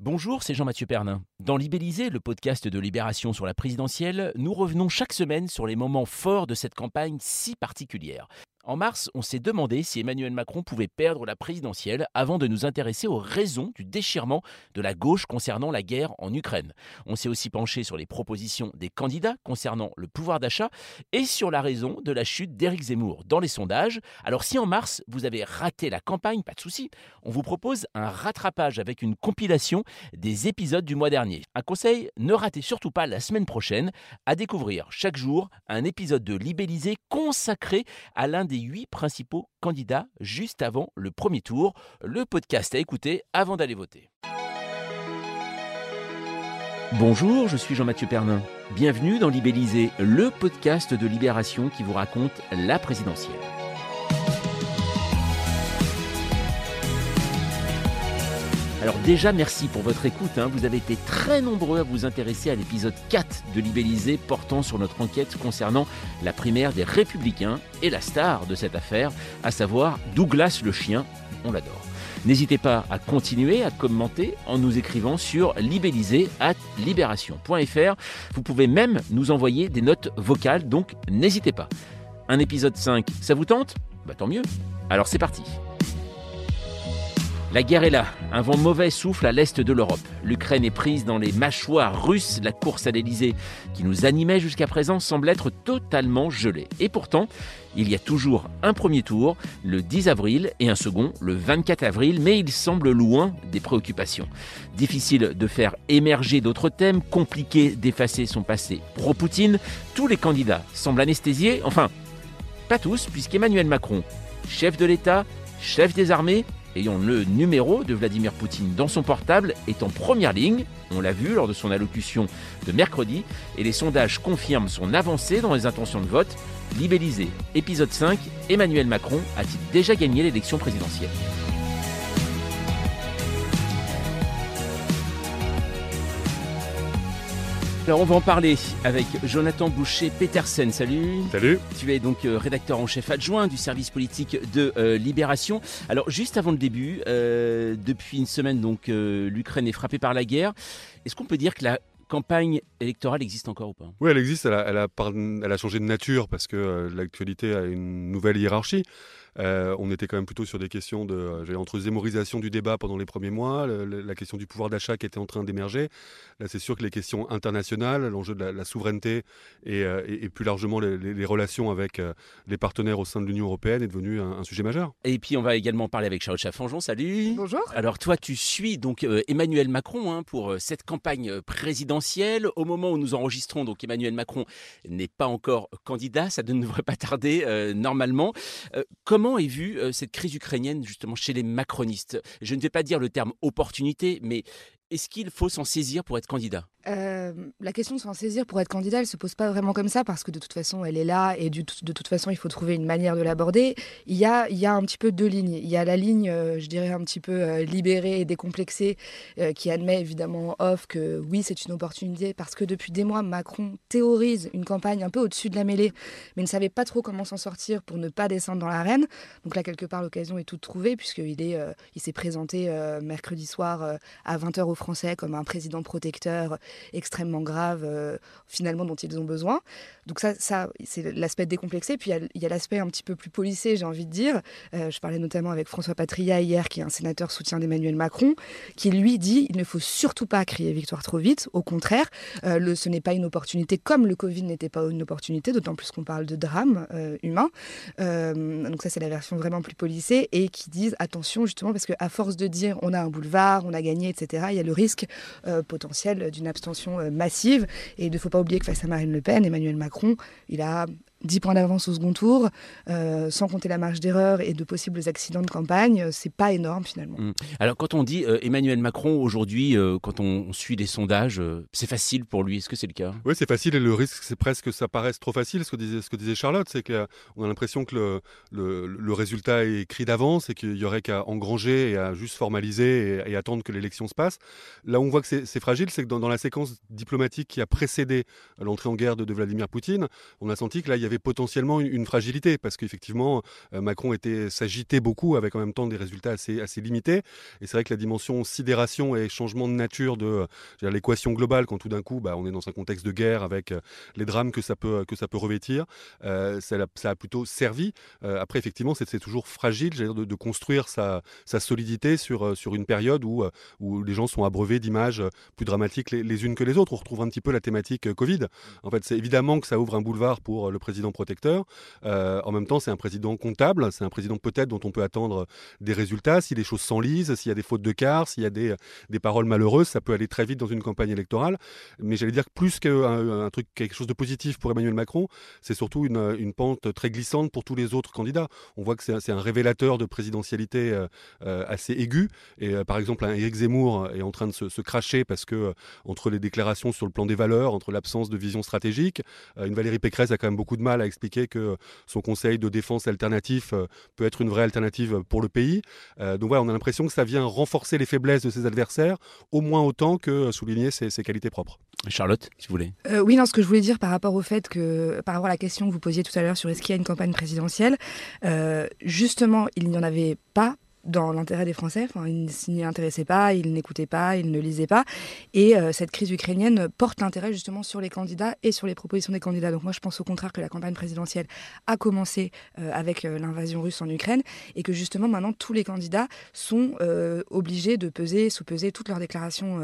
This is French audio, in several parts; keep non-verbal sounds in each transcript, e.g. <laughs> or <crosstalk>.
Bonjour, c'est Jean-Mathieu Pernin. Dans Libellisé, le podcast de Libération sur la présidentielle, nous revenons chaque semaine sur les moments forts de cette campagne si particulière. En mars, on s'est demandé si Emmanuel Macron pouvait perdre la présidentielle avant de nous intéresser aux raisons du déchirement de la gauche concernant la guerre en Ukraine. On s'est aussi penché sur les propositions des candidats concernant le pouvoir d'achat et sur la raison de la chute d'Éric Zemmour dans les sondages. Alors si en mars, vous avez raté la campagne, pas de souci, on vous propose un rattrapage avec une compilation des épisodes du mois dernier. Un conseil, ne ratez surtout pas la semaine prochaine à découvrir chaque jour un épisode de Libellisé consacré à l'un des huit principaux candidats juste avant le premier tour. Le podcast à écouter avant d'aller voter. Bonjour, je suis Jean-Mathieu Pernin. Bienvenue dans Libellisé, le podcast de Libération qui vous raconte la présidentielle. Alors déjà, merci pour votre écoute. hein. Vous avez été très nombreux à vous intéresser à l'épisode 4 de Libellisé portant sur notre enquête concernant la primaire des Républicains et la star de cette affaire, à savoir Douglas le chien. On l'adore. N'hésitez pas à continuer à commenter en nous écrivant sur libellisé at libération.fr. Vous pouvez même nous envoyer des notes vocales, donc n'hésitez pas. Un épisode 5, ça vous tente? Bah tant mieux. Alors c'est parti. La guerre est là. Un vent mauvais souffle à l'est de l'Europe. L'Ukraine est prise dans les mâchoires russes. La course à l'Elysée, qui nous animait jusqu'à présent, semble être totalement gelée. Et pourtant, il y a toujours un premier tour, le 10 avril, et un second, le 24 avril, mais il semble loin des préoccupations. Difficile de faire émerger d'autres thèmes, compliqué d'effacer son passé pro-Poutine. Tous les candidats semblent anesthésiés, enfin, pas tous, puisqu'Emmanuel Macron, chef de l'État, chef des armées, ayant le numéro de Vladimir Poutine dans son portable, est en première ligne. On l'a vu lors de son allocution de mercredi, et les sondages confirment son avancée dans les intentions de vote. Libellisé, épisode 5, Emmanuel Macron a-t-il déjà gagné l'élection présidentielle? Alors on va en parler avec Jonathan Boucher-Petersen. Salut. Salut. Tu es donc euh, rédacteur en chef adjoint du service politique de euh, Libération. Alors juste avant le début, euh, depuis une semaine donc euh, l'Ukraine est frappée par la guerre. Est-ce qu'on peut dire que la campagne électorale existe encore ou pas? Oui, elle existe, elle a, elle a par- elle a changé de nature parce que l'actualité a une nouvelle hiérarchie. Euh, on était quand même plutôt sur des questions de, euh, entre zémorisation du débat pendant les premiers mois, le- le- la question du pouvoir d'achat qui était en train d'émerger. Là, c'est sûr que les questions internationales, l'enjeu de la, la souveraineté et, euh, et- et plus largement les, les- les relations avec euh, les partenaires au sein de l'Union européenne est devenu un, un sujet majeur. Et puis on va également parler avec Charlotte Chaffanjon. Salut. Bonjour. Alors toi, tu suis donc euh, Emmanuel Macron hein, pour euh, cette campagne présidentielle. Au moment où nous enregistrons, donc Emmanuel Macron n'est pas encore candidat, ça ne devrait pas tarder euh, normalement. Euh, comment est vue euh, cette crise ukrainienne justement chez les macronistes? Je ne vais pas dire le terme opportunité, mais est-ce qu'il faut s'en saisir pour être candidat? Euh, la question de s'en saisir pour être candidat, elle se pose pas vraiment comme ça parce que de toute façon, elle est là et de toute façon, il faut trouver une manière de l'aborder. Il y a, il y a un petit peu deux lignes. Il y a la ligne, euh, je dirais, un petit peu euh, libérée et décomplexée qui admet évidemment en off que oui, c'est une opportunité parce que depuis des mois, Macron théorise une campagne un peu au-dessus de la mêlée, mais ne savait pas trop comment s'en sortir pour ne pas descendre dans l'arène. Donc là, quelque part, l'occasion est toute trouvée puisqu'il il s'est présenté mercredi soir à 20h aux Français comme un président protecteur extrêmement grave, euh, finalement, dont ils ont besoin. Donc ça, ça c'est l'aspect décomplexé. Puis il y a- l'aspect un petit peu plus policé, j'ai envie de dire. Euh, je parlais notamment avec François Patria hier, qui est un sénateur soutien d'Emmanuel Macron, qui lui dit il ne faut surtout pas crier victoire trop vite. Au contraire, euh, le, ce n'est pas une opportunité, comme le Covid n'était pas une opportunité, d'autant plus qu'on parle de drame humain. Donc ça, c'est la version vraiment plus policée et qui disent attention justement parce qu'à force de dire on a un boulevard, on a gagné, etc., il y a le risque euh, potentiel d'une abstention euh, massive. Et il ne faut pas oublier que face à Marine Le Pen, Emmanuel Macron, il a 10 points d'avance au second tour, euh, sans compter la marge d'erreur et de possibles accidents de campagne, euh, c'est pas énorme finalement. Mmh. Alors quand on dit euh, Emmanuel Macron aujourd'hui, quand on suit les sondages, c'est facile pour lui. Est-ce que c'est le cas? Oui, c'est facile et le risque, c'est presque que ça paraisse trop facile. Ce que disait, ce que disait Charlotte, c'est qu'on a l'impression que le, le, résultat est écrit d'avance et qu'il y aurait qu'à engranger et à juste formaliser et, attendre que l'élection se passe. Là où on voit que c'est fragile, c'est que dans, la séquence diplomatique qui a précédé l'entrée en guerre de, de Vladimir Poutine, on a senti que là, il y avait potentiellement une, fragilité parce qu'effectivement, euh, Macron était s'agitait beaucoup avec en même temps des résultats assez, assez limités. Et c'est vrai que la dimension sidération et changement de nature de l'équation globale, quand tout d'un coup, bah, on est dans un contexte de guerre avec euh, les drames que ça peut, que ça peut revêtir, euh, ça, a, plutôt servi. après, effectivement, c'est toujours fragile de, construire sa, solidité sur, sur une période où, où les gens sont abreuvés d'images plus dramatiques les, unes que les autres. On retrouve un petit peu la thématique Covid. En fait, c'est évidemment que ça ouvre un boulevard pour le président protecteur. Euh, en même temps, c'est un président comptable, c'est un président peut-être dont on peut attendre des résultats. Si les choses s'enlisent, s'il y a des fautes de quart, s'il y a des, des, paroles malheureuses, ça peut aller très vite dans une campagne électorale. Mais j'allais dire que plus qu'un un truc, quelque chose de positif pour Emmanuel Macron, c'est surtout une, une, pente très glissante pour tous les autres candidats. On voit que c'est un, révélateur de présidentialité euh, euh, assez aiguë. Et par exemple, un Éric Zemmour est en train de se, se cracher parce que entre les déclarations sur le plan des valeurs, entre l'absence de vision stratégique, une Valérie Pécresse a quand même beaucoup de mal à expliquer que son conseil de défense alternatif euh, peut être une vraie alternative pour le pays. Euh, donc voilà, on a l'impression que ça vient renforcer les faiblesses de ses adversaires, au moins autant que souligner ses, qualités propres. Charlotte, si vous voulez. Euh, oui, non, ce que je voulais dire par rapport au fait que, par rapport à la question que vous posiez tout à l'heure sur est-ce qu'il y a une campagne présidentielle, justement, il n'y en avait pas dans l'intérêt des Français. Enfin, ils s'y intéressaient pas, ils n'écoutaient pas, ils ne lisaient pas. Et euh, cette crise ukrainienne porte l'intérêt justement sur les candidats et sur les propositions des candidats. Donc moi, je pense au contraire que la campagne présidentielle a commencé euh, avec euh, l'invasion russe en Ukraine et que justement maintenant tous les candidats sont obligés de peser, sous-peser toutes leurs déclarations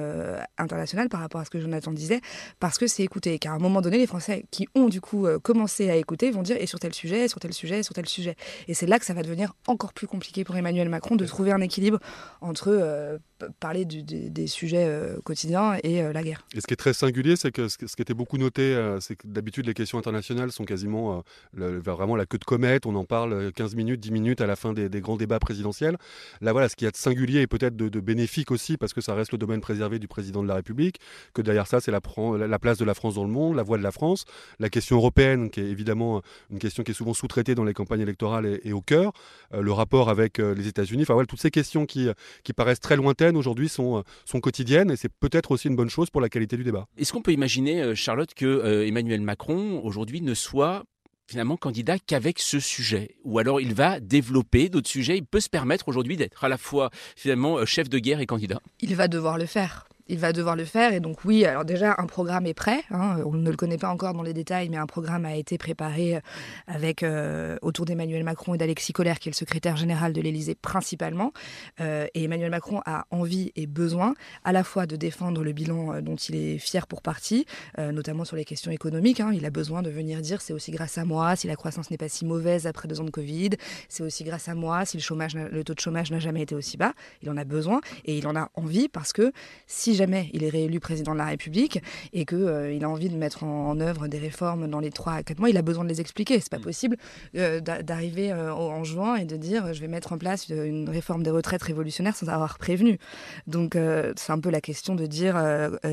internationales par rapport à ce que Jonathan disait, parce que c'est écouté. Car à un moment donné, les Français qui ont du coup commencé à écouter vont dire et sur tel sujet, sur tel sujet, sur tel sujet. Et c'est là que ça va devenir encore plus compliqué pour Emmanuel Macron de trouver un équilibre entre euh, parler des sujets euh, quotidiens et euh, la guerre. Et ce qui est très singulier, c'est que ce, qui était beaucoup noté, c'est que d'habitude les questions internationales sont quasiment vraiment la queue de comète. On en parle 15 minutes, 10 minutes à la fin des, grands débats présidentiels. Là, voilà, ce qui y a de singulier et peut-être de, bénéfique aussi, parce que ça reste le domaine préservé du président de la République, que derrière ça, c'est la, la, place de la France dans le monde, la voix de la France, la question européenne, qui est évidemment une question qui est souvent sous-traitée dans les campagnes électorales et, et au cœur, le rapport avec les États-Unis. Enfin, voilà, toutes ces questions qui, qui paraissent très lointaines aujourd'hui sont, sont quotidiennes et c'est peut-être aussi une bonne chose pour la qualité du débat. Est-ce qu'on peut imaginer, euh, Charlotte, que euh, Emmanuel Macron aujourd'hui ne soit finalement candidat qu'avec ce sujet? Ou alors il va développer d'autres sujets? Il peut se permettre aujourd'hui d'être à la fois finalement euh, chef de guerre et candidat? Il va devoir le faire il va devoir le faire. Et donc oui, alors déjà, un programme est prêt. Hein. on ne le connaît pas encore dans les détails, mais un programme a été préparé euh, avec, euh, autour d'Emmanuel Macron et d'Alexis Collère, qui est le secrétaire général de l'Élysée principalement. Euh, et Emmanuel Macron a envie et besoin à la fois de défendre le bilan dont il est fier pour partie, notamment sur les questions économiques. Hein. Il a besoin de venir dire c'est aussi grâce à moi si la croissance n'est pas si mauvaise après deux ans de Covid, c'est aussi grâce à moi si le, chômage, le taux de chômage n'a jamais été aussi bas. Il en a besoin et il en a envie parce que si jamais il est réélu président de la République et qu'il euh, il a envie de mettre en, œuvre des réformes dans les 3 à 4 mois, il a besoin de les expliquer. C'est pas mm. possible euh, d'arriver euh, en juin et de dire je vais mettre en place une réforme des retraites révolutionnaire sans avoir prévenu. Donc c'est un peu la question de dire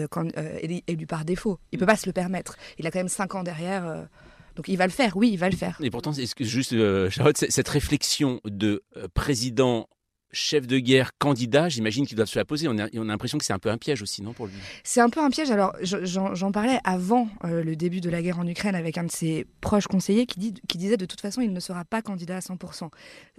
quand, élu par défaut. Il peut pas se le permettre. Il a quand même 5 ans derrière. Donc il va le faire, oui, il va le faire. Et pourtant, que juste, Charlotte, cette réflexion de président chef de guerre candidat, j'imagine qu'ils doivent se la poser. On a, on a l'impression que c'est un peu un piège aussi, non, pour lui? C'est un peu un piège. Alors, j'en parlais avant euh, le début de la guerre en Ukraine avec un de ses proches conseillers qui, dit, qui disait de toute façon, il ne sera pas candidat à 100%.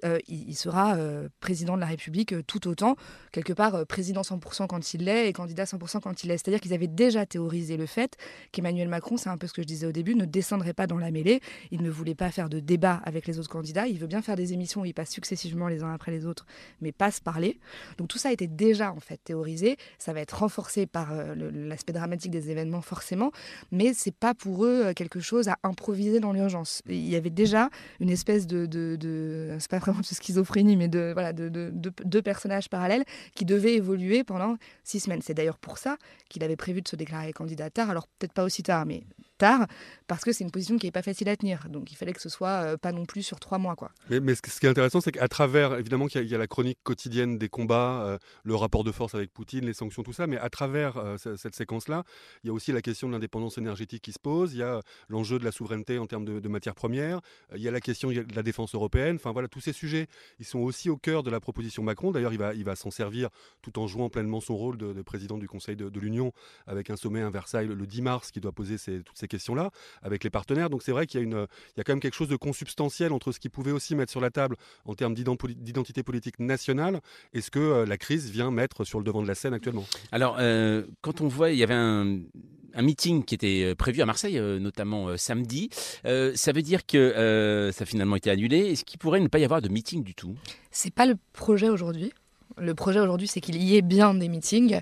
Euh, il, sera euh, président de la République tout autant, quelque part président 100% quand il l'est et candidat 100% quand il l'est. C'est-à-dire qu'ils avaient déjà théorisé le fait qu'Emmanuel Macron, c'est un peu ce que je disais au début, ne descendrait pas dans la mêlée. Il ne voulait pas faire de débat avec les autres candidats. Il veut bien faire des émissions où il passe successivement les uns après les autres mais pas se parler. Donc tout ça été déjà en fait théorisé. Ça va être renforcé par euh, l'aspect dramatique des événements forcément, mais c'est pas pour eux euh, quelque chose à improviser dans l'urgence. Il y avait déjà une espèce de, de, c'est pas vraiment de schizophrénie, mais de voilà de, deux personnages parallèles qui devaient évoluer pendant six semaines. C'est d'ailleurs pour ça qu'il avait prévu de se déclarer candidat tard. Alors peut-être pas aussi tard, mais parce que c'est une position qui n'est pas facile à tenir. Donc il fallait que ce soit euh, pas non plus sur trois mois. Quoi. Mais, ce qui est intéressant, c'est qu'à travers, évidemment qu'il y, a la chronique quotidienne des combats, euh, le rapport de force avec Poutine, les sanctions, tout ça, mais à travers euh, cette séquence-là, il y a aussi la question de l'indépendance énergétique qui se pose, il y a l'enjeu de la souveraineté en termes de, matières premières, il y a la question de la défense européenne, enfin voilà, tous ces sujets, ils sont aussi au cœur de la proposition Macron. D'ailleurs, il va, il va s'en servir tout en jouant pleinement son rôle de, président du Conseil de, l'Union avec un sommet à Versailles le 10 mars qui doit poser toutes ces questions-là avec les partenaires. Donc c'est vrai qu'il y, a une, il y a quand même quelque chose de consubstantiel entre ce qu'il pouvait aussi mettre sur la table en termes d'identité politique nationale et ce que euh, la crise vient mettre sur le devant de la scène actuellement. Alors, euh, quand on voit, il y avait un, meeting qui était euh, prévu à Marseille, notamment samedi. ça veut dire que ça a finalement été annulé. Est-ce qu'il pourrait ne pas y avoir de meeting du tout? C'est pas le projet aujourd'hui. Le projet aujourd'hui, c'est qu'il y ait bien des meetings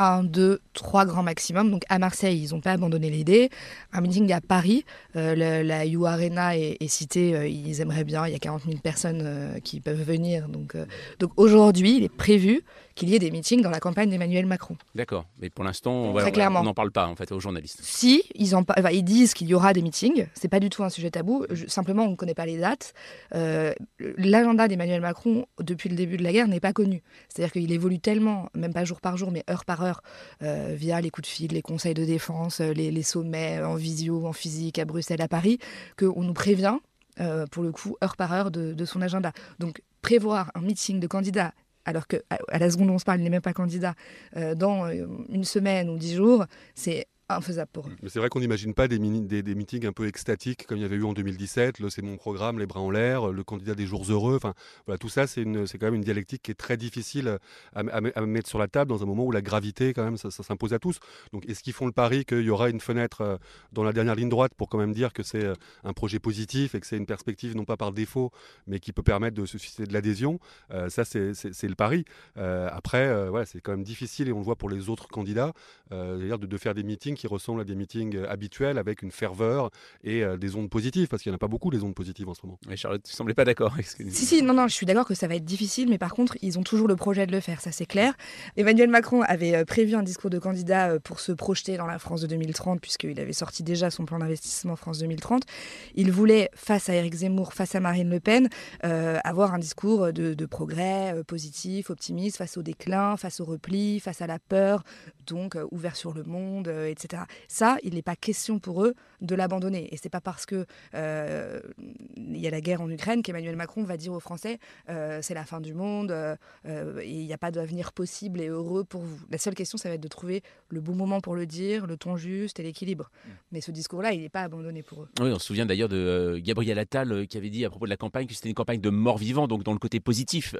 un, deux, trois grands maximum. Donc à Marseille, ils n'ont pas abandonné l'idée. Un meeting à Paris, euh, la U Arena est, citée, euh, ils aimeraient bien, il y a 40 000 personnes euh, qui peuvent venir. Donc, donc aujourd'hui, il est prévu qu'il y ait des meetings dans la campagne d'Emmanuel Macron. D'accord, mais pour l'instant, on n'en parle pas en fait aux journalistes. Si, ils, en, ils disent qu'il y aura des meetings, c'est pas du tout un sujet tabou, simplement on ne connaît pas les dates. L'agenda d'Emmanuel Macron depuis le début de la guerre n'est pas connu. C'est-à-dire qu'il évolue tellement, même pas jour par jour, mais heure par heure, euh, via les coups de fil, les conseils de défense, euh, les, sommets en visio, en physique, à Bruxelles, à Paris, qu'on nous prévient, euh, pour le coup, heure par heure de, son agenda. Donc prévoir un meeting de candidats alors qu'à à la seconde où on se parle, il n'est même pas candidat, dans une semaine ou dix jours, c'est infaisable pour eux. C'est vrai qu'on n'imagine pas des, des, meetings un peu extatiques comme il y avait eu en 2017, le c'est mon programme, les bras en l'air, le candidat des jours heureux. Voilà, tout ça, c'est quand même une dialectique qui est très difficile à, mettre sur la table dans un moment où la gravité, quand même, ça, s'impose à tous. Donc, est-ce qu'ils font le pari qu'il y aura une fenêtre euh, dans la dernière ligne droite pour quand même dire que c'est euh, un projet positif et que c'est une perspective non pas par défaut, mais qui peut permettre de susciter de l'adhésion euh, Ça, c'est le pari. après, voilà, c'est quand même difficile et on le voit pour les autres candidats, de, de faire des meetings qui ressemblent à des meetings euh, habituels avec une ferveur et euh, des ondes positives, parce qu'il n'y en a pas beaucoup des ondes positives en ce moment. Mais Charlotte, tu semblais pas d'accord avec ce que Si, si, non, non, je suis d'accord que ça va être difficile, mais par contre, ils ont toujours le projet de le faire, ça c'est clair. Emmanuel Macron avait euh, prévu un discours de candidat pour se projeter dans la France de 2030, puisqu'il avait sorti déjà son plan d'investissement France 2030. Il voulait, face à Éric Zemmour, face à Marine Le Pen, avoir un discours de, de progrès positif, optimiste, face au déclin, face au repli, face à la peur, donc ouvert sur le monde, etc. Ça, il n'est pas question pour eux de l'abandonner. Et c'est pas parce que euh, il y a la guerre en Ukraine qu'Emmanuel Macron va dire aux Français euh, c'est la fin du monde euh, il n'y a pas d'avenir possible et heureux pour vous. La seule question, ça va être de trouver le bon moment pour le dire, le ton juste et l'équilibre. Mm. Mais ce discours-là, il n'est pas abandonné pour eux. Oui, on se souvient d'ailleurs de Gabriel Attal qui avait dit à propos de la campagne que c'était une campagne de mort-vivant, donc dans le côté positif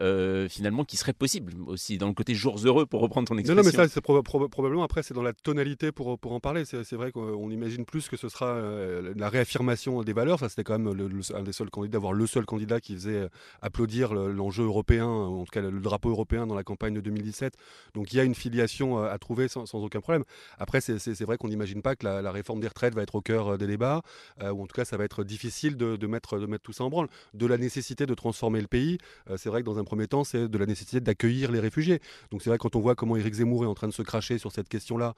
finalement qui serait possible aussi, dans le côté jours heureux pour reprendre ton expression. Non, non mais ça, c'est probablement après, c'est dans la tonalité pour, pour en parler. C'est vrai qu'on imagine plus que ce sera euh, la réaffirmation des valeurs. Ça, c'était quand même le, un des seuls candidats, voire le seul candidat qui faisait euh, applaudir l'enjeu européen, en tout cas le, drapeau européen dans la campagne de 2017. Donc il y a une filiation euh, à trouver sans, aucun problème. Après, c'est vrai qu'on n'imagine pas que la, réforme des retraites va être au cœur des débats, ou en tout cas, ça va être difficile de, mettre, de mettre tout ça en branle. De la nécessité de transformer le pays, c'est vrai que dans un premier temps, c'est de la nécessité d'accueillir les réfugiés. Donc c'est vrai quand on voit comment Éric Zemmour est en train de se cracher sur cette question-là,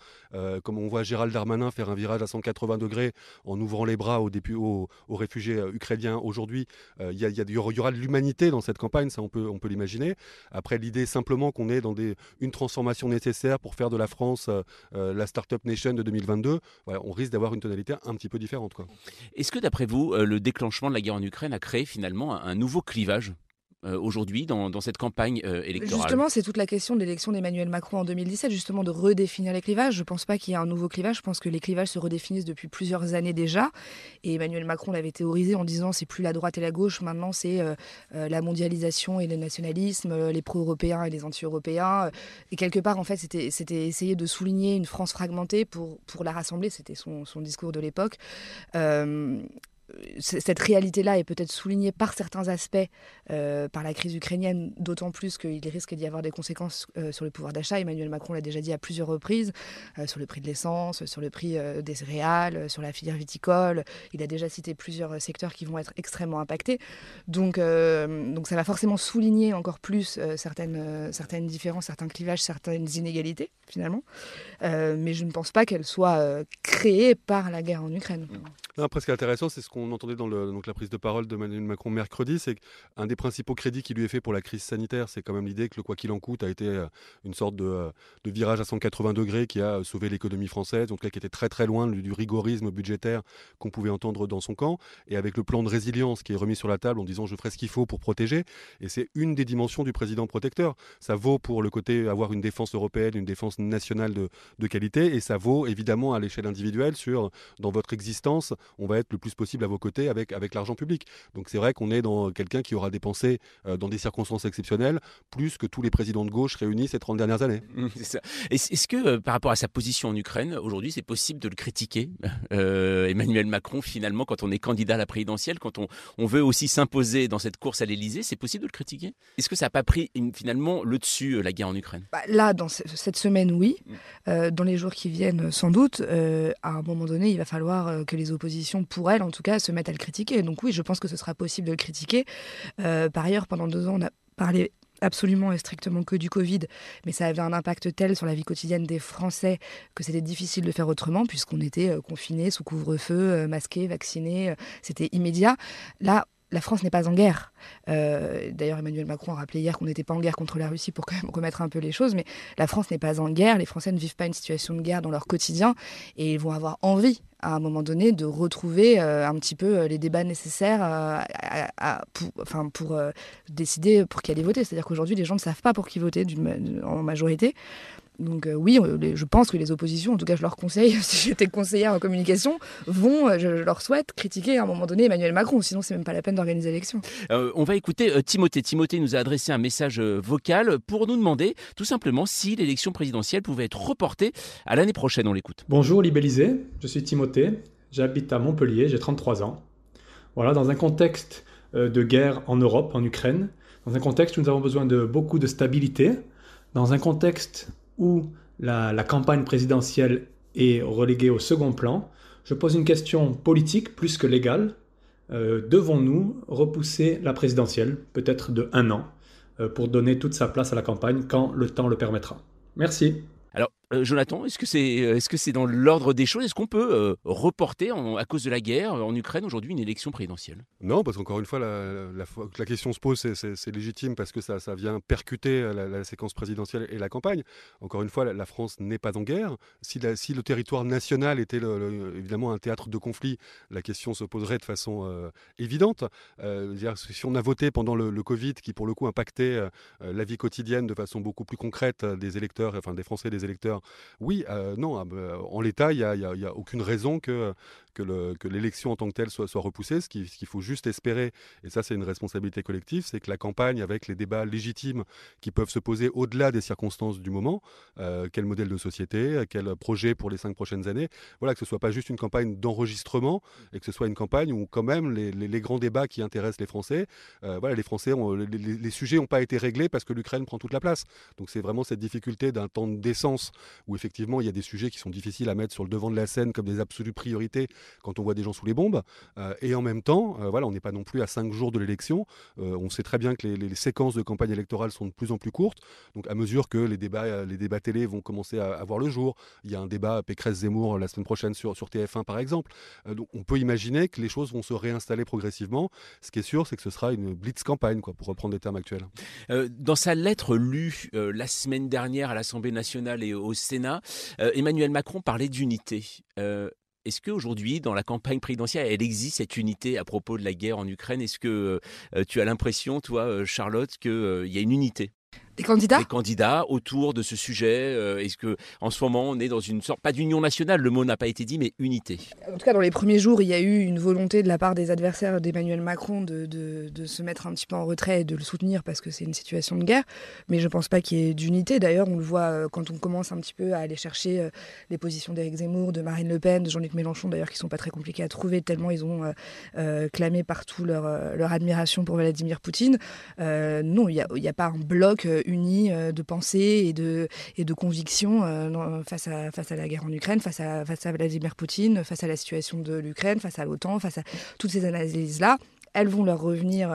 comme on voit Gérald Darmanin faire un virage à 180 degrés en ouvrant les bras aux, réfugiés euh, ukrainiens aujourd'hui. Euh, il y, aura de l'humanité dans cette campagne, ça on peut, l'imaginer. Après, l'idée simplement qu'on est dans une transformation nécessaire pour faire de la France euh, la Startup Nation de 2022, on risque d'avoir une tonalité un petit peu différente. Est-ce que d'après vous, le déclenchement de la guerre en Ukraine a créé finalement un nouveau clivage? Euh, aujourd'hui dans, cette campagne euh, électorale Justement, c'est toute la question de l'élection d'Emmanuel Macron en 2017, justement de redéfinir les clivages. Je ne pense pas qu'il y ait un nouveau clivage, je pense que les clivages se redéfinissent depuis plusieurs années déjà. Et Emmanuel Macron l'avait théorisé en disant c'est plus la droite et la gauche, maintenant c'est euh, la mondialisation et le nationalisme, les pro-européens et les anti-européens. Et quelque part, en fait, c'était essayer de souligner une France fragmentée pour, la rassembler, c'était son, discours de l'époque cette réalité-là est peut-être soulignée par certains aspects euh, par la crise ukrainienne, d'autant plus qu'il risque d'y avoir des conséquences euh, sur le pouvoir d'achat. Emmanuel Macron l'a déjà dit à plusieurs reprises, euh, sur le prix de l'essence, sur le prix des céréales, sur la filière viticole. Il a déjà cité plusieurs secteurs qui vont être extrêmement impactés. Donc, donc ça va forcément souligner encore plus certaines, certaines différences, certains clivages, certaines inégalités, finalement. mais je ne pense pas qu'elles soient créées par la guerre en Ukraine. qui est intéressant, c'est ce qu'on entendait dans donc, la prise de parole de Emmanuel Macron mercredi, c'est qu'un des principaux crédits qui lui est fait pour la crise sanitaire, c'est quand même l'idée que le quoi qu'il en coûte a été euh, une sorte de, euh, virage à 180 degrés qui a sauvé l'économie française, donc là, qui était très très loin du, rigorisme budgétaire qu'on pouvait entendre dans son camp, et avec le plan de résilience qui est remis sur la table en disant je ferai ce qu'il faut pour protéger, et c'est une des dimensions du président protecteur. Ça vaut pour le côté avoir une défense européenne, une défense nationale de qualité, et ça vaut évidemment à l'échelle individuelle sur dans votre existence, on va être le plus possible à vos côtés avec, avec l'argent public. Donc c'est vrai qu'on est dans quelqu'un qui aura dépensé euh, dans des circonstances exceptionnelles plus que tous les présidents de gauche réunis ces 30 dernières années. <laughs> Mmh, est-ce que euh, par rapport à sa position en Ukraine, aujourd'hui c'est possible de le critiquer <laughs> euh, Emmanuel Macron finalement quand on est candidat à la présidentielle, quand on, on veut aussi s'imposer dans cette course à l'Elysée, c'est possible de le critiquer? Est-ce que ça n'a pas pris finalement le dessus la guerre en Ukraine? Bah, Là, dans cette semaine, oui. Dans les jours qui viennent, sans doute, à un moment donné, il va falloir que les oppositions, pour elles en tout cas, se mettent à le critiquer. Donc oui, je pense que ce sera possible de le critiquer. Euh, par ailleurs, pendant deux ans, on a parlé absolument et strictement que du Covid, mais ça avait un impact tel sur la vie quotidienne des Français que c'était difficile de faire autrement puisqu'on était euh, confinés, sous couvre-feu, euh, masqués, vaccinés, c'était immédiat. Là, la France n'est pas en guerre. Euh, d'ailleurs, Emmanuel Macron a rappelé hier qu'on n'était pas en guerre contre la Russie pour quand même remettre un peu les choses, mais la France n'est pas en guerre. Les Français ne vivent pas une situation de guerre dans leur quotidien et ils vont avoir envie à un moment donné de retrouver euh, un petit peu euh, les débats nécessaires pour, décider pour qui aller voter. C'est-à-dire qu'aujourd'hui, les gens ne savent pas pour qui voter en majorité. Donc euh, oui, je pense que les oppositions, en tout cas je leur conseille, <laughs> si j'étais conseillère en communication, vont, euh, je, leur souhaite, critiquer à un moment donné Emmanuel Macron, sinon c'est même pas la peine d'organiser l'élection. Euh, on va écouter Timothée. Timothée nous a adressé un message vocal pour nous demander tout simplement si l'élection présidentielle pouvait être reportée à l'année prochaine. On l'écoute. Bonjour Libellisé, je suis Timothée, j'habite à Montpellier, j'ai 33 ans. Voilà, dans un contexte de guerre en Europe, en Ukraine, dans un contexte où nous avons besoin de beaucoup de stabilité, dans un contexte où la, campagne présidentielle est reléguée au second plan, je pose une question politique plus que légale. Euh, devons-nous repousser la présidentielle, peut-être de un an, euh, pour donner toute sa place à la campagne quand le temps le permettra? Merci. Euh, Jonathan, est-ce que c'est euh, est -ce c'est dans l'ordre des choses? Est-ce qu'on peut euh, reporter, à cause de la guerre en Ukraine aujourd'hui, une élection présidentielle? Non, parce qu'encore une fois, la, la, question se pose, c'est légitime parce que ça, ça vient percuter la, séquence présidentielle et la campagne. Encore une fois, la, France n'est pas en guerre. Si, si, le territoire national était évidemment un théâtre de conflit, la question se poserait de façon évidente. Si on a voté pendant le, le, Covid, qui pour le coup impactait la vie quotidienne de façon beaucoup plus concrète des électeurs, enfin des Français des électeurs, oui, euh, non, ah, bah, en l'état, il n'y a, aucune raison que, que l'élection en tant que telle soit, repoussée. Ce qu'il faut juste espérer, et ça c'est une responsabilité collective, c'est que la campagne, avec les débats légitimes qui peuvent se poser au-delà des circonstances du moment, euh, quel modèle de société, quel projet pour les cinq prochaines années, voilà, que ce soit pas juste une campagne d'enregistrement et que ce soit une campagne où quand même les, grands débats qui intéressent les Français, euh, voilà, les Français, ont, les, sujets n'ont pas été réglés parce que l'Ukraine prend toute la place. Donc c'est vraiment cette difficulté d'un temps d'essence où effectivement il y a des sujets qui sont difficiles à mettre sur le devant de la scène comme des absolues priorités quand on voit des gens sous les bombes. Euh, et en même temps, euh, voilà, on n'est pas non plus à cinq jours de l'élection. Euh, on sait très bien que les, séquences de campagne électorale sont de plus en plus courtes. Donc à mesure que les débats, les débats télé vont commencer à, voir le jour, il y a un débat Pécresse-Zemmour la semaine prochaine sur, sur TF1 par exemple. donc on peut imaginer que les choses vont se réinstaller progressivement. Ce qui est sûr, c'est que ce sera une blitz campagne, quoi, pour reprendre les termes actuels. dans sa lettre lue la semaine dernière à l'Assemblée nationale et au Sénat, Emmanuel Macron parlait d'unité. Est-ce qu'aujourd'hui, dans la campagne présidentielle, elle existe cette unité à propos de la guerre en Ukraine? Est-ce que euh, tu as l'impression, toi, euh, Charlotte, qu'il y a une unité? Des candidats Des candidats autour de ce sujet. Est-ce que en ce moment on est dans une sorte, pas d'union nationale, le mot n'a pas été dit, mais unité En tout cas, dans les premiers jours, il y a eu une volonté de la part des adversaires d'Emmanuel Macron de, de, se mettre un petit peu en retrait et de le soutenir parce que c'est une situation de guerre. Mais je ne pense pas qu'il y ait d'unité. D'ailleurs, on le voit quand on commence un petit peu à aller chercher les positions d'Éric Zemmour, de Marine Le Pen, de Jean-Luc Mélenchon, d'ailleurs, qui sont pas très compliquées à trouver tellement ils ont clamé partout leur, leur admiration pour Vladimir Poutine. non, il n'y a, a, pas un bloc uni de pensée et de, et de conviction face, à, face à la guerre en Ukraine, face à, face à Vladimir Poutine, face à la situation de l'Ukraine, face à l'OTAN, face à toutes ces analyses-là elles vont leur revenir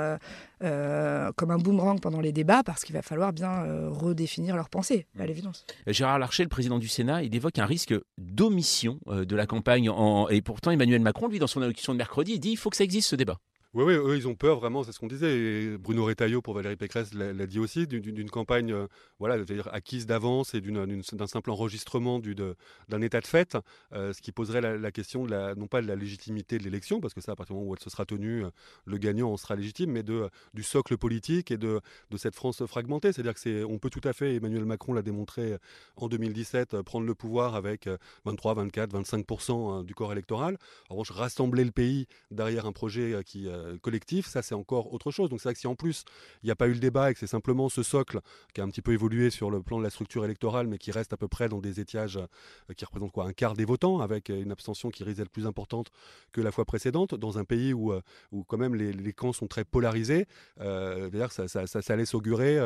comme un boomerang pendant les débats parce qu'il va falloir bien redéfinir leurs pensées, à l'évidence. Gérard Larcher, le président du Sénat, il évoque un risque d'omission de la campagne. Et pourtant, Emmanuel Macron, lui, dans son allocution de mercredi, il dit il faut que ça existe ce débat. Oui, oui, eux, ils ont peur vraiment, c'est ce qu'on disait. Bruno Retailleau pour Valérie Pécresse l'a dit aussi, d'une campagne euh, voilà, dire, acquise d'avance et d'un simple enregistrement d'un état de fait, euh, ce qui poserait la, question non pas de la légitimité de l'élection, parce que ça, à partir du moment où elle se sera tenue, euh, le gagnant en sera légitime, mais de, du socle politique et de cette France fragmentée. C'est-à-dire qu'on peut tout à fait, Emmanuel Macron l'a démontré en 2017, prendre le pouvoir avec 23, 24, 25% du corps électoral. En revanche, rassembler le pays derrière un projet qui euh, collectif, ça c'est encore autre chose. Donc c'est vrai que si en plus il n'y a pas eu le débat et que c'est simplement ce socle qui a un petit peu évolué sur le plan de la structure électorale, mais qui reste à peu près dans des étiages euh, qui représentent quoi un quart des votants, avec une abstention qui risque d'être plus importante que la fois précédente, dans un pays où, euh, où quand même les, camps sont très polarisés. Ça, ça, ça, ça, s'augurer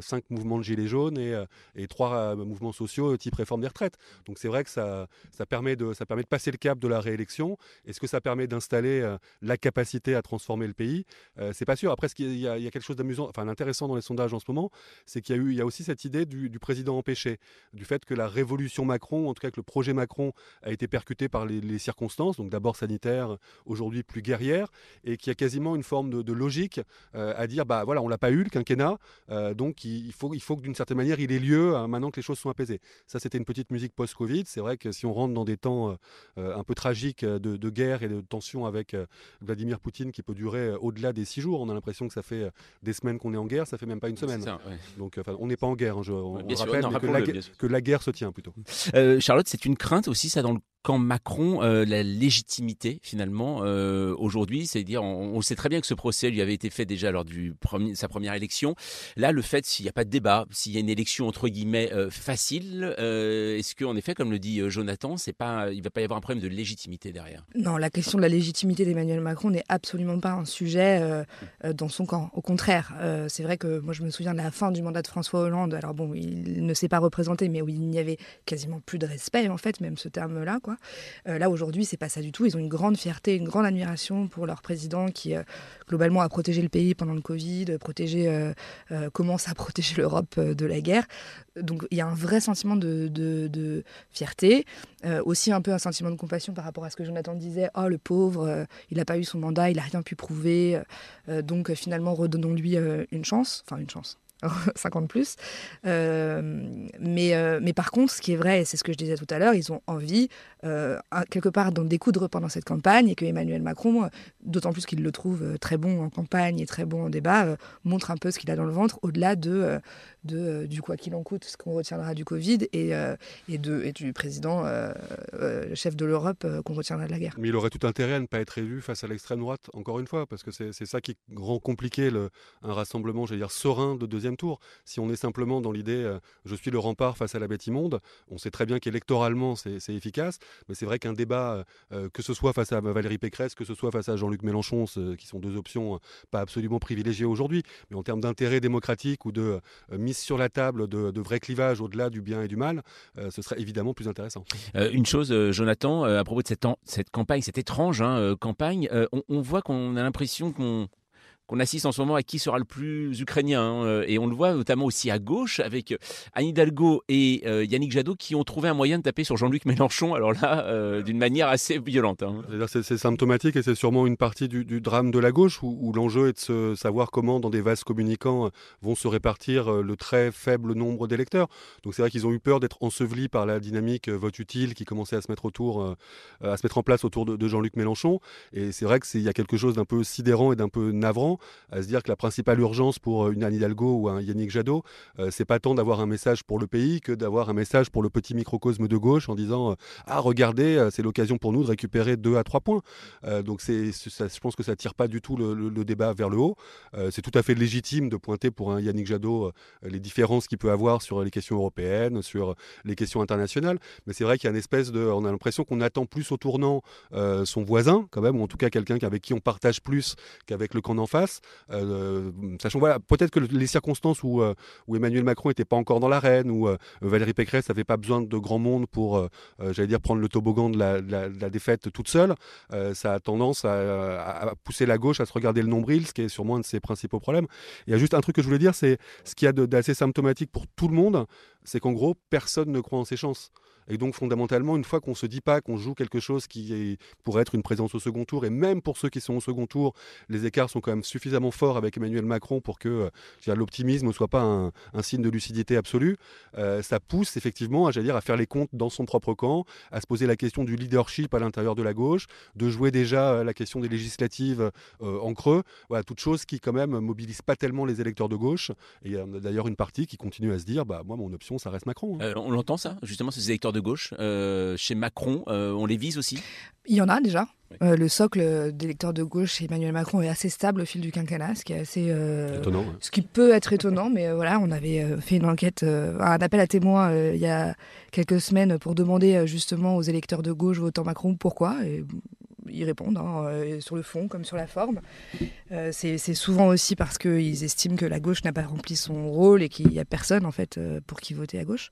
cinq mouvements de gilets jaunes et, et trois mouvements sociaux type réforme des retraites. Donc c'est vrai que ça, ça, permet de, ça permet de passer le cap de la réélection. Est-ce que ça permet d'installer la capacité à transformer le pays. Euh, c'est pas sûr. Après, ce il y a quelque chose d'amusant, enfin d'intéressant dans les sondages en ce moment, c'est qu'il y a eu, il y a aussi cette idée du, président empêché, du fait que la révolution Macron, en tout cas que le projet Macron, a été percuté par les, circonstances, donc d'abord sanitaire, aujourd'hui plus guerrière, et qu'il y a quasiment une forme de, logique euh, à dire, bah voilà, on l'a pas eu le quinquennat, euh, donc il, faut, il faut que d'une certaine manière il ait lieu hein, maintenant que les choses sont apaisées. Ça, c'était une petite musique post-Covid. C'est vrai que si on rentre dans des temps un peu tragiques de, guerre et de tension avec Vladimir Poutine qui peut durer euh, au-delà des six jours. On a l'impression que ça fait euh, des semaines qu'on est en guerre, ça fait même pas une semaine. Donc on n'est pas en guerre, hein, on, rappelle que, la, guerre se tient plutôt. Euh, Charlotte, c'est une crainte aussi ça dans le quand Macron, euh, la légitimité finalement euh, aujourd'hui, c'est-à-dire on, sait très bien que ce procès lui avait été fait déjà lors de sa première élection. Là, le fait s'il n'y a pas de débat, s'il y a une élection entre guillemets euh, facile, est-ce qu'en effet, comme le dit Jonathan, c'est pas, il va pas y avoir un problème de légitimité derrière? Non, la question de la légitimité d'Emmanuel Macron n'est absolument pas un sujet dans son camp. Au contraire, c'est vrai que moi je me souviens de la fin du mandat de François Hollande. Alors bon, il ne s'est pas représenté, mais où il n'y avait quasiment plus de respect en fait, même ce terme-là, quoi. Euh, là, aujourd'hui, c'est pas ça du tout. Ils ont une grande fierté, une grande admiration pour leur président qui, euh, globalement, a protégé le pays pendant le Covid, protégé, euh, commence à <laughs> protéger l'Europe de la guerre. Donc, il y a un vrai sentiment de, fierté, aussi un peu un sentiment de compassion par rapport à ce que Jonathan disait. Oh, le pauvre, il n'a pas eu son mandat, il n'a rien pu prouver. donc, finalement, redonnons-lui une chance. Enfin, une chance <laughs> 50 plus. Mais, mais par contre, ce qui est vrai, c'est ce que je disais tout à l'heure, ils ont envie, euh, quelque part, d'en découdre pendant cette campagne et que Emmanuel Macron, d'autant plus qu'il le trouve très bon en campagne et très bon en débat, montre un peu ce qu'il a dans le ventre au-delà de, du quoi qu'il en coûte, ce qu'on retiendra du Covid et, du président chef de l'Europe qu'on retiendra de la guerre. Mais il aurait tout intérêt à ne pas être élu face à l'extrême droite, encore une fois, parce que c'est ça qui rend compliqué un rassemblement, j'allais dire, serein de deuxième tour. Si on est simplement dans l'idée euh, je suis le rempart face à la bête immonde, on sait très bien qu'électoralement c'est efficace, mais c'est vrai qu'un débat, euh, euh, que ce soit face à Valérie Pécresse, que ce soit face à Jean-Luc Mélenchon, qui sont deux options pas absolument privilégiées aujourd'hui, mais en termes d'intérêt démocratique ou de mise sur la table de, vrais clivages au-delà du bien et du mal, ce serait évidemment plus intéressant. une chose, Jonathan, à propos de cette, cette campagne, cette étrange hein, campagne, on, voit qu'on a l'impression qu'on qu'on assiste en ce moment à qui sera le plus ukrainien. Hein, euh, et on le voit notamment aussi à gauche avec euh, Anne Hidalgo et euh, Yannick Jadot qui ont trouvé un moyen de taper sur Jean-Luc Mélenchon, alors là, d'une manière assez violente. Hein. C'est symptomatique et c'est sûrement une partie du, drame de la gauche où, l'enjeu est de se savoir comment, dans des vases communicants, vont se répartir le très faible nombre d'électeurs. Donc c'est vrai qu'ils ont eu peur d'être ensevelis par la dynamique vote utile qui commençait à se mettre autour, à se mettre en place autour de, de Jean-Luc Mélenchon. Et c'est vrai qu'il y a quelque chose d'un peu sidérant et d'un peu navrant à se dire que la principale urgence pour une Anne Hidalgo ou un Yannick Jadot, c'est pas tant d'avoir un message pour le pays que d'avoir un message pour le petit microcosme de gauche en disant ah regardez c'est l'occasion pour nous de récupérer deux à trois points. donc c'est je pense que ça tire pas du tout le, débat vers le haut. c'est tout à fait légitime de pointer pour un Yannick Jadot les différences qu'il peut avoir sur les questions européennes, sur les questions internationales. Mais c'est vrai qu'il y a une espèce de, on a l'impression qu'on attend plus au tournant euh, son voisin, quand même, ou en tout cas quelqu'un avec qui on partage plus qu'avec le camp d'en face. Euh, sachant, voilà, peut-être que les circonstances où, euh, où Emmanuel Macron n'était pas encore dans l'arène, où Valérie Pécresse n'avait pas besoin de grand monde pour, j'allais dire, prendre le toboggan de la, défaite toute seule, ça a tendance à, à, pousser la gauche à se regarder le nombril, ce qui est sûrement un de ses principaux problèmes. Il y a juste un truc que je voulais dire, c'est ce qu'il y a d'assez symptomatique pour tout le monde, c'est qu'en gros, personne ne croit en ses chances. Et donc fondamentalement, une fois qu'on se dit pas qu'on joue quelque chose qui pourrait être une présence au second tour, et même pour ceux qui sont au second tour, les écarts sont quand même suffisamment forts avec Emmanuel Macron pour que euh, l'optimisme ne soit pas un, signe de lucidité absolue, euh, ça pousse effectivement à, dire, à faire les comptes dans son propre camp, à se poser la question du leadership à l'intérieur de la gauche, de jouer déjà euh, la question des législatives en creux, voilà, toute chose qui quand même mobilise pas tellement les électeurs de gauche. Et il y a d'ailleurs une partie qui continue à se dire, bah moi mon option ça reste Macron. Hein. on l'entend ça, justement, ces électeurs de gauche. Euh, chez Macron, euh, on les vise aussi? Il y en a déjà. Euh, le socle d'électeurs de gauche chez Emmanuel Macron est assez stable au fil du quinquennat, ce qui est assez étonnant. Ce qui peut être étonnant, mais voilà, on avait fait une enquête, un appel à témoins il y a quelques semaines pour demander justement aux électeurs de gauche votant Macron pourquoi ils répondent, hein, euh, sur le fond comme sur la forme. Euh, c'est souvent aussi parce qu'ils estiment que la gauche n'a pas rempli son rôle et qu'il n'y a personne en fait euh, pour qui voter à gauche.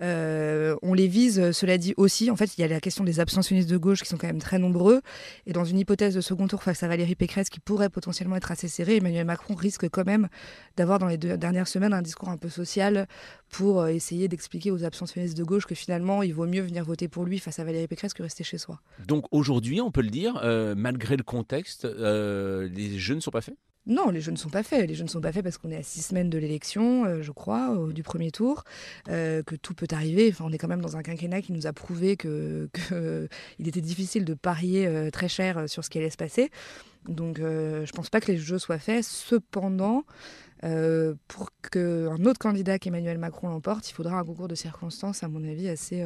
on les vise, cela dit aussi, en fait, il y a la question des abstentionnistes de gauche qui sont quand même très nombreux. Et dans une hypothèse de second tour face à Valérie Pécresse qui pourrait potentiellement être assez serrée, Emmanuel Macron risque quand même d'avoir dans les deux dernières semaines un discours un peu social pour essayer d'expliquer aux abstentionnistes de gauche que finalement il vaut mieux venir voter pour lui face à Valérie Pécresse que rester chez soi. Donc aujourd'hui, on peut le dire, euh, malgré le contexte, euh, les jeux ne sont pas faits? Non, les jeux ne sont pas faits. Les jeux ne sont pas faits parce qu'on est à six semaines de l'élection, euh, je crois, du premier tour, que tout peut arriver. Enfin, on est quand même dans un quinquennat qui nous a prouvé que, <laughs> il était difficile de parier très cher sur ce qui allait se passer. Donc, je ne pense pas que les jeux soient faits. Cependant, pour qu'un autre candidat qu'Emmanuel Macron l'emporte, il faudra un concours de circonstances, à mon avis, assez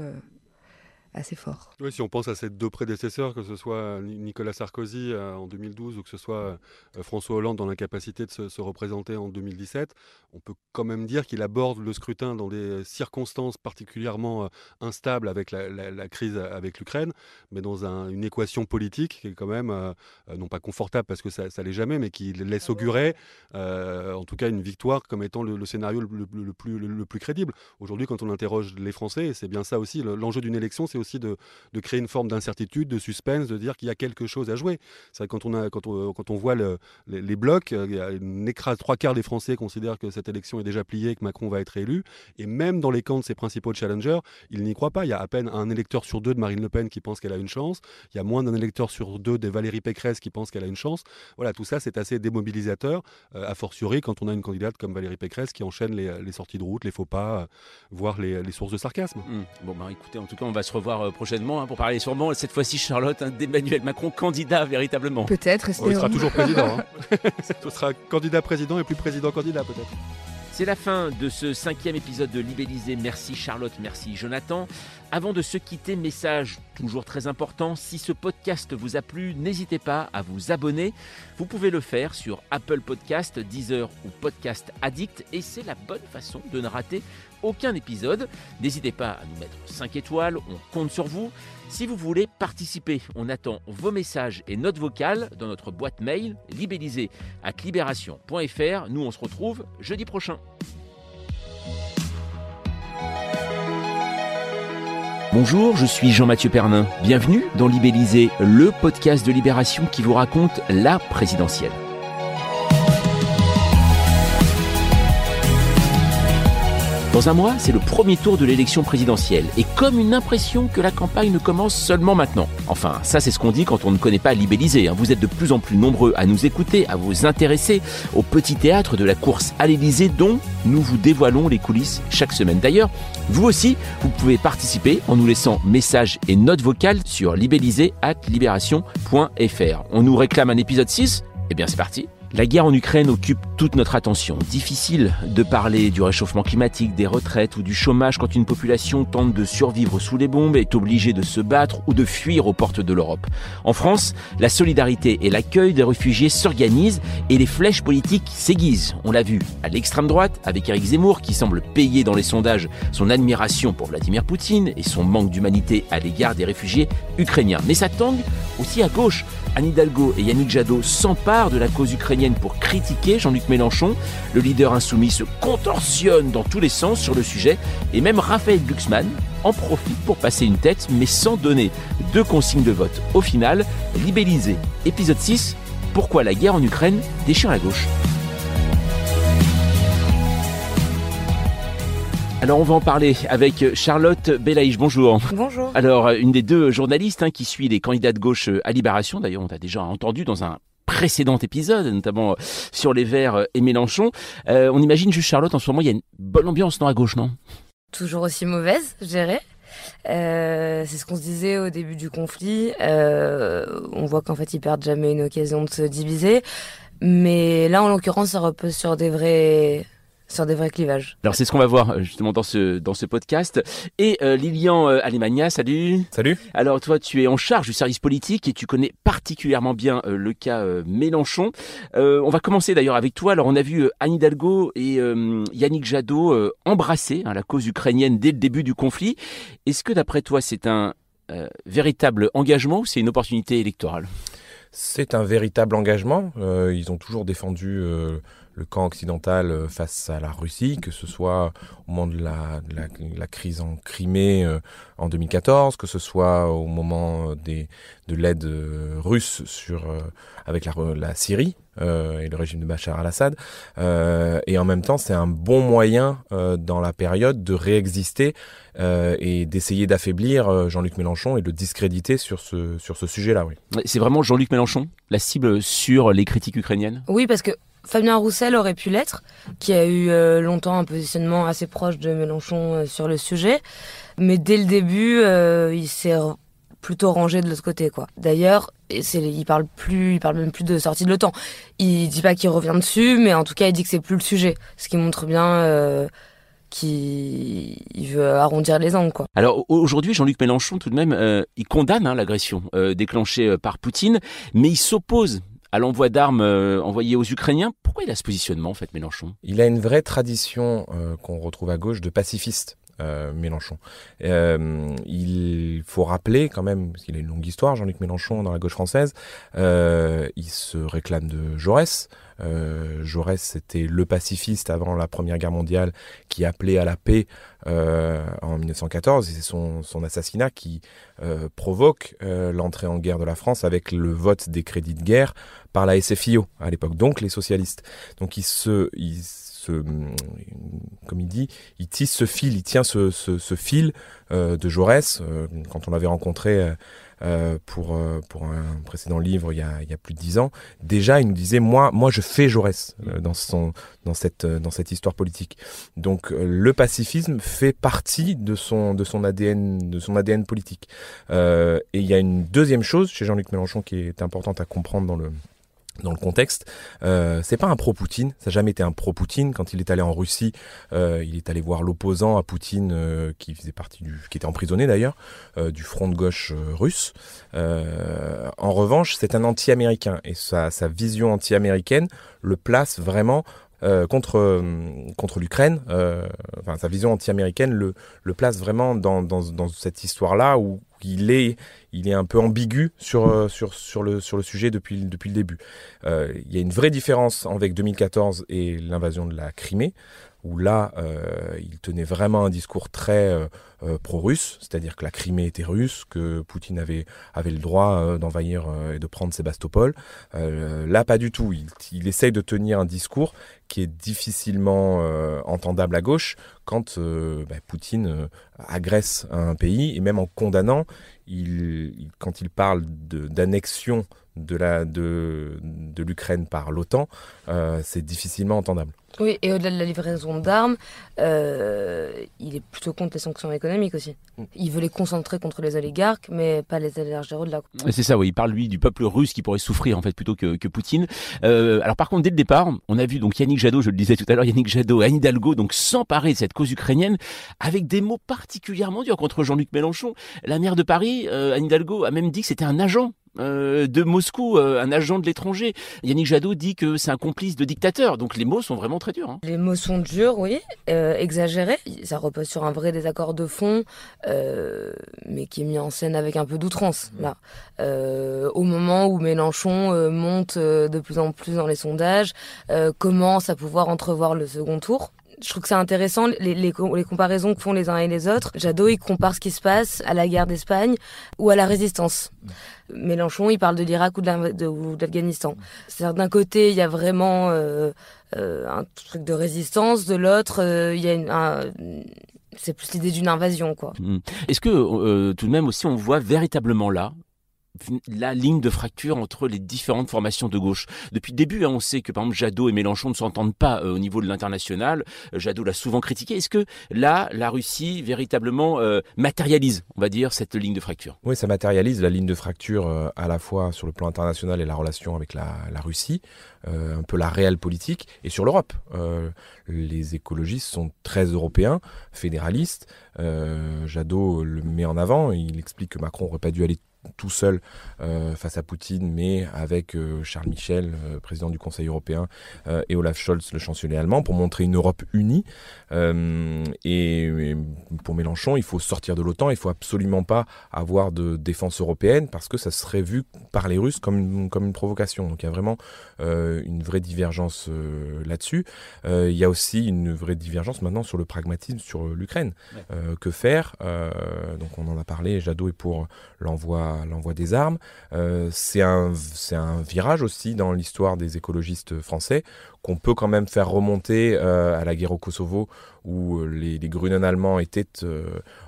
assez fort. Oui, si on pense à ces deux prédécesseurs, que ce soit Nicolas Sarkozy euh, en 2012 ou que ce soit euh, François Hollande dans l'incapacité de se, représenter en 2017, on peut quand même dire qu'il aborde le scrutin dans des circonstances particulièrement euh, instables avec la, crise avec l'Ukraine, mais dans une équation politique qui est quand même, non pas confortable parce que ça, ça l'est jamais, mais qui laisse augurer en tout cas une victoire comme étant le, scénario le, plus, le, plus crédible. Aujourd'hui, quand on interroge les Français, c'est bien ça aussi, l'enjeu d'une élection, c'est aussi de, créer une forme d'incertitude, de suspense, de dire qu'il y a quelque chose à jouer. C'est quand on, a, quand on, quand on voit les, blocs, euh, il y a une écrase, trois quarts des Français considèrent que cette élection est déjà pliée, que Macron va être élu. Et même dans les camps de ses principaux challengers, ils n'y croient pas. Il y a à peine un électeur sur deux de Marine Le Pen qui pense qu'elle a une chance. Il y a moins d'un électeur sur deux de Valérie Pécresse qui pense qu'elle a une chance. Voilà, tout ça, c'est assez démobilisateur, euh, a fortiori quand on a une candidate comme Valérie Pécresse qui enchaîne les, sorties de route, les faux pas, euh, voire les, sources de sarcasme. Mmh. Bon, bah écoutez, en tout cas, on va se revoir euh, prochainement hein, pour parler sûrement, cette fois-ci, Charlotte, hein, d'Emmanuel Macron, candidat véritablement. Peut-être. Oh, il sera toujours président. Hein. <laughs> Ce sera candidat président et plus président candidat peut-être. C'est la fin de ce cinquième épisode de Libellisé. Merci Charlotte, merci Jonathan. Avant de se quitter, message toujours très important, si ce podcast vous a plu, n'hésitez pas à vous abonner. Vous pouvez le faire sur Apple Podcast, Deezer ou Podcast Addict et c'est la bonne façon de ne rater aucun épisode. N'hésitez pas à nous mettre 5 étoiles, on compte sur vous. Si vous voulez participer, on attend vos messages et notes vocales dans notre boîte mail libellisée à libération.fr. Nous, on se retrouve jeudi prochain. Bonjour, je suis Jean-Mathieu Pernin. Bienvenue dans Libellisé, le podcast de Libération qui vous raconte la présidentielle. Dans un mois, c'est le premier tour de l'élection présidentielle, et comme une impression que la campagne ne commence seulement maintenant. Enfin, ça c'est ce qu'on dit quand on ne connaît pas Libellisé. Hein. Vous êtes de plus en plus nombreux à nous écouter, à vous intéresser au petit théâtre de la course à l'Élysée dont nous vous dévoilons les coulisses chaque semaine. D'ailleurs, vous aussi, vous pouvez participer en nous laissant messages et notes vocales sur libellisé at libération.fr. On nous réclame un épisode 6 Eh bien c'est parti La guerre en Ukraine occupe toute notre attention. Difficile de parler du réchauffement climatique, des retraites ou du chômage quand une population tente de survivre sous les bombes, est obligée de se battre ou de fuir aux portes de l'Europe. En France, la solidarité et l'accueil des réfugiés s'organisent et les flèches politiques s'aiguisent. On l'a vu à l'extrême droite avec Éric Zemmour qui semble payer dans les sondages son admiration pour Vladimir Poutine et son manque d'humanité à l'égard des réfugiés ukrainiens. Mais ça tangue aussi à gauche Anne Hidalgo et Yannick Jadot s'emparent de la cause ukrainienne pour critiquer Jean-Luc Mélenchon. Le leader insoumis se contorsionne dans tous les sens sur le sujet et même Raphaël Glucksmann en profite pour passer une tête mais sans donner de consignes de vote. Au final, libellisé. Épisode 6, pourquoi la guerre en Ukraine déchire la gauche. Alors on va en parler avec Charlotte Belaïch. Bonjour. Bonjour. Alors une des deux journalistes hein, qui suit les candidats de gauche à Libération, d'ailleurs on t'a déjà entendu dans un précédent épisode, notamment sur les Verts et Mélenchon. Euh, on imagine juste Charlotte en ce moment, il y a une bonne ambiance non à gauche, non? Toujours aussi mauvaise, je dirais. Euh, c'est ce qu'on se disait au début du conflit. Euh, on voit qu'en fait ils perdent jamais une occasion de se diviser. Mais là, en l'occurrence, ça repose sur des vrais sur des vrais clivages. Alors c'est ce qu'on va voir justement dans ce, dans ce podcast. Et euh, Lilian euh, Alemania, salut Salut Alors toi tu es en charge du service politique et tu connais particulièrement bien euh, le cas euh, Mélenchon. Euh, on va commencer d'ailleurs avec toi. Alors on a vu Anne Hidalgo et Yannick Jadot embrasser hein, la cause ukrainienne dès le début du conflit. Est-ce que d'après toi c'est un véritable engagement ou c'est une opportunité électorale? C'est un véritable engagement. Euh, ils ont toujours défendu euh, le camp occidental euh, face à la Russie, que ce soit au moment de la, de la, la crise en Crimée euh, en 2014, que ce soit au moment des, de l'aide russe sur, avec la, la Syrie et le régime de Bachar al-Assad. et en même temps, c'est un bon moyen dans la période de réexister et d'essayer d'affaiblir Jean-Luc Mélenchon et de discréditer sur ce, sur ce sujet-là. Oui. C'est vraiment Jean-Luc Mélenchon, la cible sur les critiques ukrainiennes? Oui, parce que Fabien Roussel aurait pu l'être, qui a eu euh, longtemps un positionnement assez proche de Mélenchon euh, sur le sujet, mais dès le début, euh, il s'est plutôt rangé de l'autre côté, quoi. D'ailleurs, il parle plus, il parle même plus de sortie de l'OTAN. Il dit pas qu'il revient dessus, mais en tout cas, il dit que c'est plus le sujet, ce qui montre bien. Qui veut arrondir les angles. Quoi. Alors aujourd'hui, Jean-Luc Mélenchon, tout de même, il condamne hein, l'agression déclenchée par Poutine, mais il s'oppose à l'envoi d'armes euh, envoyées aux Ukrainiens. Pourquoi il a ce positionnement, en fait, Mélenchon? Il a une vraie tradition euh, qu'on retrouve à gauche de pacifiste. Euh, Mélenchon. Euh, il faut rappeler quand même, parce qu'il a une longue histoire, Jean-Luc Mélenchon dans la gauche française, euh, il se réclame de Jaurès. Jaurès, c'était le pacifiste avant la Première Guerre mondiale qui appelait à la paix en 1914. Et c'est son, assassinat qui provoque l'entrée en guerre de la France avec le vote des crédits de guerre par la SFIO à l'époque, donc les socialistes. Donc il se... se, comme il dit, il tisse ce fil, il tient ce, fil euh, de Jaurès. Euh, quand on l'avait rencontré euh, pour, pour un précédent livre il y, a, il y a plus de dix ans, déjà il nous disait moi, moi je fais Jaurès dans, son, dans, cette, dans cette histoire politique. Donc le pacifisme fait partie de son, de son, ADN, de son ADN politique. et il y a une deuxième chose chez Jean-Luc Mélenchon qui est importante à comprendre dans le dans le contexte, euh, c'est pas un pro-Poutine, ça n'a jamais été un pro-Poutine. Quand il est allé en Russie, euh, il est allé voir l'opposant à Poutine, euh, qui faisait partie du, qui était emprisonné d'ailleurs, euh, du front de gauche euh, russe. Euh, en revanche, c'est un anti-américain et sa, sa vision anti-américaine le place vraiment euh, contre, contre l'Ukraine, euh, enfin, sa vision anti-américaine le, le place vraiment dans, dans, dans cette histoire-là où il est, un peu ambigu le, sur le sujet depuis, depuis le début. Euh, il y a une vraie différence avec 2014 et l'invasion de la Crimée, où là, euh, il tenait vraiment un discours très euh, euh, pro-russe, c'est-à-dire que la Crimée était russe, que Poutine avait, avait le droit d'envahir et de prendre Sébastopol. là, pas du tout. Il, il, essaye de tenir un discours qui est difficilement entendable à gauche quand bah, Poutine agresse un pays, et même en condamnant, il, quand il parle d'annexion de, la, de, de l'Ukraine par l'OTAN, euh, c'est difficilement entendable. Oui, et au-delà de la livraison d'armes, euh, il est plutôt contre les sanctions économiques aussi. Il veut les concentrer contre les oligarques, mais pas les élargir au-delà. C'est ça, oui. Il parle, lui, du peuple russe qui pourrait souffrir, en fait, plutôt que, que Poutine. Euh, alors, par contre, dès le départ, on a vu donc Yannick Jadot, je le disais tout à l'heure, Yannick Jadot et Anne Hidalgo, donc s'emparer de cette cause ukrainienne avec des mots particulièrement durs contre Jean-Luc Mélenchon. La maire de Paris, euh, Anne Hidalgo, a même dit que c'était un agent euh, de Moscou, euh, un agent de l'étranger. Yannick Jadot dit que c'est un complice de dictateur. Donc les mots sont vraiment très durs. Hein. Les mots sont durs, oui, euh, exagérés. Ça repose sur un vrai désaccord de fond, mais qui est mis en scène avec un peu d'outrance. Là, au moment où Mélenchon monte de plus en plus dans les sondages, commence à pouvoir entrevoir le second tour je trouve que c'est intéressant les, les, comparaisons que font les uns et les autres. Jadot, il compare ce qui se passe à la guerre d'Espagne ou à la résistance. Mélenchon, il parle de l'Irak ou de l'Afghanistan. C'est-à-dire d'un côté, il y a vraiment euh, euh, un truc de résistance, de l'autre, euh, il y a une, c'est plus l'idée d'une invasion, quoi. Mmh. Est-ce que tout de même aussi on voit véritablement là la ligne de fracture entre les différentes formations de gauche. Depuis le début, hein, on sait que par exemple Jadot et Mélenchon ne s'entendent pas euh, au niveau de l'international. Euh, Jadot l'a souvent critiqué. Est-ce que là, la Russie véritablement euh, matérialise, on va dire, cette ligne de fracture? Oui, ça matérialise la ligne de fracture à la fois sur le plan international et la relation avec la, la Russie, un peu la réelle politique, et sur l'Europe. les écologistes sont très européens, fédéralistes. Jadot le met en avant. Il explique que Macron n'aurait pas dû aller tout seul euh, face à Poutine, mais avec euh, Charles Michel, euh, président du Conseil européen, et Olaf Scholz, le chancelier allemand, pour montrer une Europe unie. Et, pour Mélenchon, il faut sortir de l'OTAN, il faut absolument pas avoir de défense européenne parce que ça serait vu par les Russes comme une, comme une provocation. Donc il y a vraiment une vraie divergence là-dessus. il y a aussi une vraie divergence maintenant sur le pragmatisme sur l'Ukraine. que faire? Donc on en a parlé, Jadot est pour l'envoi l'envoi des armes. Euh, c'est un, un virage aussi dans l'histoire des écologistes français qu'on peut quand même faire remonter euh, à la guerre au Kosovo où euh, les, les Grünen allemands étaient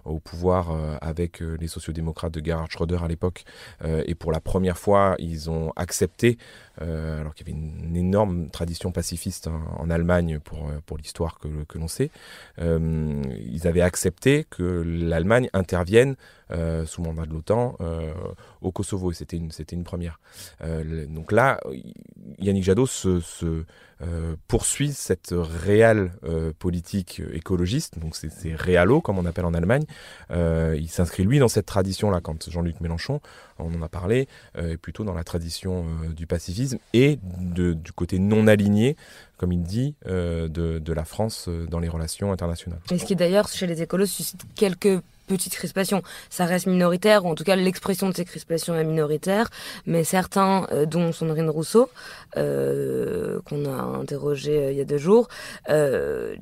au pouvoir avec les sociodémocrates de Gerhard Schröder à l'époque. Et pour la première fois ils ont accepté alors qu'il y avait une, énorme tradition pacifiste en, Allemagne pour, pour l'histoire que, que l'on sait ils avaient accepté que l'Allemagne intervienne sous mandat de l'OTAN au Kosovo. Et c'était une, c'était une première. Donc là Yannick Jadot se, se euh, poursuit cette réelle euh, politique écologiste, donc c'est réalo comme on appelle en Allemagne. Euh, il s'inscrit lui dans cette tradition-là. Quand Jean-Luc Mélenchon, on en a parlé, est plutôt dans la tradition du pacifisme et du côté non aligné, comme il dit, de, de, la France dans les relations internationales. Et ce qui d'ailleurs chez les écolos suscite quelques petite crispation. Ça reste minoritaire, ou en tout cas l'expression de ces crispations est minoritaire, mais certains, euh, dont Sandrine Rousseau, euh, qu'on a interrogé euh, il y a deux jours,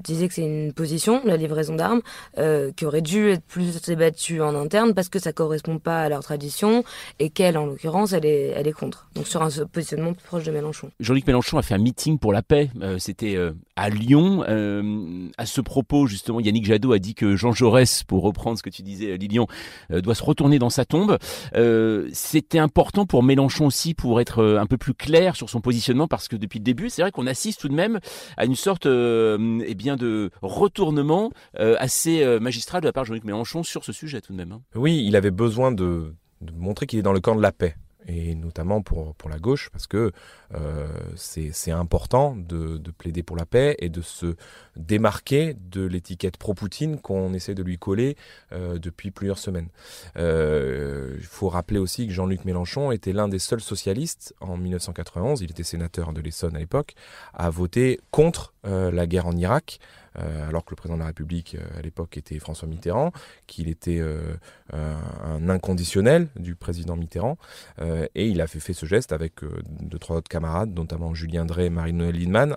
disaient que c'est une position, la livraison d'armes, qui aurait dû être plus débattue en interne parce que ça correspond pas à leur tradition et qu'elle, en l'occurrence, elle est, elle est contre. Donc sur un positionnement plus proche de Mélenchon. Jean-Luc Mélenchon a fait un meeting pour la paix. C'était à Lyon. à ce propos, justement, Yannick Jadot a dit que Jean Jaurès, pour reprendre ce que tu disais, euh, Lilian, euh, doit se retourner dans sa tombe. Euh, c'était important pour Mélenchon aussi pour être un peu plus clair sur son positionnement parce que depuis le début, c'est vrai qu'on assiste tout de même à une sorte eh bien de retournement assez magistral de la part de Jean-Luc Mélenchon sur ce sujet tout de même. Hein. Oui, il avait besoin de montrer qu'il est dans le camp de la paix et notamment pour, pour la gauche, parce que euh, c'est important de, de, plaider pour la paix et de se démarquer de l'étiquette pro-Poutine qu'on essaie de lui coller euh, depuis plusieurs semaines. Euh, il faut rappeler aussi que Jean-Luc Mélenchon était l'un des seuls socialistes en 1991, il était sénateur de l'Essonne à l'époque, à voter contre la guerre en Irak. Euh, alors que le président de la République euh, à l'époque était François Mitterrand, qu'il était euh, un inconditionnel du président Mitterrand, et il a fait, ce geste avec deux trois autres camarades, notamment Julien Drey et Marie-Noël Lindemann,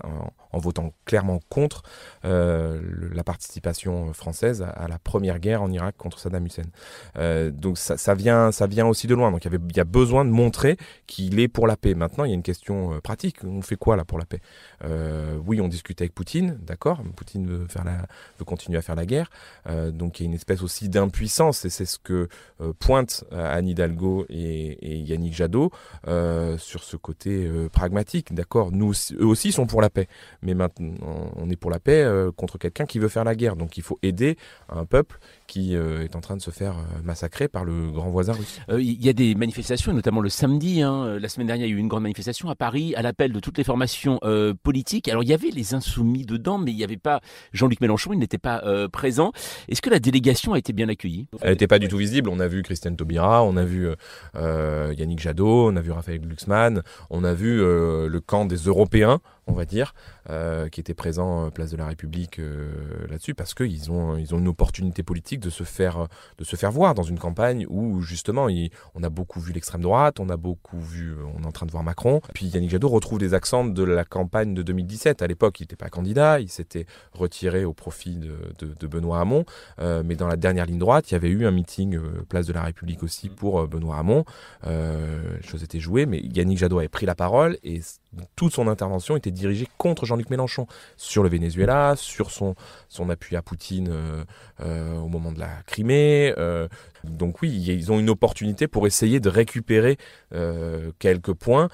en, votant clairement contre la participation française à, la première guerre en Irak contre Saddam Hussein. donc ça, vient, ça vient aussi de loin. Donc il y, a besoin de montrer qu'il est pour la paix. Maintenant, il y a une question pratique. On fait quoi là pour la paix? Oui, on discute avec Poutine, d'accord Poutine veut, faire la, veut continuer à faire la guerre. Euh, donc il y a une espèce aussi d'impuissance, et c'est ce que euh, pointe Anne Hidalgo et, Yannick Jadot sur ce côté pragmatique, d'accord Nous, eux aussi sont pour la paix, mais maintenant on est pour la paix contre quelqu'un qui veut faire la guerre. Donc il faut aider un peuple qui est en train de se faire massacrer par le grand voisin russe. Il y a des manifestations, notamment le samedi. Hein, la semaine dernière, il y a eu une grande manifestation à Paris à l'appel de toutes les formations politiques. Alors il y avait les insoumis dedans, mais il n'y avait pas Jean-Luc Mélenchon, il n'était pas euh, présent. Est-ce que la délégation a été bien accueillie? Elle n'était pas du tout visible. On a vu Christiane Taubira, on a vu euh, Yannick Jadot, on a vu Raphaël Glucksmann, on a vu euh, le camp des Européens on va dire, euh, qui était présent euh, place de la République euh, là-dessus, parce qu'ils ont, ils ont une opportunité politique de se faire, de se faire voir dans une campagne où justement, on a beaucoup vu l'extrême droite, on a beaucoup vu, on est en train de voir Macron. Puis Yannick Jadot retrouve des accents de la campagne de 2017. À l'époque, il n'était pas candidat, il s'était retiré au profit de, Benoît Hamon, mais dans la dernière ligne droite, il y avait eu un meeting place de la République aussi pour Benoît Hamon. les choses étaient jouées, mais Yannick Jadot avait pris la parole et toute son intervention était dirigée contre Jean-Luc Mélenchon sur le Venezuela, sur son, son appui à Poutine euh, euh, au moment de la Crimée. Euh, donc oui, ils ont une opportunité pour essayer de récupérer quelques points.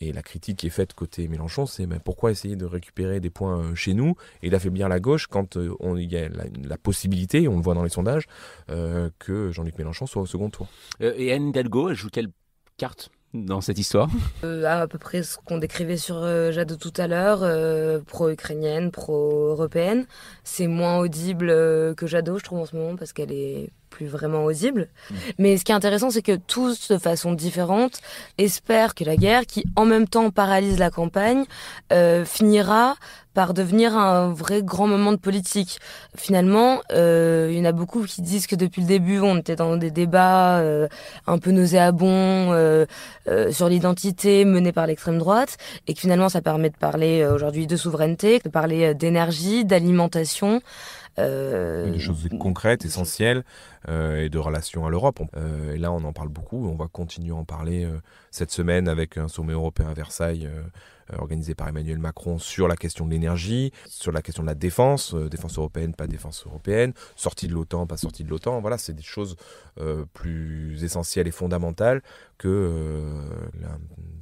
et la critique qui est faite côté Mélenchon, c'est mais pourquoi essayer de récupérer des points chez nous? Et d'affaiblir la gauche quand il y a la, possibilité, on le voit dans les sondages, que Jean-Luc Mélenchon soit au second tour. et Anne Hidalgo, elle joue quelle carte? Dans cette histoire <laughs> euh, À peu près ce qu'on décrivait sur euh, Jade tout à l'heure, euh, pro-ukrainienne, pro-européenne. C'est moins audible que Jadot, je trouve, en ce moment, parce qu'elle est plus vraiment audible. Mm. Mais ce qui est intéressant, c'est que tous, de façon différente, espèrent que la guerre, qui en même temps paralyse la campagne, euh, finira par devenir un vrai grand moment de politique. Finalement, euh, il y en a beaucoup qui disent que depuis le début, on était dans des débats euh, un peu nauséabonds euh, euh, sur l'identité menée par l'extrême droite, et que finalement, ça permet de parler aujourd'hui de souveraineté, de parler d'énergie, d'alimentation. Euh, des choses concrètes, essentielles, euh, et de relations à l'Europe. Euh, et là, on en parle beaucoup. On va continuer à en parler cette semaine avec un sommet européen à Versailles organisé par Emmanuel Macron sur la question de l'énergie, sur la question de la défense, défense européenne, pas défense européenne, sortie de l'OTAN, pas sortie de l'OTAN. Voilà, c'est des choses plus essentielles et fondamentales que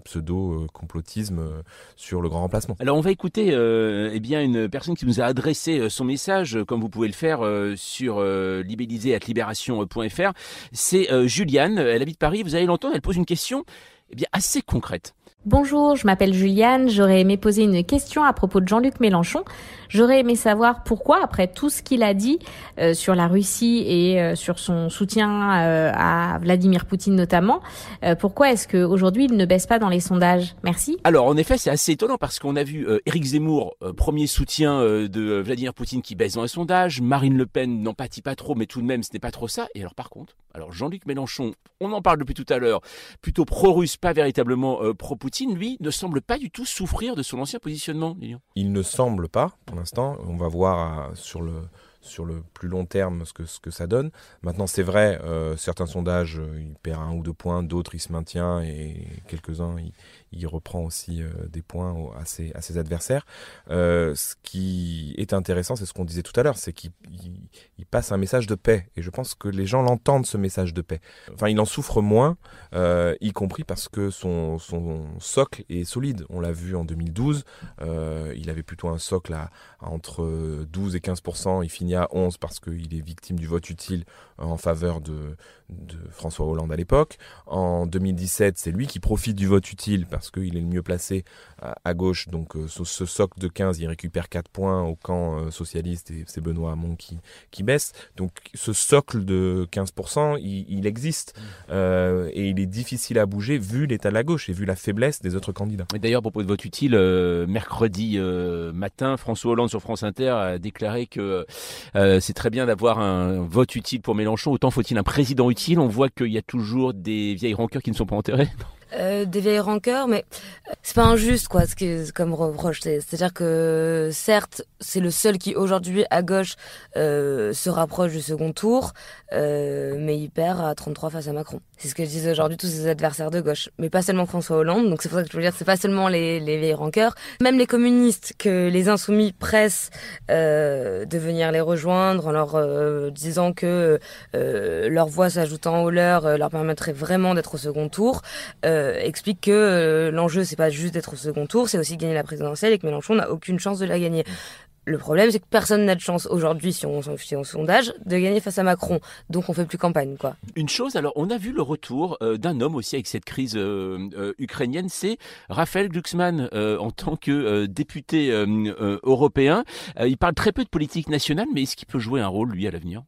pseudo-complotisme sur le grand remplacement. Alors on va écouter euh, eh bien, une personne qui nous a adressé euh, son message, comme vous pouvez le faire euh, sur euh, libellisé.libération.fr. C'est Juliane, elle habite Paris, vous allez l'entendre, elle pose une question eh bien, assez concrète. Bonjour, je m'appelle Juliane. J'aurais aimé poser une question à propos de Jean-Luc Mélenchon. J'aurais aimé savoir pourquoi, après tout ce qu'il a dit euh, sur la Russie et euh, sur son soutien euh, à Vladimir Poutine notamment, pourquoi est-ce qu'aujourd'hui il ne baisse pas dans les sondages? Merci. Alors en effet, c'est assez étonnant parce qu'on a vu Éric Zemmour, premier soutien de Vladimir Poutine qui baisse dans les sondages, Marine Le Pen n'en pâtit pas trop, mais tout de même ce n'est pas trop ça. Et alors par contre, alors Jean-Luc Mélenchon, on en parle depuis tout à l'heure, plutôt pro-russe, pas véritablement pro-Poutine, lui ne semble pas du tout souffrir de son ancien positionnement. Il ne semble pas, pour l'instant. On va voir euh, sur le sur le plus long terme ce que, ce que ça donne. Maintenant, c'est vrai, euh, certains sondages, euh, il perd un ou deux points, d'autres, il se maintient, et quelques-uns, il, il reprend aussi euh, des points à ses, adversaires. Euh, ce qui est intéressant, c'est ce qu'on disait tout à l'heure, c'est qu'il passe un message de paix. Et je pense que les gens l'entendent, ce message de paix. Enfin, il en souffre moins, euh, y compris parce que son, socle est solide. On l'a vu en 2012, il avait plutôt un socle à, entre 12 et 15% il finit à 11% parce qu'il est victime du vote utile en faveur de François Hollande à l'époque. En 2017, c'est lui qui profite du vote utile parce qu'il est le mieux placé à, gauche. Donc euh, ce, socle de 15, il récupère 4 points au camp euh, socialiste et c'est Benoît Hamon qui, qui baisse. Donc ce socle de 15%, il, existe mmh. euh, et il est difficile à bouger vu l'état de la gauche et vu la faiblesse des autres candidats. D'ailleurs, à propos de vote utile, mercredi matin, François Hollande sur France Inter a déclaré que c'est très bien d'avoir un vote utile pour Mélenchon, autant faut-il un président utile. On voit qu'il y a toujours des vieilles rancœurs qui ne sont pas enterrées. Euh, des vieilles rancœurs, mais euh, c'est pas injuste quoi, ce qui comme reproche. C'est-à-dire que certes, c'est le seul qui aujourd'hui à gauche euh, se rapproche du second tour, mais il perd à 33 face à Macron. C'est ce que disent aujourd'hui tous ses adversaires de gauche, mais pas seulement François Hollande. Donc c'est pour ça que je veux dire, c'est pas seulement les, les vieilles rancœurs, même les communistes que les insoumis pressent euh, de venir les rejoindre en leur euh, disant que euh, leur voix s'ajoutant aux leurs euh, leur permettrait vraiment d'être au second tour, euh, expliquent que euh, l'enjeu c'est pas juste d'être au second tour, c'est aussi gagner la présidentielle et que Mélenchon n'a aucune chance de la gagner. Le problème, c'est que personne n'a de chance aujourd'hui, si on s'en au sondage, de gagner face à Macron. Donc on fait plus campagne, quoi. Une chose, alors on a vu le retour euh, d'un homme aussi avec cette crise euh, euh, ukrainienne, c'est Raphaël Glucksmann en tant que député européen. Il parle très peu de politique nationale, mais est-ce qu'il peut jouer un rôle, lui, à l'avenir?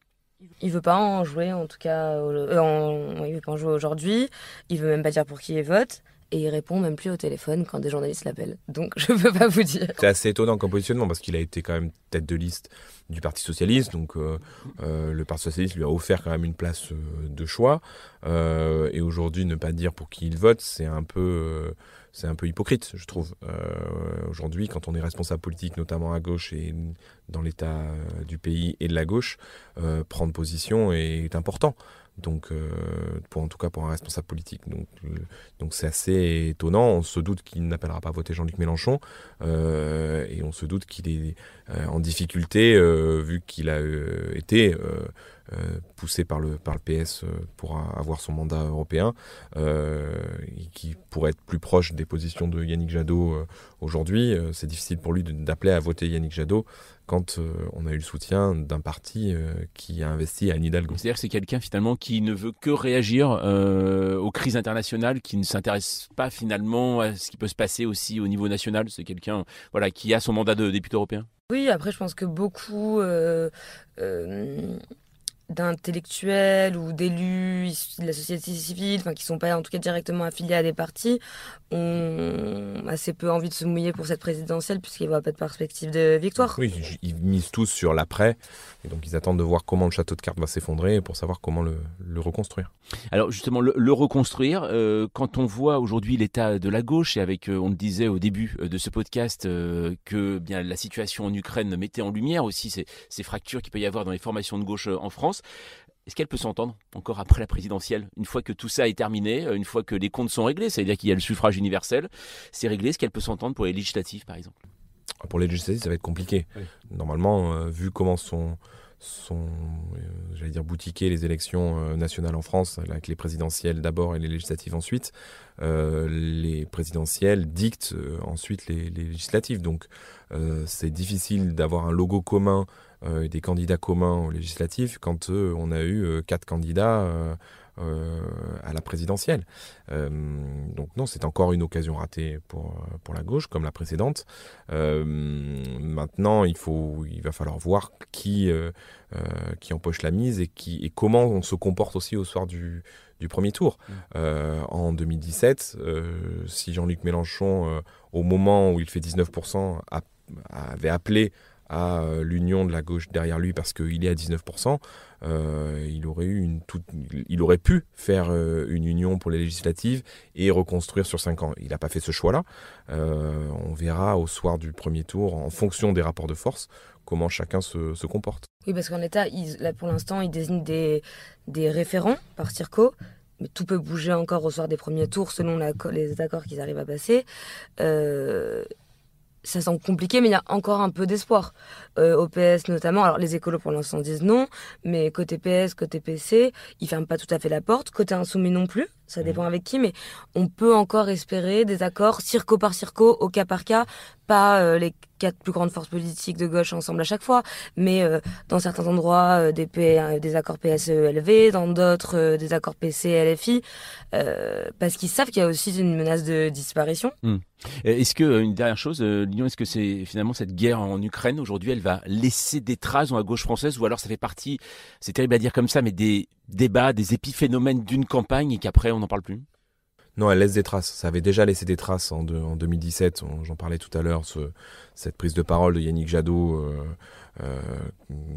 Il veut pas en jouer, en tout cas, euh, en- il veut pas en jouer aujourd'hui. Il veut même pas dire pour qui il vote. Et il répond même plus au téléphone quand des journalistes l'appellent. Donc <laughs> je peux pas vous dire. C'est assez étonnant comme positionnement parce qu'il a été quand même tête de liste du Parti Socialiste. Donc euh, euh, le Parti Socialiste lui a offert quand même une place euh, de choix. Et aujourd'hui, ne pas dire pour qui il vote, c'est un peu... c'est un peu hypocrite, je trouve. Aujourd'hui, quand on est responsable politique, notamment à gauche et dans l'état du pays et de la gauche, prendre position est important. Donc, euh, pour, en tout cas pour un responsable politique. Donc, euh, donc c'est assez étonnant. On se doute qu'il n'appellera pas à voter Jean-Luc Mélenchon euh, et on se doute qu'il est en difficulté vu qu'il a été poussé par le, par le PS pour avoir son mandat européen qui pourrait être plus proche des positions de Yannick Jadot aujourd'hui. C'est difficile pour lui d'appeler à voter Yannick Jadot quand euh, on a eu le soutien d'un parti euh, qui a investi à Anne Hidalgo. C'est-à-dire que c'est quelqu'un finalement qui ne veut que réagir euh, aux crises internationales, qui ne s'intéresse pas finalement à ce qui peut se passer aussi au niveau national. C'est quelqu'un voilà, qui a son mandat de député européen. Oui, après, je pense que beaucoup euh, euh, d'intellectuels ou d'élus issus de la société civile, enfin qui sont pas en tout cas directement affiliés à des partis, ont assez peu envie de se mouiller pour cette présidentielle puisqu'ils voient pas de perspective de victoire. Oui, ils misent tous sur l'après, et donc ils attendent de voir comment le château de cartes va s'effondrer pour savoir comment le, le reconstruire. Alors justement, le, le reconstruire, euh, quand on voit aujourd'hui l'état de la gauche, et avec, euh, on le disait au début euh, de ce podcast, euh, que bien la situation en Ukraine mettait en lumière aussi ces, ces fractures qu'il peut y avoir dans les formations de gauche en France, est-ce qu'elle peut s'entendre encore après la présidentielle Une fois que tout ça est terminé, euh, une fois que les comptes sont réglés, c'est-à-dire qu'il y a le suffrage universel, c'est réglé, est-ce qu'elle peut s'entendre pour les législatives par exemple? Pour les législatives, ça va être compliqué. Oui. Normalement, euh, vu comment sont, sont euh, j'allais dire, boutiquées les élections euh, nationales en France, avec les présidentielles d'abord et les législatives ensuite, euh, les présidentielles dictent euh, ensuite les, les législatives. Donc, euh, c'est difficile d'avoir un logo commun des candidats communs aux législatives quand euh, on a eu euh, quatre candidats euh, euh, à la présidentielle. Euh, donc non, c'est encore une occasion ratée pour, pour la gauche, comme la précédente. Euh, maintenant, il, faut, il va falloir voir qui, euh, euh, qui empoche la mise et, qui, et comment on se comporte aussi au soir du, du premier tour. Euh, en 2017, euh, si Jean-Luc Mélenchon, euh, au moment où il fait 19%, a- avait appelé à euh, l'union de la gauche derrière lui parce qu'il est à 19%, euh, il aurait eu une toute, il aurait pu faire euh, une union pour les législatives et reconstruire sur 5 ans. Il n'a pas fait ce choix-là. On verra au soir du premier tour, en fonction des rapports de force, comment chacun se, comporte. Oui, parce qu'en l'état, ils- là pour l'instant, ils désignent des, référents par circo. Mais tout peut bouger encore au soir des premiers tours selon les accords qu'ils arrivent à passer. Ça semble compliqué, mais il y a encore un peu d'espoir. Euh, au PS notamment, alors les écolos pour l'instant disent non, mais côté PS, côté PC, ils ferment pas tout à fait la porte. Côté insoumis non plus, ça dépend avec qui, mais on peut encore espérer des accords circo par circo, au cas par cas, pas euh, les quatre plus grandes forces politiques de gauche ensemble à chaque fois, mais euh, dans certains endroits euh, des, P- des accords PSE-LV, dans d'autres des accords PC-LFI, euh, parce qu'ils savent qu'il y a aussi une menace de disparition. Euh, Est-ce que, une dernière chose, Lyon, est-ce que c'est finalement cette guerre en Ukraine aujourd'hui, elle va laisser des traces dans la gauche française ou alors ça fait partie, c'est terrible à dire comme ça, mais des débats, des épiphénomènes d'une campagne et qu'après on n'en parle plus? Non, elle laisse des traces. Ça avait déjà laissé des traces en, de- en 2017. On- J'en parlais tout à l'heure, ce- cette prise de parole de Yannick Jadot, euh, euh,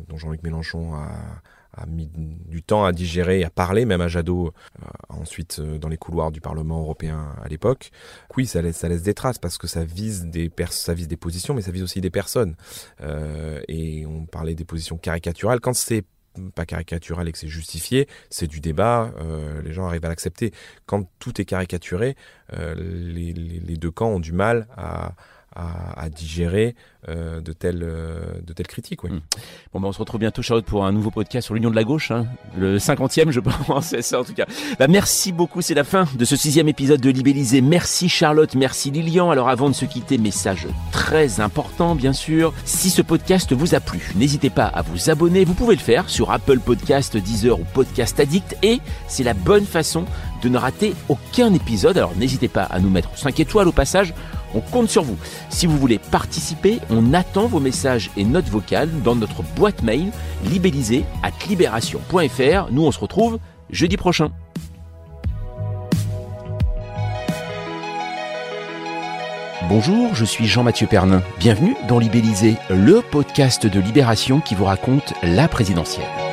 dont Jean-Luc Mélenchon a, mis du temps à digérer, à parler même à Jadot, euh, ensuite dans les couloirs du Parlement européen à l'époque. Oui, ça laisse, des traces parce que ça vise des, positions, mais ça vise aussi des personnes. Et on parlait des positions caricaturales. Quand c'est pas caricatural et que c'est justifié, c'est du débat, euh, les gens arrivent à l'accepter. Quand tout est caricaturé, euh, les, les- les deux camps ont du mal à, à, à digérer euh, de, telles, euh, de telles critiques. Oui. Mm. Bon, ben, on se retrouve bientôt, Charlotte, pour un nouveau podcast sur l'Union de la gauche, hein. le 50e, je <laughs> pense, c'est ça en tout cas. Bah, merci beaucoup, c'est la fin de ce sixième épisode de Libellisé. Merci Charlotte, merci Lilian. Alors avant de se quitter, message très important, bien sûr. Si ce podcast vous a plu, n'hésitez pas à vous abonner. Vous pouvez le faire sur Apple Podcast, Deezer ou Podcast Addict, et c'est la bonne façon de ne rater aucun épisode. Alors n'hésitez pas à nous mettre 5 étoiles au passage. On compte sur vous. Si vous voulez participer, on attend vos messages et notes vocales dans notre boîte mail libellisé at libération.fr. Nous, on se retrouve jeudi prochain. Bonjour, je suis Jean-Mathieu Pernin. Bienvenue dans Libellisé, le podcast de Libération qui vous raconte la présidentielle.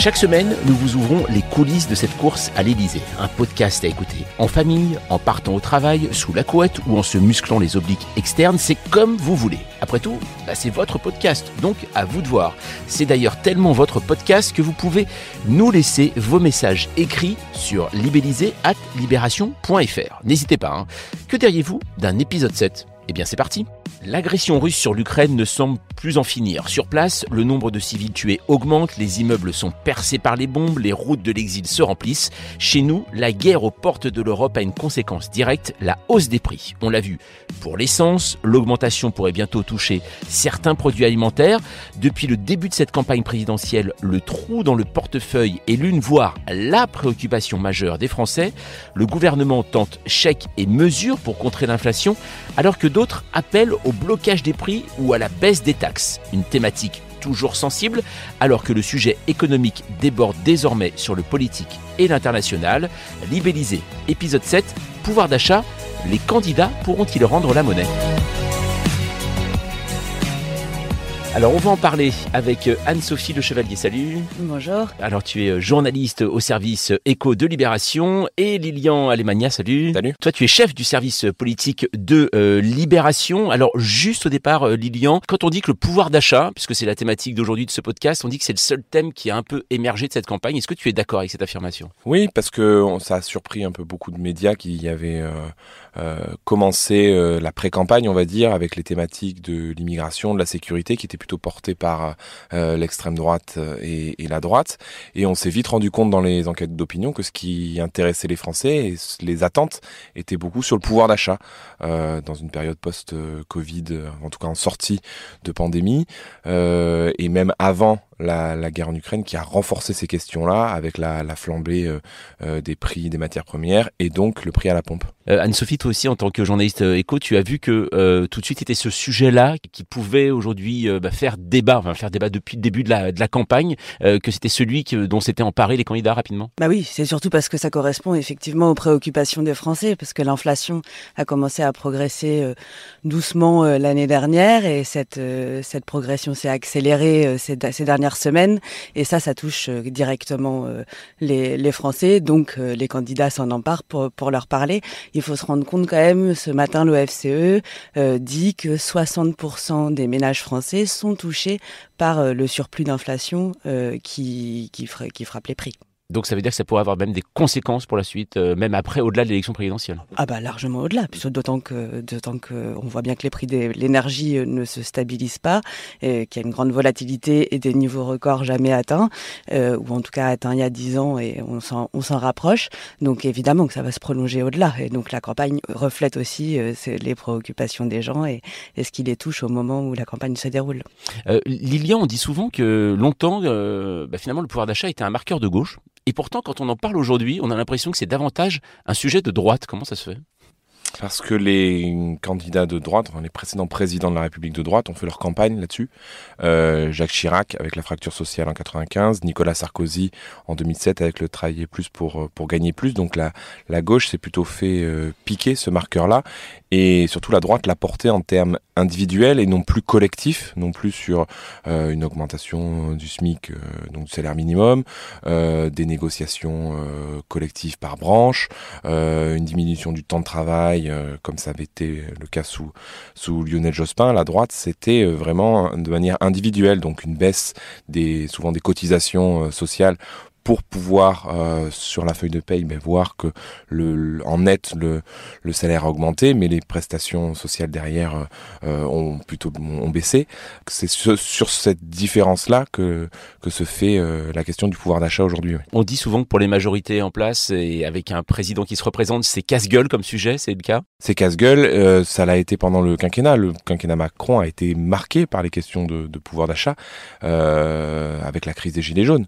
Chaque semaine, nous vous ouvrons les coulisses de cette course à l'Élysée. Un podcast à écouter en famille, en partant au travail, sous la couette ou en se musclant les obliques externes, c'est comme vous voulez. Après tout, bah, c'est votre podcast, donc à vous de voir. C'est d'ailleurs tellement votre podcast que vous pouvez nous laisser vos messages écrits sur libellisé@libération.fr. N'hésitez pas. hein. Que diriez-vous d'un épisode 7 Eh bien, c'est parti. L'agression russe sur l'Ukraine ne semble plus en finir. Sur place, le nombre de civils tués augmente, les immeubles sont percés par les bombes, les routes de l'exil se remplissent. Chez nous, la guerre aux portes de l'Europe a une conséquence directe, la hausse des prix. On l'a vu pour l'essence, l'augmentation pourrait bientôt toucher certains produits alimentaires. Depuis le début de cette campagne présidentielle, le trou dans le portefeuille est l'une, voire la préoccupation majeure des Français. Le gouvernement tente chèques et mesures pour contrer l'inflation, alors que d'autres appellent au blocage des prix ou à la baisse des taxes. Une thématique toujours sensible, alors que le sujet économique déborde désormais sur le politique et l'international. Libellisé, épisode 7, pouvoir d'achat, les candidats pourront-ils rendre la monnaie? Alors on va en parler avec euh, Anne-Sophie Le Chevalier, salut Bonjour. alors tu es euh, journaliste au service Écho de Libération et Lilian Alemania, salut. Salut. Toi tu es chef du service politique de euh, Libération. Alors juste au départ euh, Lilian, quand on dit que le pouvoir d'achat, puisque c'est la thématique d'aujourd'hui de ce podcast, on dit que c'est le seul thème qui a un peu émergé de cette campagne. Est-ce que tu es d'accord avec cette affirmation? Oui, parce que on- ça a surpris un peu beaucoup de médias qui y avaient euh, euh, commencé euh, la pré-campagne, on va dire, avec les thématiques de l'immigration, de la sécurité, qui étaient plutôt portées par euh, l'extrême droite et, et la droite. Et on s'est vite rendu compte dans les enquêtes d'opinion que ce qui intéressait les Français et les attentes étaient beaucoup sur le pouvoir d'achat dans une période post-Covid, en tout cas en sortie de pandémie, et même avant la, la guerre en Ukraine qui a renforcé ces questions-là avec la, la flambée euh, euh, des prix des matières premières et donc le prix à la pompe. Euh, Anne-Sophie, toi aussi en tant que journaliste Écho, tu as vu que euh, tout de suite était ce sujet-là qui pouvait aujourd'hui euh, bah, faire débat, enfin faire débat depuis le début de la, de la campagne, euh, que c'était celui que- dont s'étaient emparés les candidats rapidement Bah oui, c'est surtout parce que ça correspond effectivement aux préoccupations des Français, parce que l'inflation a commencé à progresser euh, doucement euh, l'année dernière et cette euh, cette progression s'est accélérée euh, ces, ces dernières semaines et ça, ça touche euh, directement euh, les, Français, donc euh, les candidats s'en emparent pour leur parler. Il faut se rendre compte quand même, ce matin l'OFCE dit que 60% des ménages français sont touchés par le surplus d'inflation qui frappe les prix. Donc ça veut dire que ça pourrait avoir même des conséquences pour la suite, euh, même après, au-delà de l'élection présidentielle. Ah bah largement au-delà, d'autant que d'autant que on voit bien que les prix de l'énergie euh, ne se stabilisent pas, qu'il y a une grande volatilité et des niveaux records jamais atteints, euh, ou en tout cas atteints il y a 10 ans et on s'en on s'en rapproche. Donc évidemment que ça va se prolonger au-delà, et donc la campagne reflète aussi euh, les préoccupations des gens et, et ce qui les touche au moment où la campagne se déroule. Lilian, on dit souvent que longtemps, bah, finalement, le pouvoir d'achat était un marqueur de gauche. Et pourtant, quand on en parle aujourd'hui, on a l'impression que c'est davantage un sujet de droite. Comment ça se fait? Parce que les candidats de droite, les précédents présidents de la République de droite ont fait leur campagne là-dessus. Euh, Jacques Chirac avec la fracture sociale en 95, Nicolas Sarkozy en 2007 avec le travailler plus pour, euh, pour gagner plus. Donc la, la gauche s'est plutôt fait euh, piquer ce marqueur-là et surtout la droite l'a porté en termes individuel et non plus collectif, non plus sur euh, une augmentation du SMIC, euh, donc du salaire minimum, euh, des négociations collectives par branche, une diminution du temps de travail, comme ça avait été le cas sous, sous Lionel Jospin. La droite, c'était vraiment de manière individuelle, donc une baisse des, souvent des cotisations sociales pour pouvoir euh, sur la feuille de paye ben, voir que le, en net le, le, salaire a augmenté mais les prestations sociales derrière euh, ont plutôt ont baissé. C'est sur, sur cette différence là que, que se fait euh, la question du pouvoir d'achat aujourd'hui on dit souvent que pour les majorités en place et avec un président qui se représente c'est casse-gueule comme sujet c'est le cas? C'est casse-gueule euh, ça l'a été pendant le quinquennat. Le quinquennat Macron a été marqué par les questions de, de pouvoir d'achat avec la crise des gilets jaunes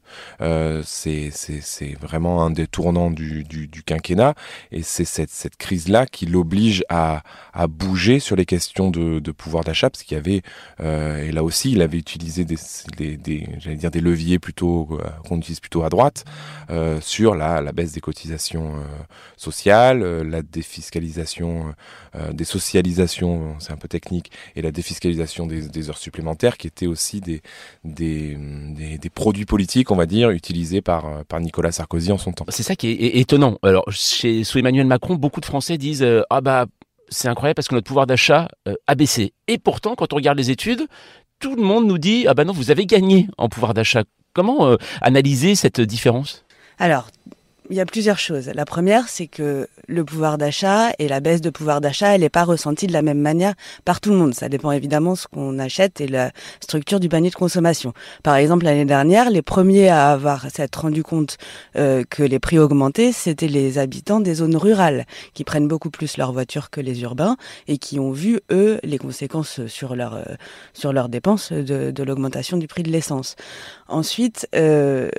c'est vraiment un des tournants du, quinquennat. Et c'est cette, crise-là qui l'oblige à, bouger sur les questions de, pouvoir d'achat parce qu'il y avait, euh, et là aussi, il avait utilisé des, j'allais dire des leviers plutôt euh, qu'on utilise plutôt à droite euh, sur la, baisse des cotisations sociales, la défiscalisation, des socialisations, c'est un peu technique, et la défiscalisation des, heures supplémentaires qui étaient aussi des produits politiques, on va dire, utilisés par par Nicolas Sarkozy en son temps. C'est ça qui est étonnant. Alors, chez, sous Emmanuel Macron, beaucoup de Français disent euh, Ah bah, c'est incroyable parce que notre pouvoir d'achat euh, a baissé. Et pourtant, quand on regarde les études, tout le monde nous dit Ah bah non, vous avez gagné en pouvoir d'achat. Comment euh, analyser cette différence? Alors, il y a plusieurs choses. La première, c'est que le pouvoir d'achat et la baisse de pouvoir d'achat, elle n'est pas ressentie de la même manière par tout le monde. Ça dépend évidemment de ce qu'on achète et la structure du panier de consommation. Par exemple, l'année dernière, les premiers à avoir s'être rendu compte euh, que les prix augmentaient, c'était les habitants des zones rurales qui prennent beaucoup plus leur voiture que les urbains et qui ont vu eux les conséquences sur leur euh, sur leurs dépenses de, de l'augmentation du prix de l'essence. Ensuite, euh,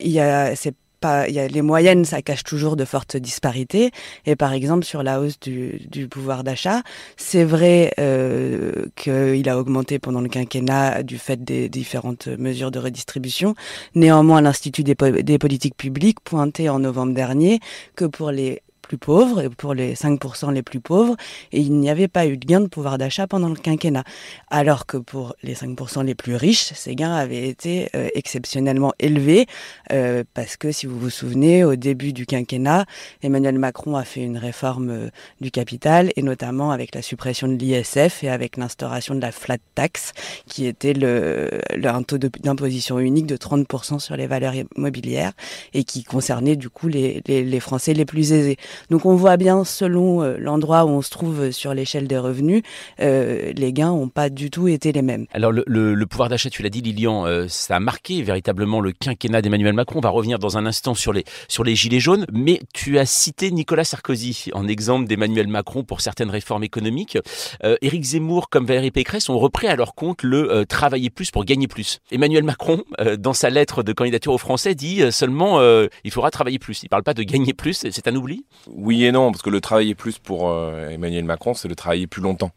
il y a c'est pas, y a les moyennes, ça cache toujours de fortes disparités. Et par exemple, sur la hausse du, du pouvoir d'achat, c'est vrai euh, qu'il a augmenté pendant le quinquennat du fait des différentes mesures de redistribution. Néanmoins, l'Institut des, des politiques publiques pointait en novembre dernier que pour les plus pauvres, et pour les 5% les plus pauvres, et il n'y avait pas eu de gain de pouvoir d'achat pendant le quinquennat. Alors que pour les 5% les plus riches, ces gains avaient été euh, exceptionnellement élevés, euh, parce que si vous vous souvenez, au début du quinquennat, Emmanuel Macron a fait une réforme euh, du capital, et notamment avec la suppression de l'ISF et avec l'instauration de la flat tax, qui était le, un taux d'imposition unique de 30% sur les valeurs immobilières, et qui concernait du coup les, les Français les plus aisés. Donc on voit bien, selon euh, l'endroit où on se trouve sur l'échelle des revenus, euh, les gains n'ont pas du tout été les mêmes. Alors le, pouvoir d'achat, tu l'as dit Lilian, euh, ça a marqué véritablement le quinquennat d'Emmanuel Macron. On va revenir dans un instant sur les, sur les gilets jaunes, mais tu as cité Nicolas Sarkozy en exemple d'Emmanuel Macron pour certaines réformes économiques. Euh, Éric Zemmour comme Valérie Pécresse ont repris à leur compte le euh, travailler plus pour gagner plus. Emmanuel Macron, euh, dans sa lettre de candidature aux Français, dit seulement il faudra travailler plus. Il ne parle pas de gagner plus, c'est un oubli? Oui et non, parce que le travailler plus pour euh, Emmanuel Macron, c'est le travailler plus longtemps.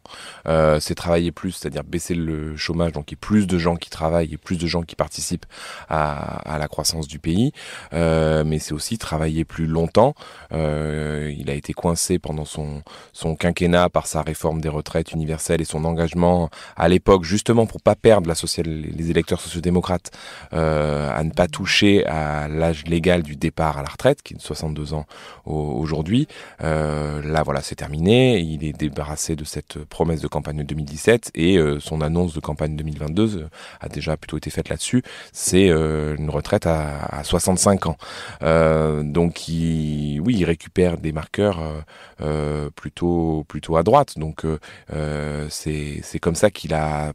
Euh, c'est travailler plus, c'est-à-dire baisser le chômage, donc il y ait plus de gens qui travaillent et plus de gens qui participent à, à la croissance du pays. Euh, mais c'est aussi travailler plus longtemps. Euh, il a été coincé pendant son, son quinquennat par sa réforme des retraites universelles et son engagement à l'époque, justement pour pas perdre la social, les électeurs sociodémocrates, euh, à ne pas toucher à l'âge légal du départ à la retraite, qui est de 62 ans aujourd'hui. Euh, là, voilà, c'est terminé. Il est débarrassé de cette promesse de campagne de 2017 et euh, son annonce de campagne 2022 euh, a déjà plutôt été faite là-dessus. C'est une retraite à, à 65 ans. Donc, il, oui, il récupère des marqueurs plutôt plutôt à droite. Donc, c'est comme ça qu'il a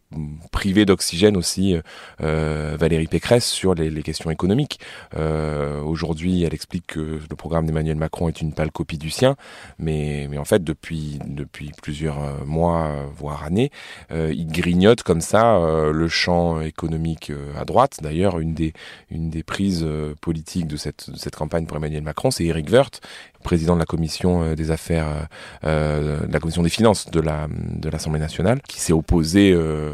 privé d'oxygène aussi Valérie Pécresse sur les, les questions économiques. Aujourd'hui, elle explique que le programme d'Emmanuel Macron est une pâle copie du sien, mais, en fait depuis, depuis plusieurs euh, mois, voire années, euh, il grignote comme ça euh, le champ économique à droite. D'ailleurs, une des, une des prises politiques de cette, cette campagne pour Emmanuel Macron, c'est Eric Woerth, président de la commission euh, des affaires, euh, de la commission des finances de la de l'Assemblée nationale, qui s'est opposé euh,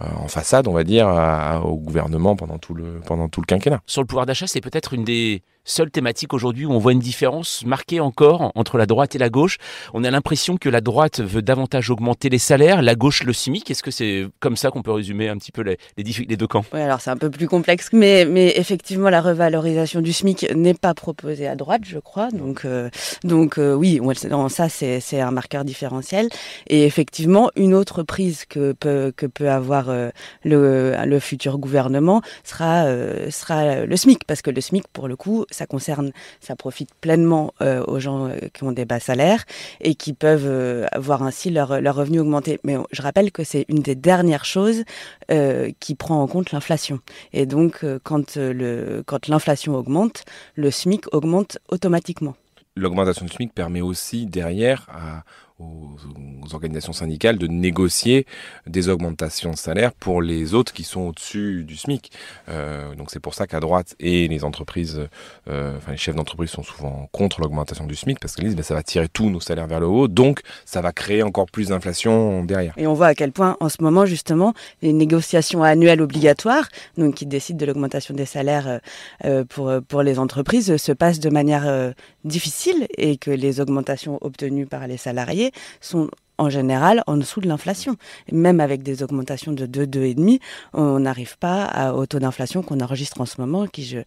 en façade, on va dire, à, au gouvernement pendant tout le pendant tout le quinquennat. Sur le pouvoir d'achat, c'est peut-être une des seule thématique aujourd'hui où on voit une différence marquée encore entre la droite et la gauche. On a l'impression que la droite veut davantage augmenter les salaires, la gauche le SMIC. Est-ce que c'est comme ça qu'on peut résumer un petit peu les, les, deux camps? Oui, alors c'est un peu plus complexe, mais, mais effectivement, la revalorisation du SMIC n'est pas proposée à droite, je crois. Donc, euh, donc euh, oui, ça, c'est un marqueur différentiel. Et effectivement, une autre prise que peut, que peut avoir euh, le, le futur gouvernement sera, sera le SMIC, parce que le SMIC, pour le coup, ça concerne, ça profite pleinement euh, aux gens euh, qui ont des bas salaires et qui peuvent euh, voir ainsi leur, leur revenu augmenter. Mais je rappelle que c'est une des dernières choses qui prend en compte l'inflation. Et donc, quand le quand l'inflation augmente, le SMIC augmente automatiquement. L'augmentation du SMIC permet aussi derrière à, aux, organisations syndicales de négocier des augmentations de salaire pour les autres qui sont au-dessus du SMIC. Euh, donc c'est pour ça qu'à droite et les entreprises, euh, enfin les chefs d'entreprise sont souvent contre l'augmentation du SMIC parce qu'ils disent ben, ça va tirer tous nos salaires vers le haut, donc ça va créer encore plus d'inflation derrière. Et on voit à quel point en ce moment justement les négociations annuelles obligatoires, donc qui décident de l'augmentation des salaires euh, pour pour les entreprises, se passent de manière difficile et que les augmentations obtenues par les salariés sont en général en dessous de l'inflation. Même avec des augmentations de 2, 2,5, on n'arrive pas au taux d'inflation qu'on enregistre en ce moment, qui, je,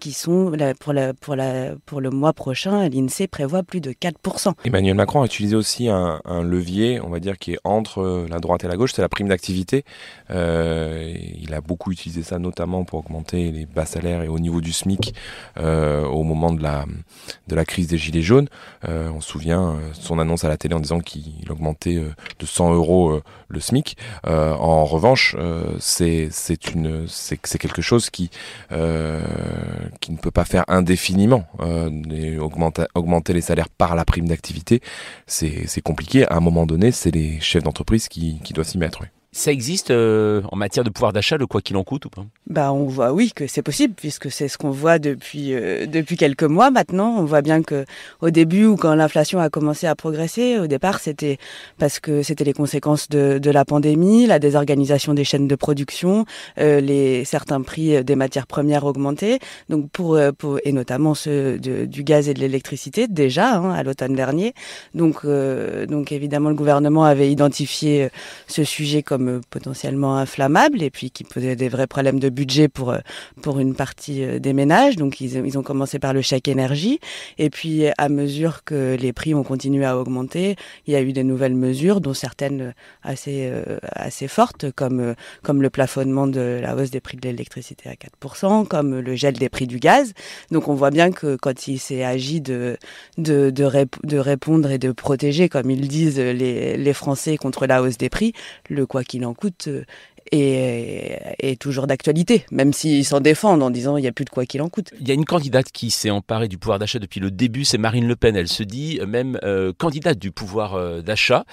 qui sont pour, la, pour, la, pour le mois prochain, l'INSEE prévoit plus de 4%. Emmanuel Macron a utilisé aussi un, levier, on va dire, qui est entre la droite et la gauche, c'est la prime d'activité. Euh, il a beaucoup utilisé ça notamment pour augmenter les bas salaires et au niveau du SMIC euh, au moment de la, la crise des Gilets jaunes. Euh, on se souvient son annonce à la télé en disant qu'il augmente euh, de 100 euros euh, le SMIC. Euh, en revanche, c'est c'est une c'est quelque chose qui qui ne peut pas faire indéfiniment. augmenter, augmenter les salaires par la prime d'activité, c'est compliqué. À un moment donné, c'est les chefs d'entreprise qui, qui doivent s'y mettre. Ça existe euh, en matière de pouvoir d'achat, le quoi qu'il en coûte ou pas? Bah, on voit oui que c'est possible puisque c'est ce qu'on voit depuis euh, depuis quelques mois maintenant. On voit bien que au début ou quand l'inflation a commencé à progresser, au départ c'était parce que c'était les conséquences de, de, la pandémie, la désorganisation des chaînes de production, euh, les certains prix des matières premières augmentés. Donc pour, pour et notamment ceux de, du gaz et de l'électricité déjà hein, à l'automne dernier. Donc donc évidemment le gouvernement avait identifié ce sujet comme potentiellement inflammable et puis qui posait des vrais problèmes de budget pour euh, pour une partie euh, des ménages. Donc ils, ils ont commencé par le chèque énergie et puis à mesure que les prix ont continué à augmenter, il y a eu des nouvelles mesures, dont certaines assez euh, assez fortes comme comme le plafonnement de la hausse des prix de l'électricité à 4%, comme le gel des prix du gaz. Donc on voit bien que quand il s'est agi de de, de, de répondre et de protéger, comme ils disent les, les Français contre la hausse des prix, le quoi qu'il il en coûte euh, est, toujours d'actualité, même s'ils s'en défendent en disant il n'y a plus de quoi qu'il en coûte. Il y a une candidate qui s'est emparée du pouvoir d'achat depuis le début, c'est Marine Le Pen. Elle se dit euh, même euh, candidate du pouvoir d'achat.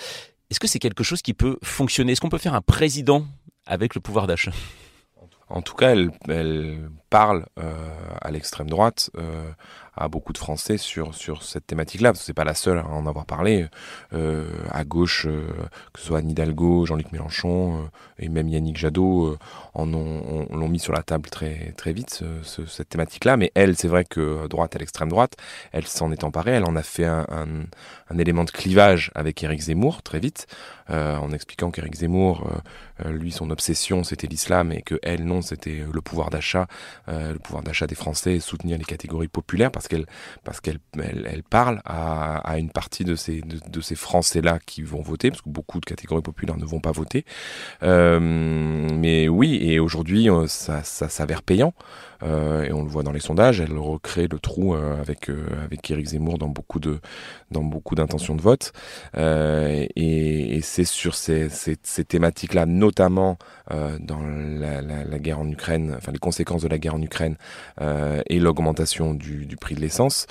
Est-ce que c'est quelque chose qui peut fonctionner? Est-ce qu'on peut faire un président avec le pouvoir d'achat? En tout cas, elle, parle à l'extrême droite, à beaucoup de Français sur, sur cette thématique-là, parce que c'est pas la seule à en avoir parlé. Euh, à gauche, euh, que ce soit Anne Hidalgo, Jean-Luc Mélenchon euh, et même Yannick Jadot euh, en ont, l'ont mis sur la table très, très vite, ce, cette thématique-là. Mais elle, c'est vrai que droite à l'extrême droite, elle s'en est emparée, elle en a fait un, un, élément de clivage avec Éric Zemmour très vite, en expliquant qu'Éric Zemmour, lui, son obsession, c'était l'islam et que elle, non, c'était le pouvoir d'achat, le pouvoir d'achat des Français soutenir les catégories populaires parce qu'elle parce qu'elle elle, parle à, une partie de ces de, ces Français là qui vont voter parce que beaucoup de catégories populaires ne vont pas voter. Euh, mais oui, et aujourd'hui euh, ça, ça s'avère payant. Euh, et on le voit dans les sondages, elle recrée le trou euh, avec euh, avec Éric Zemmour dans beaucoup de dans beaucoup d'intentions de vote. et, et c'est sur ces, ces, ces thématiques-là, notamment dans la, la, la, guerre en Ukraine, enfin les conséquences de la guerre en Ukraine et l'augmentation du, du prix de l'essence,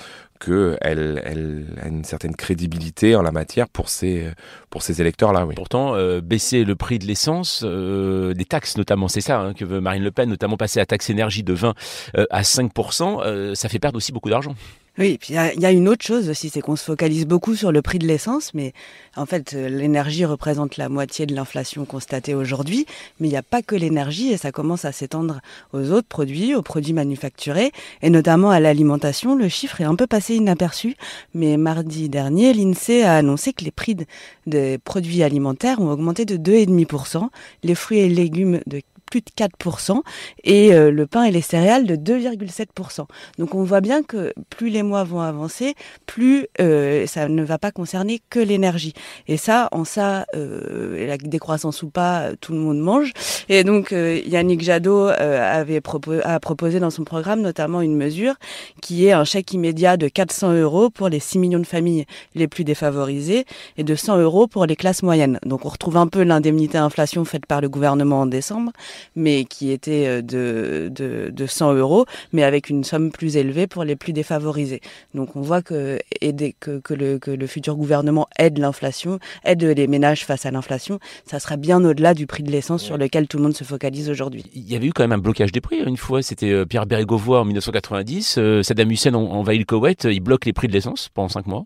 qu'elle elle a une certaine crédibilité en la matière pour ces, pour électeurs-là. Oui. Pourtant, euh, baisser le prix de l'essence, euh, des taxes notamment, c'est ça hein, que veut Marine Le Pen, notamment passer la taxe énergie de 20 euh, à 5%, ça fait perdre aussi beaucoup d'argent. Oui, puis il y, a une autre chose aussi, c'est qu'on se focalise beaucoup sur le prix de l'essence, mais en fait, euh, l'énergie représente la moitié de l'inflation constatée aujourd'hui, mais il n'y a pas que l'énergie et ça commence à s'étendre aux autres produits, aux produits manufacturés et notamment à l'alimentation. Le chiffre est un peu passé inaperçu, mais mardi dernier, l'INSEE a annoncé que les prix des produits alimentaires ont augmenté de 2,5%, les fruits et légumes de plus de 4% et euh, le pain et les céréales de 2,7%. Donc on voit bien que plus les mois vont avancer, plus euh, ça ne va pas concerner que l'énergie. Et ça, en ça, euh, la décroissance ou pas, tout le monde mange. Et donc Yannick Jadot avait a proposé dans son programme notamment une mesure qui est un chèque immédiat de 400 euros pour les 6 millions de familles les plus défavorisées et de 100 euros pour les classes moyennes. Donc on retrouve un peu l'indemnité inflation faite par le gouvernement en décembre, mais qui était euh, de, de, de, 100 euros, mais avec une somme plus élevée pour les plus défavorisés. Donc on voit que, aider, que, que, le, que le futur gouvernement aide l'inflation, aide les ménages face à l'inflation. Ça sera bien au-delà du prix de l'essence sur lequel tout le monde se focalise aujourd'hui. Il y avait eu quand même un blocage des prix hein, une fois. C'était euh, Pierre Bérégovoy en 1990. Euh, Saddam Hussein envahit le Koweït. Il bloque les prix de l'essence pendant 5 mois.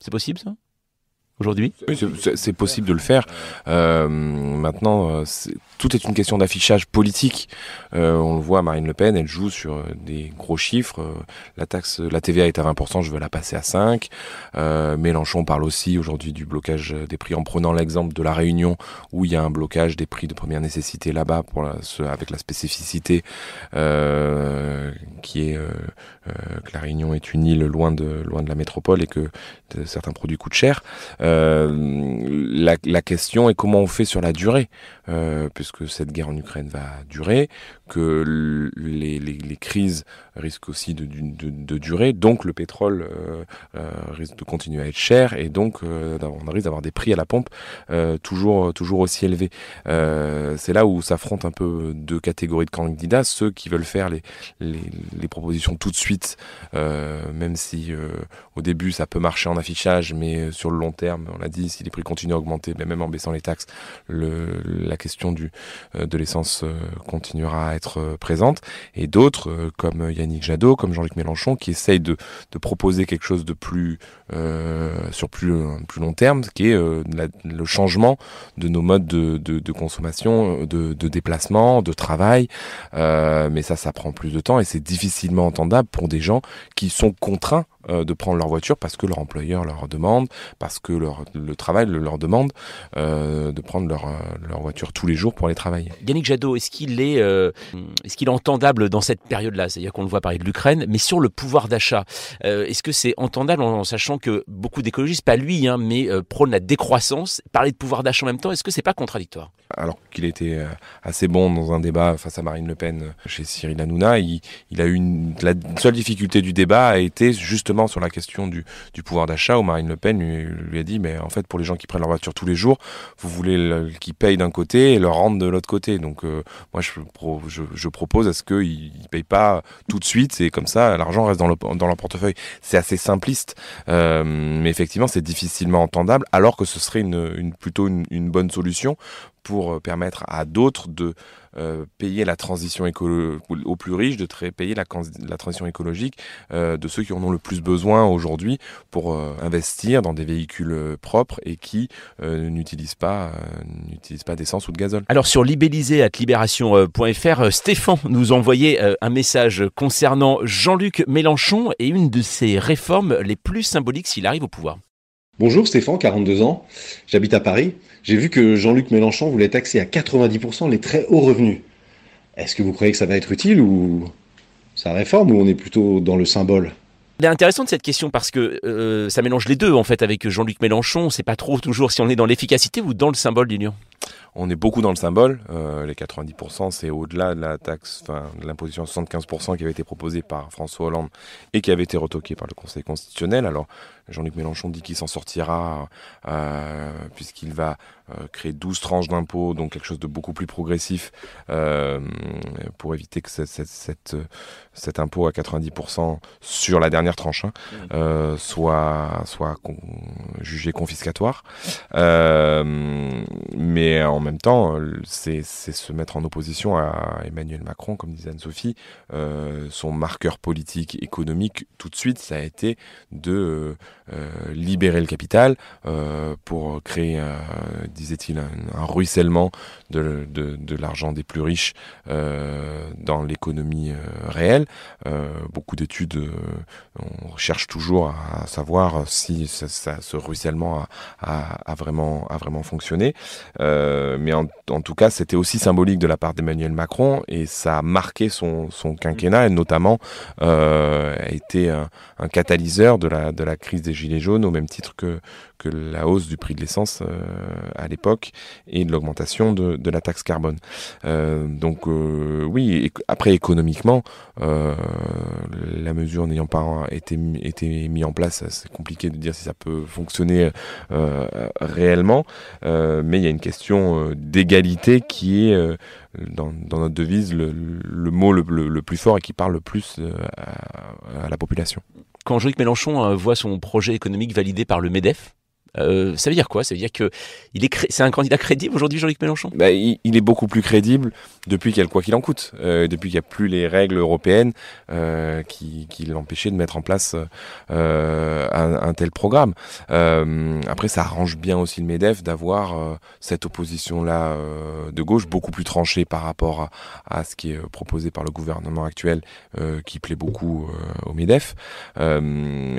C'est possible ça? Aujourd'hui? Oui, c'est possible de le faire. Euh, maintenant, tout est une question d'affichage politique. Euh, on le voit, Marine Le Pen, elle joue sur euh, des gros chiffres. La taxe, la TVA est à 20%, je veux la passer à 5. Mélenchon parle aussi aujourd'hui du blocage des prix en prenant l'exemple de la Réunion où il y a un blocage des prix de première nécessité là-bas pour avec la spécificité qui est que la Réunion est une île loin de loin de la métropole et que certains produits coûtent cher. Euh, la, la, question est comment on fait sur la durée, puisque cette guerre en Ukraine va durer, que les, crises risquent aussi de, durer, donc le pétrole euh, euh, risque de continuer à être cher et donc euh, on risque d'avoir des prix à la pompe toujours toujours aussi élevés. C'est là où s'affrontent un peu deux catégories de candidats, ceux qui veulent faire les, les, propositions tout de suite, même si au début ça peut marcher en affichage, mais sur le long terme, on l'a dit, si les prix continuent à augmenter, même en baissant les taxes, la question du, de l'essence continuera à être présente. Et d'autres, comme Yannick Jadot, comme Jean-Luc Mélenchon, qui essayent de, de, proposer quelque chose de plus euh, sur plus, plus long terme, qui est euh, le changement de nos modes de, de, consommation, de, de, déplacement, de travail. Euh, mais ça, ça prend plus de temps et c'est difficilement entendable pour des gens qui sont contraints euh, de prendre leur voiture parce que leur employeur leur demande, parce que leur, le travail leur demande euh, de prendre leur, leur voiture tous les jours pour aller travailler. Yannick Jadot, est-ce qu'il est, euh, est-ce qu'il est entendable dans cette période-là? C'est-à-dire qu'on le voit parler de l'Ukraine, mais sur le pouvoir d'achat, euh, est-ce que c'est entendable en, sachant que beaucoup d'écologistes, pas lui, hein, mais euh, prônent la décroissance, parler de pouvoir d'achat en même temps, est-ce que c'est pas contradictoire? Alors qu'il était assez bon dans un débat face à Marine Le Pen chez Cyril Hanouna, il, a eu une, la seule difficulté du débat a été justement sur la question du, pouvoir d'achat où Marine Le Pen lui, a dit mais en fait pour les gens qui prennent leur voiture tous les jours, vous voulez qu'ils payent d'un côté et leur rendent de l'autre côté. Donc euh, moi je, propose à ce qu'ils ne payent pas tout de suite et comme ça l'argent reste dans, le, dans leur portefeuille. C'est assez simpliste, euh, mais effectivement c'est difficilement entendable alors que ce serait une, plutôt une bonne solution pour euh, permettre à d'autres de euh, payer la transition écolo aux plus riches, de payer la, transition écologique euh, de ceux qui en ont le plus besoin aujourd'hui pour investir dans des véhicules propres et qui n'utilisent pas, n'utilisent pas d'essence ou de gazole. Alors sur libellisé@libération.fr, Stéphane nous envoyait un message concernant Jean-Luc Mélenchon et une de ses réformes les plus symboliques s'il arrive au pouvoir. Bonjour Stéphane, 42 ans, j'habite à Paris. J'ai vu que Jean-Luc Mélenchon voulait taxer à 90% les très hauts revenus. Est-ce que vous croyez que ça va être utile ou sa réforme ou on est plutôt dans le symbole? Il est intéressant de cette question parce que euh, ça mélange les deux en fait avec Jean-Luc Mélenchon. On ne sait pas trop toujours si on est dans l'efficacité ou dans le symbole d'union. On est beaucoup dans le symbole. Euh, les 90%, c'est au-delà de la taxe, enfin de l'imposition 75% qui avait été proposée par François Hollande et qui avait été retoquée par le Conseil constitutionnel. Alors Jean-Luc Mélenchon dit qu'il s'en sortira euh, puisqu'il va euh, créer 12 tranches d'impôts, donc quelque chose de beaucoup plus progressif euh, pour éviter que cette, cette, cette, cet impôt à 90% sur la dernière tranche hein, mmh. soit, soit con, jugé confiscatoire. Mais en même même temps, c'est se mettre en opposition à Emmanuel Macron, comme disait Anne-Sophie. son marqueur politique, économique, tout de suite, ça a été de libérer le capital pour créer, disait-il, un, ruissellement de, de l'argent des plus riches dans l'économie réelle. beaucoup d'études on cherche toujours à savoir si ça, ce ruissellement a, vraiment, a vraiment fonctionné. Euh, mais en, tout cas, c'était aussi symbolique de la part d'Emmanuel Macron et ça a marqué son, quinquennat et notamment euh, a été un, catalyseur de la, de la crise des Gilets jaunes au même titre que, que la hausse du prix de l'essence euh, à l'époque et de l'augmentation de, de, la taxe carbone. Euh, donc euh, oui, après économiquement, la mesure n'ayant pas été, été mise en place, c'est compliqué de dire si ça peut fonctionner réellement, mais il y a une question d'égalité qui est dans, dans, notre devise le, mot le, le, plus fort et qui parle le plus à la population. Quand Jean-Luc Mélenchon voit son projet économique validé par le MEDEF, euh, ça veut dire quoi? Ça veut dire que il est c'est un candidat crédible aujourd'hui, Jean-Luc Mélenchon? Bah, il, est beaucoup plus crédible depuis qu'il y a le quoi qu'il en coûte, euh, depuis qu'il n'y a plus les règles européennes euh, qui, l'empêchaient de mettre en place un, tel programme. après, ça arrange bien aussi le Medef d'avoir cette opposition-là de gauche beaucoup plus tranchée par rapport à, à, ce qui est proposé par le gouvernement actuel, qui plaît beaucoup au Medef. Et,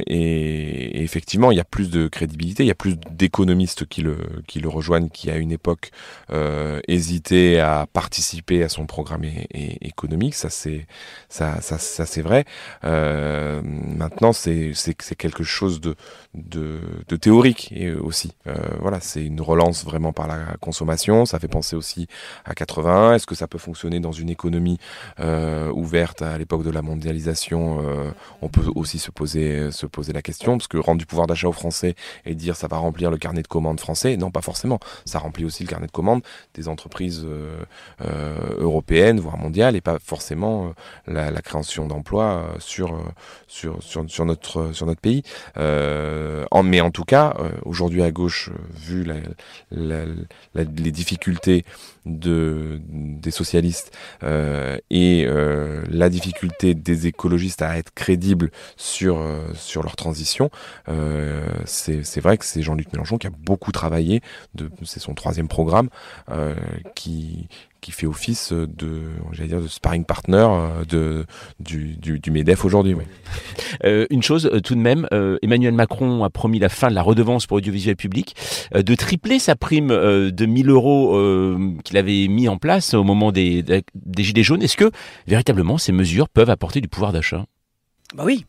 et, effectivement, il y a plus de crédibilité, il y a plus d'économistes qui le, qui le rejoignent, qui à une époque euh, hésitaient à participer à son programme économique. Ça, c'est ça, ça, c'est vrai. Euh, maintenant, c'est quelque chose de, de, théorique et aussi. Euh, voilà, c'est une relance vraiment par la consommation. Ça fait penser aussi à 81. Est-ce que ça peut fonctionner dans une économie euh, ouverte à l'époque de la mondialisation? Euh, On peut aussi se poser, se poser la question parce que rendre du pouvoir d'achat aux Français et dire ça va remplir le carnet de commandes français. Non, pas forcément. Ça remplit aussi le carnet de commandes des entreprises euh, euh, européennes, voire mondiales, et pas forcément euh, la, création d'emplois sur, sur, sur, notre, sur notre pays. Mais en tout cas, aujourd'hui à gauche, vu les difficultés de, des socialistes euh, et euh, la difficulté des écologistes à être crédibles sur, euh, sur leur transition, c'est vrai que c'est Jean-Luc Mélenchon qui a beaucoup travaillé, c'est son troisième programme, qui, qui fait office de, sparring partner euh, du MEDEF aujourd'hui. <laughs> Euh, une chose euh, tout de même, Emmanuel Macron a promis la fin de la redevance pour audiovisuel public, de tripler sa prime de 1000 euros qu'il avait mis en place au moment des, des Gilets jaunes. Est-ce que véritablement ces mesures peuvent apporter du pouvoir d'achat? Bah oui,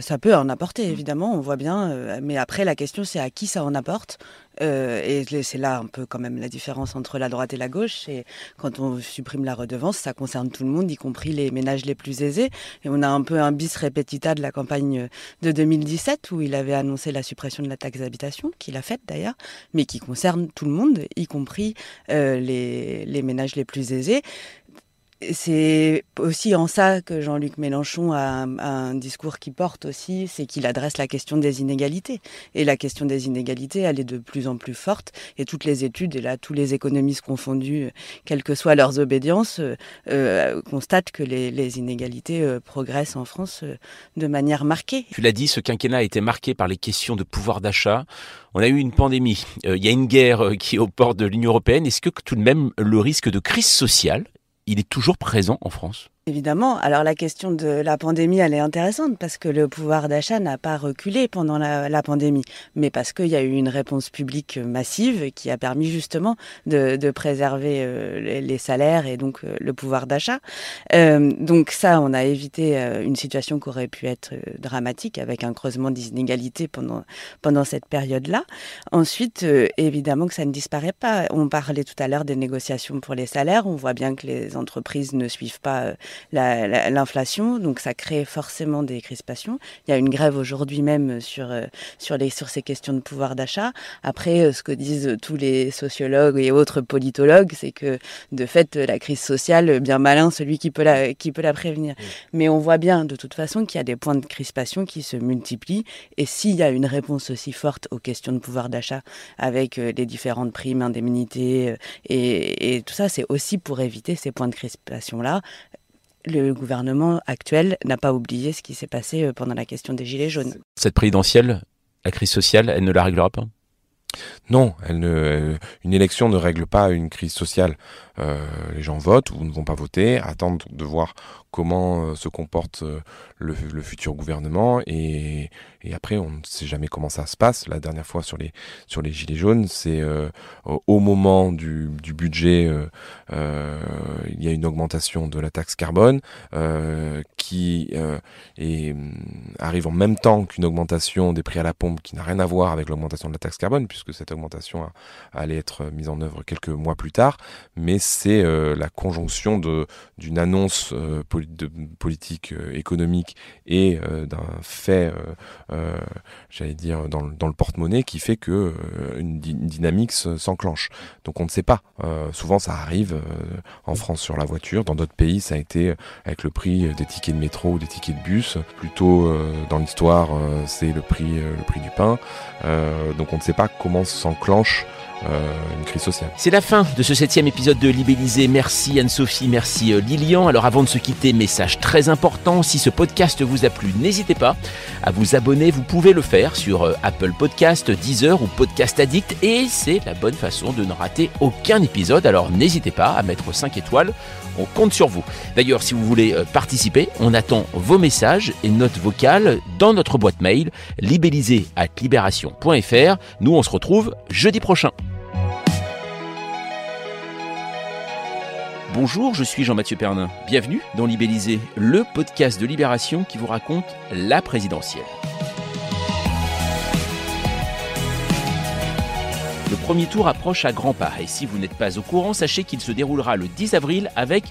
ça peut en apporter évidemment, on voit bien. mais après, la question c'est à qui ça en apporte. Euh, et c'est là un peu quand même la différence entre la droite et la gauche. Et quand on supprime la redevance, ça concerne tout le monde, y compris les ménages les plus aisés. Et on a un peu un bis repetita de la campagne de 2017 où il avait annoncé la suppression de la taxe d'habitation, qu'il a faite d'ailleurs, mais qui concerne tout le monde, y compris euh, les, les ménages les plus aisés c'est aussi en ça que Jean-Luc Mélenchon a un, discours qui porte aussi, c'est qu'il adresse la question des inégalités. Et la question des inégalités, elle est de plus en plus forte. Et toutes les études, et là tous les économistes confondus, quelles que soient leurs obédiences, euh, euh, constatent que les, inégalités euh, progressent en France de manière marquée. Tu l'as dit, ce quinquennat a été marqué par les questions de pouvoir d'achat. On a eu une pandémie, il y a une guerre qui est aux portes de l'Union européenne. Est-ce que tout de même le risque de crise sociale il est toujours présent en France Évidemment. Alors la question de la pandémie, elle est intéressante parce que le pouvoir d'achat n'a pas reculé pendant la, pandémie, mais parce qu'il y a eu une réponse publique massive qui a permis justement de, préserver euh, les, salaires et donc euh, le pouvoir d'achat. Euh, donc ça, on a évité une situation qui aurait pu être dramatique avec un creusement des inégalités pendant, pendant cette période-là. Ensuite, évidemment que ça ne disparaît pas. On parlait tout à l'heure des négociations pour les salaires. On voit bien que les entreprises ne suivent pas l'inflation, donc ça crée forcément des crispations. Il y a une grève aujourd'hui même sur, sur, les, sur ces questions de pouvoir d'achat. Après, ce que disent tous les sociologues et autres politologues, c'est que de fait, la crise sociale, bien malin celui qui peut la, qui peut la prévenir. Mais on voit bien de toute façon qu'il y a des points de crispation qui se multiplient. Et s'il y a une réponse aussi forte aux questions de pouvoir d'achat avec les différentes primes, indemnités et, et tout ça, c'est aussi pour éviter ces points de crispation-là le gouvernement actuel n'a pas oublié ce qui s'est passé pendant la question des Gilets jaunes. Cette présidentielle, la crise sociale, elle ne la réglera pas? Non, elle ne, une élection ne règle pas une crise sociale. Euh, les gens votent ou ne vont pas voter, attendent de voir comment euh, se comporte euh, le, futur gouvernement et, après on ne sait jamais comment ça se passe. La dernière fois sur les sur les gilets jaunes, c'est au moment du, budget, il y a une augmentation de la taxe carbone qui est, arrive en même temps qu'une augmentation des prix à la pompe qui n'a rien à voir avec l'augmentation de la taxe carbone puisque cette augmentation allait être mise en œuvre quelques mois plus tard, mais c'est la conjonction d'une annonce politique de politique euh, économique et euh, d'un fait, euh, j'allais dire, dans, dans le porte-monnaie qui fait que une, dynamique s'enclenche. Donc on ne sait pas. souvent ça arrive en France sur la voiture. Dans d'autres pays, ça a été avec le prix des tickets de métro ou des tickets de bus. Plutôt dans l'histoire, c'est le prix, le prix du pain. donc on ne sait pas comment s'enclenche euh. C'est la fin de ce septième épisode de Libellisé. Merci Anne-Sophie, merci euh, Lilian. Alors avant de se quitter, message très important, si ce podcast vous a plu, n'hésitez pas à vous abonner. Vous pouvez le faire sur euh, Apple Podcast, Deezer ou Podcast Addict et c'est la bonne façon de ne rater aucun épisode. Alors n'hésitez pas à mettre 5 étoiles. On compte sur vous. D'ailleurs, si vous voulez participer, on attend vos messages et notes vocales dans notre boîte mail libellisé. Nous, on se retrouve jeudi prochain. Bonjour, je suis Jean-Mathieu Pernin. Bienvenue dans Libellisé, le podcast de Libération qui vous raconte la présidentielle. Le premier tour approche à grands pas et si vous n'êtes pas au courant, sachez qu'il se déroulera le 10 avril avec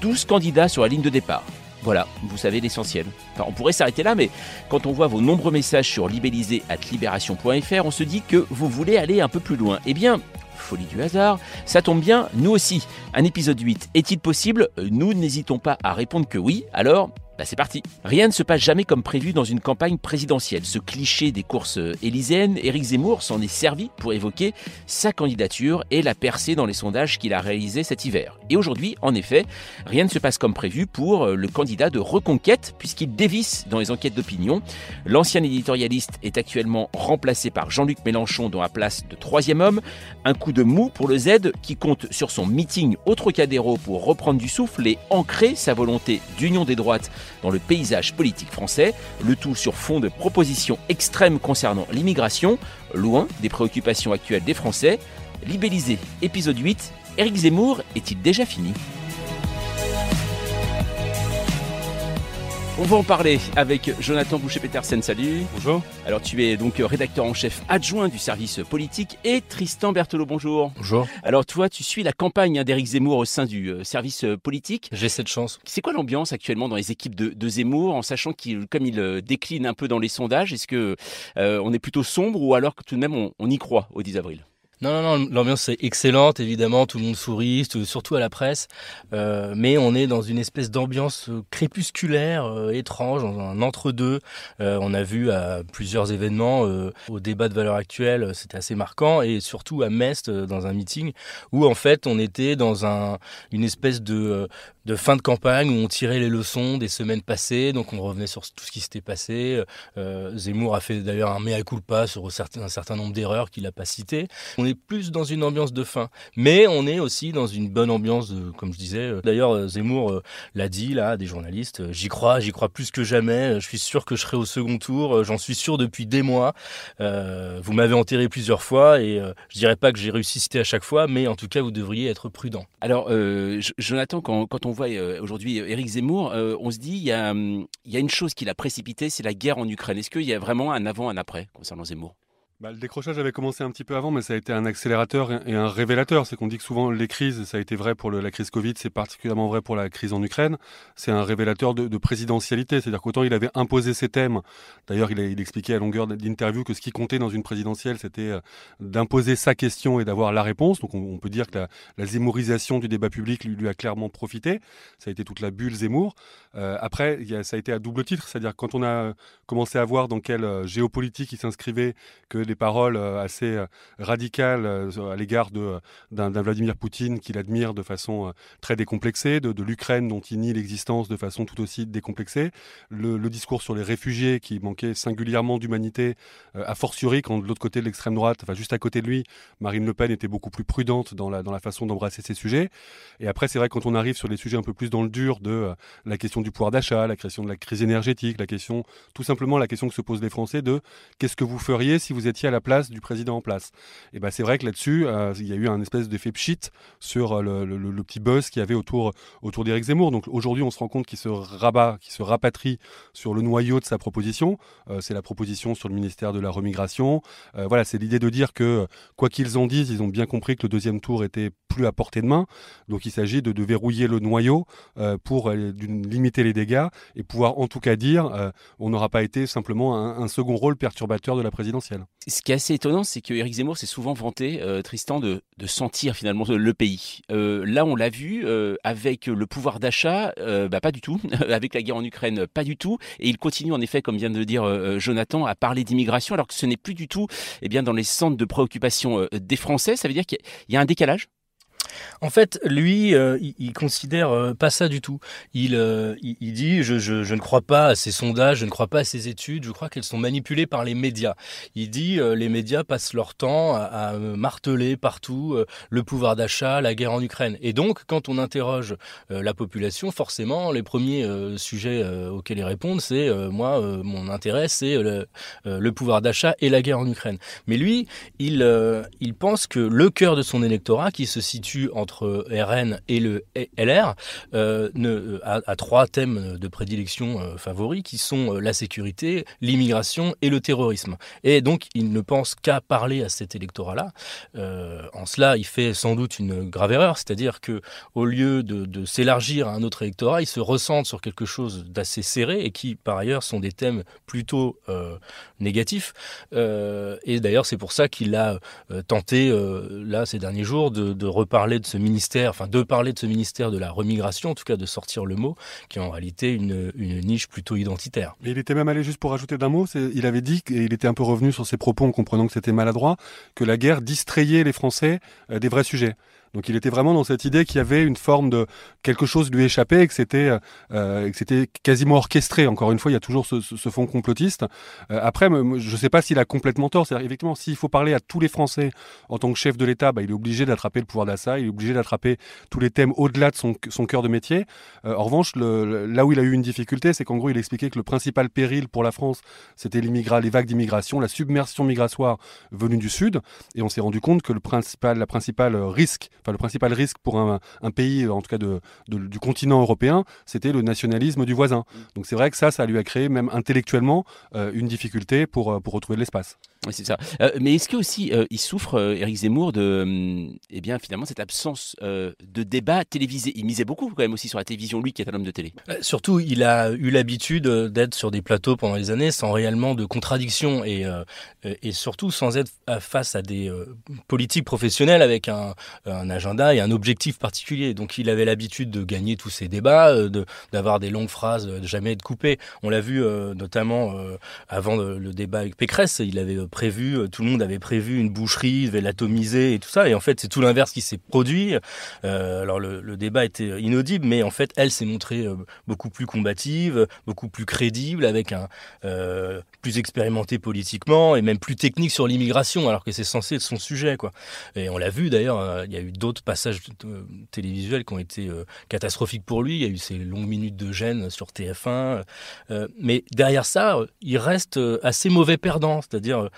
12 candidats sur la ligne de départ. Voilà, vous savez l'essentiel. Enfin, on pourrait s'arrêter là, mais quand on voit vos nombreux messages sur libellisé.libération.fr, on se dit que vous voulez aller un peu plus loin. Eh bien, folie du hasard, ça tombe bien, nous aussi. Un épisode 8, est-il possible? Nous n'hésitons pas à répondre que oui, alors bah c'est parti. Rien ne se passe jamais comme prévu dans une campagne présidentielle. Ce cliché des courses élyséennes, Éric Zemmour s'en est servi pour évoquer sa candidature et la percée dans les sondages qu'il a réalisés cet hiver. Et aujourd'hui, en effet, rien ne se passe comme prévu pour le candidat de Reconquête puisqu'il dévisse dans les enquêtes d'opinion. L'ancien éditorialiste est actuellement remplacé par Jean-Luc Mélenchon dans la place de troisième homme. Un coup de mou pour le Z qui compte sur son meeting au Trocadéro pour reprendre du souffle et ancrer sa volonté d'union des droites dans le paysage politique français, le tout sur fond de propositions extrêmes concernant l'immigration, loin des préoccupations actuelles des Français. Libellisé, épisode 8, Éric Zemmour est-il déjà fini? On va en parler avec Jonathan Boucher-Petersen. Salut. Bonjour. Alors, tu es donc rédacteur en chef adjoint du service politique et Tristan Berthelot. Bonjour. Bonjour. Alors, toi, tu suis la campagne hein, d'Éric Zemmour au sein du euh, service euh, politique. J'ai cette chance. C'est quoi l'ambiance actuellement dans les équipes de, Zemmour, en sachant qu'il, comme il euh, décline un peu dans les sondages, est-ce que on est plutôt sombre ou alors que tout de même on, on y croit au 10 avril? Non, non, non, l'ambiance est excellente, évidemment, tout le monde sourit, surtout à la presse, euh, mais on est dans une espèce d'ambiance euh, crépusculaire, euh, étrange, dans un entre-deux. on a vu à plusieurs événements, au débat de valeur actuelle, c'était assez marquant, et surtout à Metz, dans un meeting, où en fait on était dans un, une espèce de, de fin de campagne où on tirait les leçons des semaines passées, donc on revenait sur tout ce qui s'était passé. Euh, Zemmour a fait d'ailleurs un mea culpa sur un certain nombre d'erreurs qu'il n'a pas citées. Plus dans une ambiance de fin, mais on est aussi dans une bonne ambiance, de, comme je disais. D'ailleurs, euh, Zemmour euh, l'a dit là, des journalistes, euh, j'y crois, j'y crois plus que jamais. Je suis sûr que je serai au second tour. J'en suis sûr depuis des mois. vous m'avez enterré plusieurs fois et je dirais pas que j'ai réussi à chaque fois, mais en tout cas, vous devriez être prudent. Alors, Jonathan, quand, quand on voit euh, aujourd'hui euh, Éric Zemmour, euh, on se dit il y a, hum, y a une chose qui l'a précipité, c'est la guerre en Ukraine. Est-ce qu'il y a vraiment un avant, un après concernant Zemmour? Bah, le décrochage avait commencé un petit peu avant, mais ça a été un accélérateur et un révélateur. C'est qu'on dit que souvent les crises, ça a été vrai pour la crise Covid, c'est particulièrement vrai pour la crise en Ukraine. C'est un révélateur de, présidentialité. C'est-à-dire qu'autant il avait imposé ses thèmes. D'ailleurs, il, expliquait à longueur d'interview que ce qui comptait dans une présidentielle, c'était euh, d'imposer sa question et d'avoir la réponse. Donc on, peut dire que la, la, zémorisation du débat public lui, a clairement profité. Ça a été toute la bulle Zemmour. Euh, après, ça a été à double titre. C'est-à-dire quand on a commencé à voir dans quelle euh, géopolitique il s'inscrivait, que des paroles euh, assez euh, radicales euh, à l'égard d'un Vladimir Poutine qu'il admire de façon très décomplexée, de, l'Ukraine dont il nie l'existence de façon tout aussi décomplexée, le, discours sur les réfugiés qui manquait singulièrement d'humanité, a fortiori quand de l'autre côté de l'extrême droite, enfin juste à côté de lui, Marine Le Pen était beaucoup plus prudente dans la, dans la façon d'embrasser ces sujets. Et après, c'est vrai quand on arrive sur les sujets un peu plus dans le dur de la question du pouvoir d'achat, la question de la crise énergétique, la question, tout simplement la question que se posent les Français de qu'est-ce que vous feriez si vous étiez à la place du président en place? Et ben c'est vrai que là-dessus, euh, il y a eu un espèce d'effet pchit sur euh, le, petit buzz qu'il y avait autour, autour d'Éric Zemmour. Donc aujourd'hui, on se rend compte qu'il se rabat, qu'il se rapatrie sur le noyau de sa proposition. Euh, c'est la proposition sur le ministère de la remigration. voilà, c'est l'idée de dire que quoi qu'ils en disent, ils ont bien compris que le deuxième tour était plus à portée de main. Donc il s'agit de, verrouiller le noyau pour limiter les dégâts et pouvoir en tout cas dire on n'aura pas été simplement un, un second rôle perturbateur de la présidentielle. Ce qui est assez étonnant, c'est que Éric Zemmour s'est souvent vanté, euh, Tristan, de, sentir finalement le pays. Euh, là, on l'a vu euh, avec le pouvoir d'achat, bah, pas du tout. <laughs> avec la guerre en Ukraine, pas du tout. Et il continue en effet, comme vient de le dire Jonathan, à parler d'immigration, alors que ce n'est plus du tout eh bien, dans les centres de préoccupation des Français. Ça veut dire qu'il y a un décalage en fait, lui, euh, il, considère euh, pas ça du tout. Il, euh, il, dit je, je, ne crois pas à ces sondages, je ne crois pas à ces études, je crois qu'elles sont manipulées par les médias. Il dit les médias passent leur temps à, marteler partout le pouvoir d'achat, la guerre en Ukraine. Et donc, quand on interroge la population, forcément, les premiers sujets auxquels ils répondent, c'est moi, mon intérêt, c'est le, le, pouvoir d'achat et la guerre en Ukraine. Mais lui, il, il pense que le cœur de son électorat, qui se situe entre RN et le LR euh, a, trois thèmes de prédilection euh, favoris qui sont euh, la sécurité, l'immigration et le terrorisme. Et donc il ne pense qu'à parler à cet électorat-là. en cela, il fait sans doute une grave erreur, c'est-à-dire que au lieu de, s'élargir à un autre électorat, il se ressente sur quelque chose d'assez serré et qui, par ailleurs, sont des thèmes plutôt négatifs. et d'ailleurs, c'est pour ça qu'il a tenté, là, ces derniers jours, de reparler de ce ministère, enfin de parler de ce ministère de la remigration, en tout cas de sortir le mot, qui est en réalité une, niche plutôt identitaire. il était même allé juste pour rajouter d'un mot, il avait dit, et il était un peu revenu sur ses propos en comprenant que c'était maladroit, que la guerre distrayait les Français euh, des vrais sujets. Donc il était vraiment dans cette idée qu'il y avait une forme de quelque chose lui échappait et que c'était euh, c'était quasiment orchestré. Encore une fois, il y a toujours ce, ce, fond complotiste. Euh, après, je ne sais pas s'il a complètement tort. C'est effectivement, s'il faut parler à tous les Français en tant que chef de l'État, bah, il est obligé d'attraper le pouvoir d'achat, il est obligé d'attraper tous les thèmes au-delà de son, cœur de métier. Euh, en revanche, là où il a eu une difficulté, c'est qu'en gros, il expliquait que le principal péril pour la France, c'était les vagues d'immigration, la submersion migratoire venue du Sud. Et on s'est rendu compte que le principal, la principale risque, le principal risque pour un, pays, en tout cas de, du continent européen, c'était le nationalisme du voisin. Mm. Donc c'est vrai que ça, ça lui a créé même intellectuellement euh, une difficulté pour, euh, pour retrouver de l'espace. Oui, c'est ça. Euh, mais est-ce que aussi il souffre, Éric Zemmour, de, eh bien, finalement, cette absence de débat télévisé? Il misait beaucoup quand même aussi sur la télévision, lui qui est un homme de télé. surtout, il a eu l'habitude d'être sur des plateaux pendant les années sans réellement de contradiction et, et surtout sans être face à des politiques professionnelles avec un, un agenda et un objectif particulier. Donc il avait l'habitude de gagner tous ces débats, euh, d'avoir des longues phrases, de jamais être coupé. On l'a vu euh, notamment euh, avant le, débat avec Pécresse, il avait prévu, tout le monde avait prévu une boucherie, il devait l'atomiser et tout ça. Et en fait, c'est tout l'inverse qui s'est produit. alors le, débat était inaudible, mais en fait, elle s'est montrée beaucoup plus combative, beaucoup plus crédible, avec un plus expérimenté politiquement et même plus technique sur l'immigration, alors que c'est censé être son sujet. Quoi. Et on l'a vu d'ailleurs, il y a eu d'autres passages télévisuels qui ont été catastrophiques pour lui. Il y a eu ces longues minutes de gêne sur TF1. mais derrière ça, il reste assez mauvais perdant. C'est-à-dire,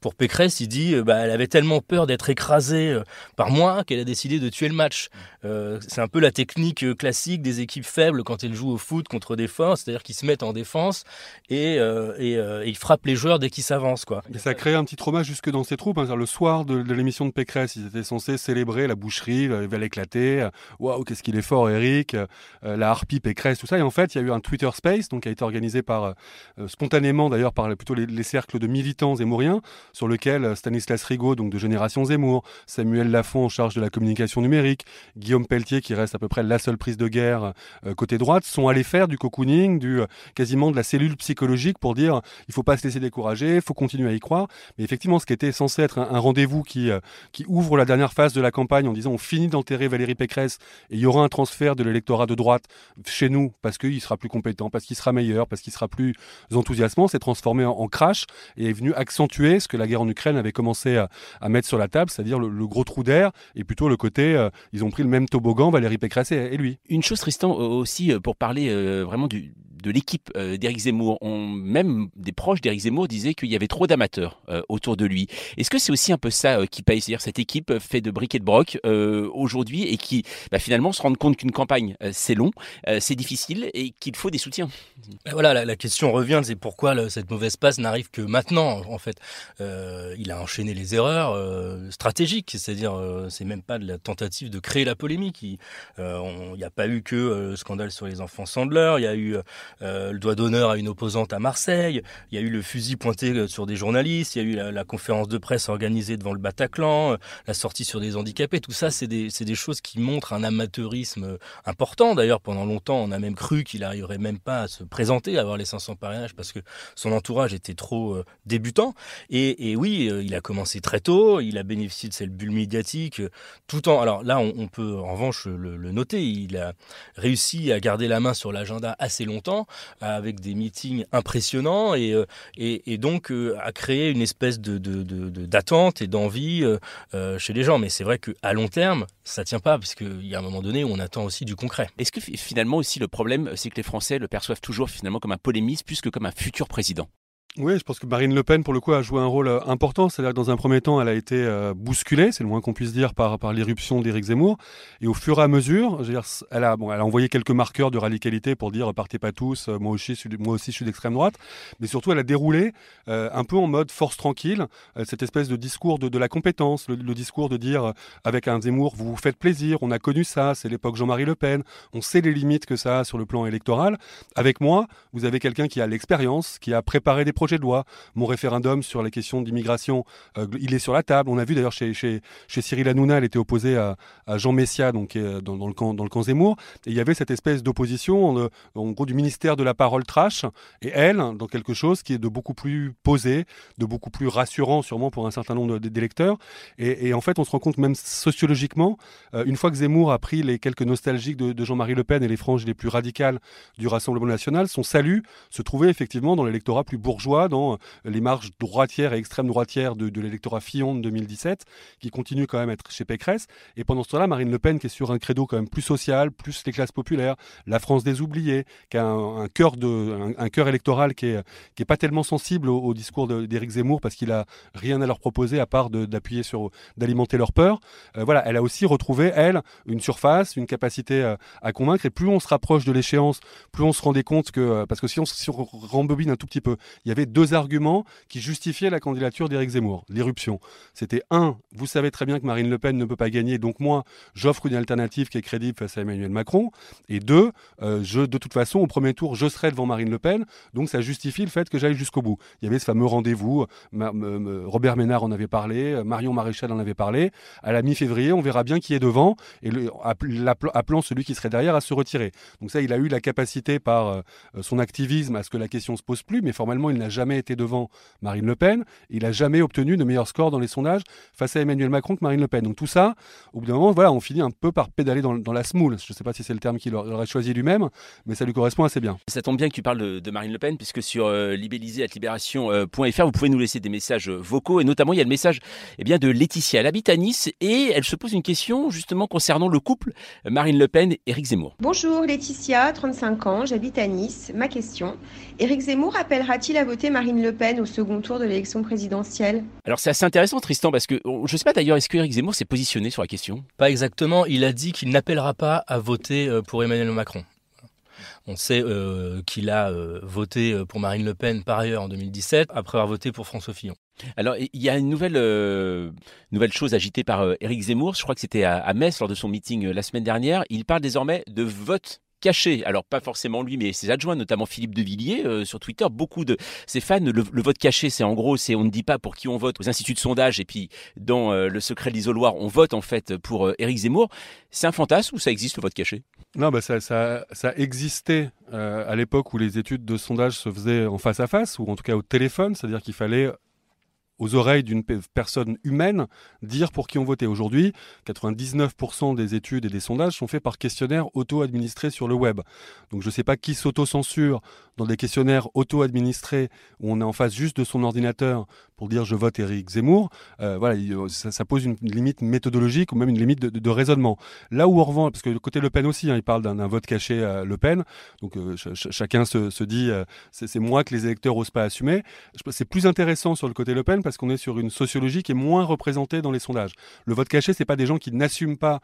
pour Pécresse, il dit bah, elle avait tellement peur d'être écrasée par moi qu'elle a décidé de tuer le match. c'est un peu la technique classique des équipes faibles quand elles jouent au foot contre des forces, c'est-à-dire qu'ils se mettent en défense et, ils frappent les joueurs dès qu'ils s'avancent. Et ça crée un petit trauma jusque dans ses troupes. Hein. Le soir de, l'émission de Pécresse, ils étaient censés célébrer la boucherie, il va l'éclater. Waouh, qu'est-ce qu'il est fort, Eric. Euh, la harpie Pécresse, tout ça. Et en fait, il y a eu un Twitter Space, donc qui a été organisé par euh, spontanément d'ailleurs par plutôt les, cercles de militants zémouriens, sur lequel euh, Stanislas Rigaud, donc de Génération Zemmour, Samuel Lafont en charge de la communication numérique, Guillaume Pelletier, qui reste à peu près la seule prise de guerre côté droite, sont allés faire du cocooning, du quasiment de la cellule psychologique pour dire il faut pas se laisser décourager, il faut continuer à y croire. Mais effectivement, ce qui était censé être un, rendez-vous qui, euh, qui ouvre la dernière phase de la campagne en disant on finit d'enterrer Valérie Pécresse et il y aura un transfert de l'électorat de droite chez nous parce qu'il sera plus compétent, parce qu'il sera meilleur, parce qu'il sera plus enthousiasmant, s'est transformé en, crash et est venu accentuer ce que la guerre en Ukraine avait commencé à, mettre sur la table, c'est-à-dire le, gros trou d'air et plutôt le côté euh, ils ont pris le même toboggan, Valérie Pécresse et, lui. Une chose, Tristan, aussi pour parler euh, vraiment du, de l'équipe euh, d'Éric Zemmour, on, même des proches d'Éric Zemmour disaient qu'il y avait trop d'amateurs euh, autour de lui. Est-ce que c'est aussi un peu ça euh, qui paye? C'est-à-dire cette équipe fait de briques et de broc aujourd'hui et qui bah, finalement se rend compte qu'une campagne c'est long, c'est difficile et qu'il faut des soutiens? Voilà, la, question revient, c'est pourquoi cette mauvaise passe n'arrive que maintenant en fait. il a enchaîné les erreurs stratégiques, c'est-à-dire c'est même pas de la tentative de créer la polémique. Il n'y a pas eu que le scandale sur les enfants Sandler, il y a eu euh, le doigt d'honneur à une opposante à Marseille, il y a eu le fusil pointé euh, sur des journalistes, il y a eu la, conférence de presse organisée devant le Bataclan, euh, la sortie sur des handicapés, tout ça c'est des, des, choses qui montrent un amateurisme important. D'ailleurs pendant longtemps on a même cru qu'il n'arriverait même pas à se présenter, à avoir les 500 parrainages parce que son entourage était trop débutant. Et, oui, il a commencé très tôt, il a bénéficié de cette bulle médiatique tout en... Alors là on, peut en revanche le noter, il a réussi à garder la main sur l'agenda assez longtemps avec des meetings impressionnants et, euh, donc euh, à créer une espèce de, d'attente et d'envie euh, chez les gens. Mais c'est vrai qu'à long terme, ça tient pas, parce qu'il y a un moment donné où on attend aussi du concret. Est-ce que finalement aussi le problème, c'est que les Français le perçoivent toujours finalement comme un polémiste plus que comme un futur président? Oui, je pense que Marine Le Pen, pour le coup, a joué un rôle euh, important. C'est-à-dire que dans un premier temps, elle a été euh, bousculée, c'est le moins qu'on puisse dire, par, par l'irruption d'Éric Zemmour. Et au fur et à mesure, dire, elle, a, bon, elle a envoyé quelques marqueurs de radicalité pour dire partez pas tous, euh, moi aussi, moi aussi je suis d'extrême droite. Mais surtout, elle a déroulé un peu en mode force tranquille, cette espèce de discours de, de la compétence, le, discours de dire avec un Zemmour, vous vous faites plaisir, on a connu ça, c'est l'époque Jean-Marie Le Pen, on sait les limites que ça a sur le plan électoral. Avec moi, vous avez quelqu'un qui a l'expérience, qui a préparé des projets de loi. Mon référendum sur les questions d'immigration, euh, il est sur la table. On a vu d'ailleurs chez, Cyril Hanouna, elle était opposée à, Jean Messia, donc dans, dans, le camp, dans Zemmour. Et il y avait cette espèce d'opposition, en, en, gros, du ministère de la parole trash, et elle, dans quelque chose qui est de beaucoup plus posé, de beaucoup plus rassurant, sûrement pour un certain nombre d'électeurs. Et, en fait, on se rend compte même sociologiquement, euh, une fois que Zemmour a pris les quelques nostalgiques de Jean-Marie Le Pen et les franges les plus radicales du Rassemblement national, son salut se trouvait effectivement dans l'électorat plus bourgeois dans euh, les marges droitières et extrême droitières de, l'électorat Fillon de 2017, qui continue quand même à être chez Pécresse. Et pendant ce temps-là, Marine Le Pen, qui est sur un credo quand même plus social, plus les classes populaires, la France des oubliés, qui a un, cœur, électoral qui est, qui est pas tellement sensible au, discours d'Éric Zemmour parce qu'il a rien à leur proposer à part d'appuyer sur, d'alimenter leur peur. Euh, voilà, elle a aussi retrouvé, elle, une surface, une capacité euh, à convaincre. Et plus on se rapproche de l'échéance, plus on se rendait compte que, parce que si on, si on rembobine un tout petit peu, il y avait deux arguments qui justifiaient la candidature d'Éric Zemmour. L'irruption. C'était un, vous savez très bien que Marine Le Pen ne peut pas gagner, donc moi, j'offre une alternative qui est crédible face à Emmanuel Macron. Et deux, euh, je, de toute façon, au premier tour, je serai devant Marine Le Pen, donc ça justifie le fait que j'aille jusqu'au bout. Il y avait ce fameux rendez-vous, Robert Ménard en avait parlé, Marion Maréchal en avait parlé. À la mi-février, on verra bien qui est devant, et le, appelant celui qui serait derrière à se retirer. Donc ça, il a eu la capacité par euh, son activisme à ce que la question se pose plus, mais formellement, il n'a n'a jamais été devant Marine Le Pen, il n'a jamais obtenu de meilleur score dans les sondages face à Emmanuel Macron que Marine Le Pen. Donc tout ça, au bout d'un moment, voilà, on finit un peu par pédaler dans, la smoule. Je ne sais pas si c'est le terme qu'il aurait choisi lui-même, mais ça lui correspond assez bien. Ça tombe bien que tu parles de, Marine Le Pen, puisque sur euh, libérisé.libération.fr, vous pouvez nous laisser des messages vocaux, et notamment il y a le message eh bien, de Laetitia. Elle habite à Nice et elle se pose une question justement concernant le couple Marine Le Pen et Éric Zemmour. Bonjour Laetitia, 35 ans, j'habite à Nice. Ma question, Éric Zemmour appellera-t-il à voter Marine Le Pen au second tour de l'élection présidentielle Alors c'est assez intéressant Tristan, parce que je ne sais pas d'ailleurs, est-ce que Éric Zemmour s'est positionné sur la question? Pas exactement, il a dit qu'il n'appellera pas à voter euh, pour Emmanuel Macron. On sait euh, qu'il a euh, voté pour Marine Le Pen par ailleurs en 2017, après avoir voté pour François Fillon. Alors, il y a une nouvelle, euh, nouvelle chose agitée par euh, Éric Zemmour, je crois que c'était à, Metz lors de son meeting euh, la semaine dernière. Il parle désormais de vote caché. Alors pas forcément lui, mais ses adjoints, notamment Philippe de Villiers sur Twitter. Beaucoup de ses fans, le, vote caché, c'est en gros, c'est on ne dit pas pour qui on vote aux instituts de sondage et puis dans le secret de l'isoloir, on vote en fait pour Éric Zemmour. C'est un fantasme ou ça existe le vote caché? Non, bah ça, ça, ça existait à l'époque où les études de sondage se faisaient en face à face ou en tout cas au téléphone, c'est-à-dire qu'il fallait aux oreilles d'une personne humaine dire pour qui on votait. Aujourd'hui, 99% des études et des sondages sont faits par questionnaires auto-administrés sur le web. Donc je ne sais pas qui s'auto-censure dans des questionnaires auto-administrés où on est en face juste de son ordinateur pour dire je vote Éric Zemmour. Euh, voilà, euh, ça, pose une limite méthodologique ou même une limite de, raisonnement. Là où on revanche, parce que côté Le Pen aussi, hein, il parle d'un vote caché Le Pen, donc euh, chacun se, dit c'est moi que les électeurs n'osent pas assumer. C'est plus intéressant sur le côté Le Pen parce qu'on est sur une sociologie qui est moins représentée dans les sondages. Le vote caché, c'est pas des gens qui n'assument pas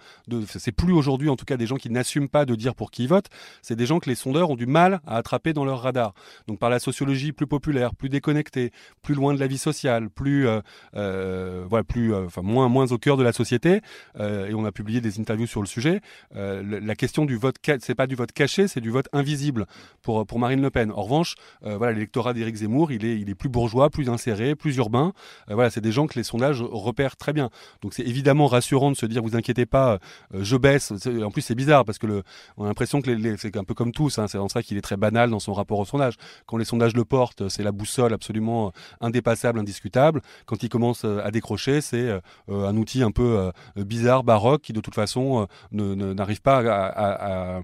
c'est plus aujourd'hui en tout cas des gens qui n'assument pas de dire pour qui ils votent. C'est des gens que les sondeurs ont du mal à attraper dans leur radar. Donc par la sociologie plus populaire, plus déconnectée, plus loin de la vie sociale, plus euh, euh, voilà, plus euh, enfin moins moins au cœur de la société. et on a publié des interviews sur le sujet. la question du vote, c'est pas du vote caché, c'est du vote invisible pour pour Marine Le Pen. En revanche, voilà, l'électorat d'Éric Zemmour, il est il est plus bourgeois, plus inséré, plus urbain. Voilà, c'est des gens que les sondages repèrent très bien. Donc c'est évidemment rassurant de se dire, vous inquiétez pas, je baisse. En plus, c'est bizarre parce que le, on a l'impression que c'est un peu comme tous. Hein, c'est en ça qu'il est très banal dans son rapport au sondage. Quand les sondages le portent, c'est la boussole absolument indépassable, indiscutable. Quand il commence à décrocher, c'est euh, un outil un peu bizarre, baroque, qui de toute façon n'arrive pas à,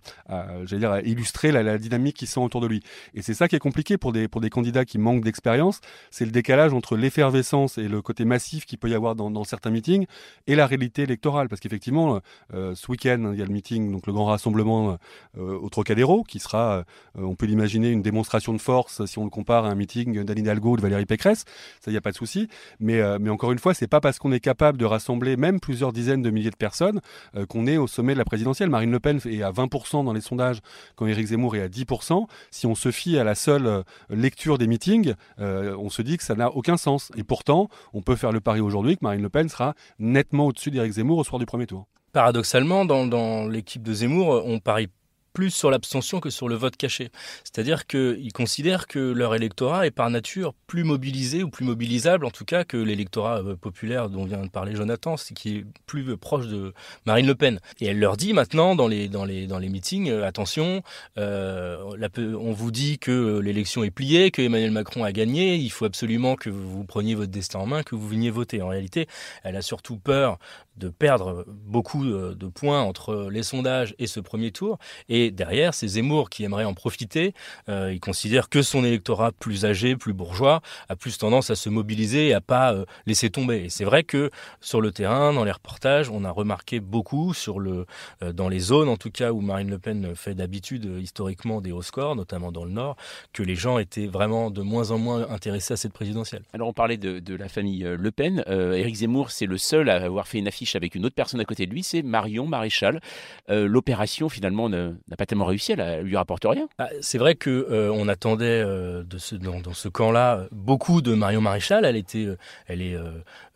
dire, à illustrer la, dynamique qui sent autour de lui. Et c'est ça qui est compliqué pour des, pour des candidats qui manquent d'expérience, c'est le décalage entre l'effervescence et le côté massif qu'il peut y avoir dans, certains meetings et la réalité électorale. Parce qu'effectivement, euh, ce week-end, il y a le meeting, donc le grand rassemblement euh, au Trocadéro, qui sera, euh, on peut l'imaginer, une démonstration de force si on le compare à un meeting d'Anne Hidalgo ou de Valérie Pécresse. Ça, il pas de souci. Mais, mais encore une fois, c'est pas parce qu'on est capable de rassembler même plusieurs dizaines de milliers de personnes qu'on est au sommet de la présidentielle. Marine Le Pen est à 20% dans les sondages quand Éric Zemmour est à 10%. Si on se fie à la seule lecture des meetings, on se dit que ça n'a aucun sens. Et pourtant, on peut faire le pari aujourd'hui que Marine Le Pen sera nettement au-dessus d'Éric Zemmour au soir du premier tour. Paradoxalement, dans, dans l'équipe de Zemmour, on parie plus sur l'abstention que sur le vote caché. C'est-à-dire qu'ils considèrent que leur électorat est par nature plus mobilisé ou plus mobilisable en tout cas que l'électorat euh, populaire dont vient de parler Jonathan, qui est plus proche de Marine Le Pen. Et elle leur dit maintenant dans les, dans les, dans les meetings, euh, attention, euh, on vous dit que l'élection est pliée, que Emmanuel Macron a gagné, il faut absolument que vous preniez votre destin en main, que vous veniez voter. En réalité, elle a surtout peur de perdre beaucoup de points entre les sondages et ce premier tour. Et derrière, c'est Zemmour qui aimerait en profiter. Euh, il considère que son électorat plus âgé, plus bourgeois, a plus tendance à se mobiliser et à pas euh, laisser tomber. Et c'est vrai que sur le terrain, dans les reportages, on a remarqué beaucoup euh, dans les zones, en tout cas, où Marine Le Pen fait d'habitude historiquement des hauts scores, notamment dans le Nord, que les gens étaient vraiment de moins en moins intéressés à cette présidentielle. Alors on parlait de, de la famille Le Pen. Éric Zemmour, c'est le seul à avoir fait une affiche avec une autre personne à côté de lui, c'est Marion Maréchal. L'opération finalement n'a pas tellement réussi, elle, lui rapporte rien. Bah, c'est vrai que euh, on attendait euh, dans, ce camp-là beaucoup de Marion Maréchal. Elle était, euh, elle est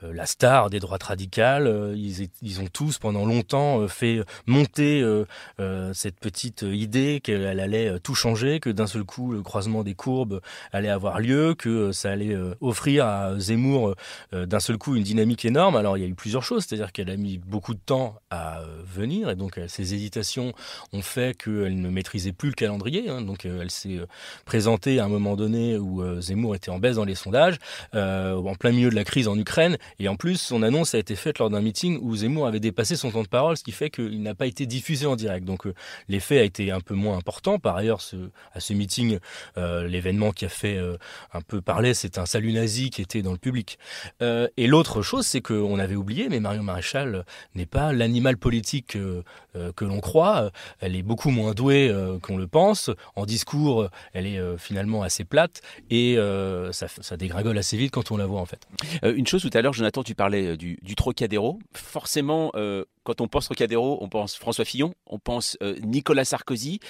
la star des droites radicales. Ils, ils ont tous pendant longtemps fait monter cette petite idée qu'elle allait tout changer, que d'un seul coup le croisement des courbes allait avoir lieu, que ça allait offrir à Zemmour d'un seul coup une dynamique énorme. Alors il y a eu plusieurs choses, c'est-à-dire qu'elle a mis beaucoup de temps à venir et donc ses hésitations ont fait qu'elle ne maîtrisait plus le calendrier. Hein. donc elle s'est présentée à un moment donné où Zemmour était en baisse dans les sondages, en plein milieu de la crise en Ukraine. Et en plus, son annonce a été faite lors d'un meeting où Zemmour avait dépassé son temps de parole, ce qui fait qu'il n'a pas été diffusé en direct. Donc l'effet a été un peu moins important. Par ailleurs, à ce meeting, l'événement qui a fait un peu parler, c'est un salut nazi qui était dans le public. et l'autre chose, c'est qu'on avait oublié, mais Marion Maréchal n'est pas l'animal politique euh, que l'on croit. Elle est beaucoup moins douée euh, qu'on le pense. En discours, elle est euh, finalement assez plate et ça, ça, dégringole assez vite quand on la voit en fait. une chose tout à l'heure, Jonathan, tu parlais du, du Trocadéro. Forcément, quand on pense Trocadéro, on pense François Fillon, on pense Nicolas Sarkozy.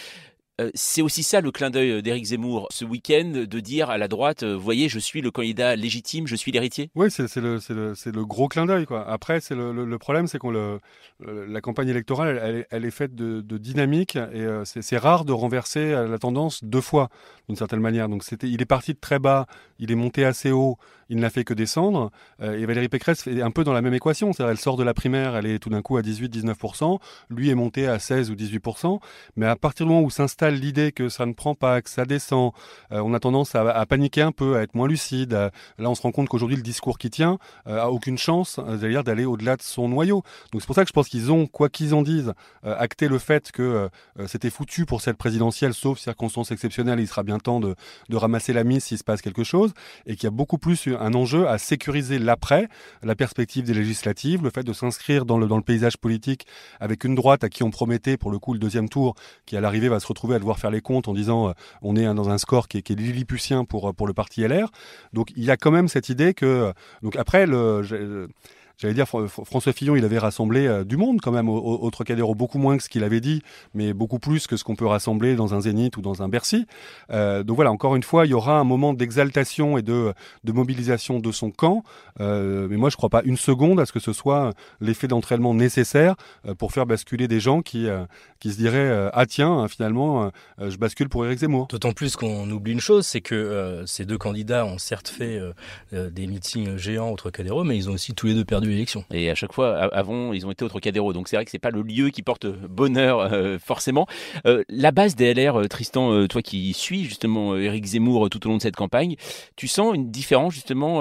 Euh, c'est aussi ça le clin d'œil euh, d'Éric Zemmour ce week-end, de dire à la droite, euh, voyez, je suis le candidat légitime, je suis l'héritier. Oui, c'est le, le, le, gros clin d'œil. Après, le, le, problème, c'est que la campagne électorale, elle, est faite de, de dynamique et c'est rare de renverser la tendance deux fois, d'une certaine manière. Donc, il est parti de très bas, il est monté assez haut, il n'a fait que descendre. et Valérie Pécresse est un peu dans la même équation. C'est-à-dire, elle sort de la primaire, elle est tout d'un coup à 18-19%, lui est monté à 16 ou 18%. Mais à partir du moment où s'installe l'idée que ça ne prend pas, que ça descend. Euh, on a tendance à, paniquer un peu, à être moins lucide. là, on se rend compte qu'aujourd'hui, le discours qui tient euh, a aucune chance, euh, d'aller au-delà de son noyau. Donc c'est pour ça que je pense qu'ils ont, quoi qu'ils en disent, acté le fait que c'était foutu pour cette présidentielle, sauf circonstances exceptionnelles. Il sera bien temps de, de ramasser la mise s'il se passe quelque chose, et qu'il y a beaucoup plus un enjeu à sécuriser l'après, la perspective des législatives, le fait de s'inscrire dans le, dans le paysage politique avec une droite à qui on promettait pour le coup le deuxième tour, qui à l'arrivée va se retrouver à devoir faire les comptes en disant euh, on est dans un score qui est, qui lilliputien pour, euh, pour le parti LR. Donc il y a quand même cette idée que. Euh, donc après, le, j'allais dire, François Fillon, il avait rassemblé euh, du monde quand même au, au, beaucoup moins que ce qu'il avait dit, mais beaucoup plus que ce qu'on peut rassembler dans un Zénith ou dans un Bercy. Euh, donc voilà, encore une fois, il y aura un moment d'exaltation et de, mobilisation de son camp, euh, mais moi je ne crois pas une seconde à ce que ce soit l'effet d'entraînement nécessaire pour faire basculer des gens qui, qui se diraient Ah tiens, hein, finalement, je bascule pour Éric Zemmour. D'autant plus qu'on oublie une chose, c'est que ces deux candidats ont certes fait des meetings géants au Trocadéro, mais ils ont aussi tous les deux Et à chaque fois, avant, ils ont été au Trocadéro. Donc c'est vrai que c'est pas le lieu qui porte bonheur euh, forcément. Euh, la base des LR, euh, Tristan, toi qui suis justement Éric Zemmour tout au long de cette campagne, tu sens une différence justement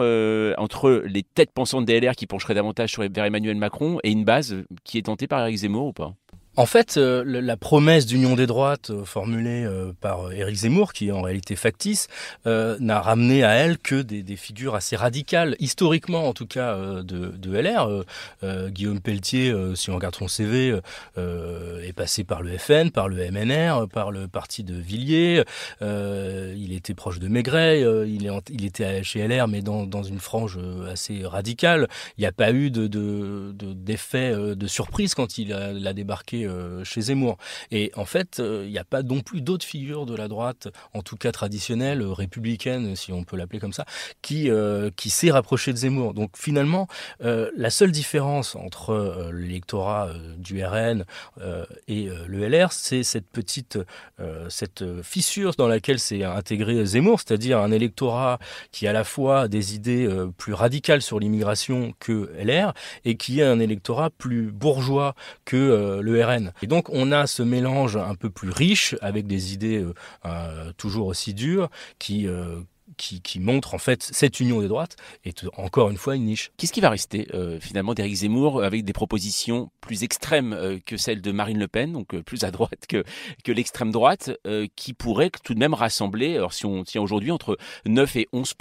entre les têtes pensantes des LR qui pencheraient davantage vers Emmanuel Macron et une base qui est tentée par Éric Zemmour ou pas? En fait, euh, la promesse d'union des droites euh, formulée euh, par Éric Zemmour, qui est en réalité factice, n'a ramené à elle que des, figures assez radicales, historiquement en tout cas, de, LR. Guillaume Pelletier, si on regarde son CV, est passé par le FN, par le MNR, par le parti de Villiers. il était proche de Maigret, il, est, il était chez LR, mais dans, une frange assez radicale. Il n'y a pas eu d'effet de, de, de, surprise quand il a débarqué euh, chez Zemmour. Et en fait, euh, il n'y a pas non plus d'autres figures de la droite, en tout cas traditionnelle, euh, républicaine, si on peut l'appeler comme ça, qui, qui s'est rapproché de Zemmour. Donc finalement, la seule différence entre l'électorat du RN et le LR, c'est cette petite cette fissure dans laquelle s'est intégré Zemmour, c'est-à-dire un électorat qui a à la fois des idées plus radicales sur l'immigration que LR et qui est un électorat plus bourgeois que le RN et donc on a ce mélange un peu plus riche avec des idées euh, euh, toujours aussi dures qui, euh, qui, qui, montre en fait cette union des droites est encore une fois une niche. Qu'est-ce qui va rester euh, finalement d'Éric Zemmour avec des propositions plus extrêmes euh, que celles de Marine Le Pen, donc euh, plus à droite que, que l'extrême droite, qui pourrait tout de même rassembler, alors si on tient aujourd'hui, entre 9 et 11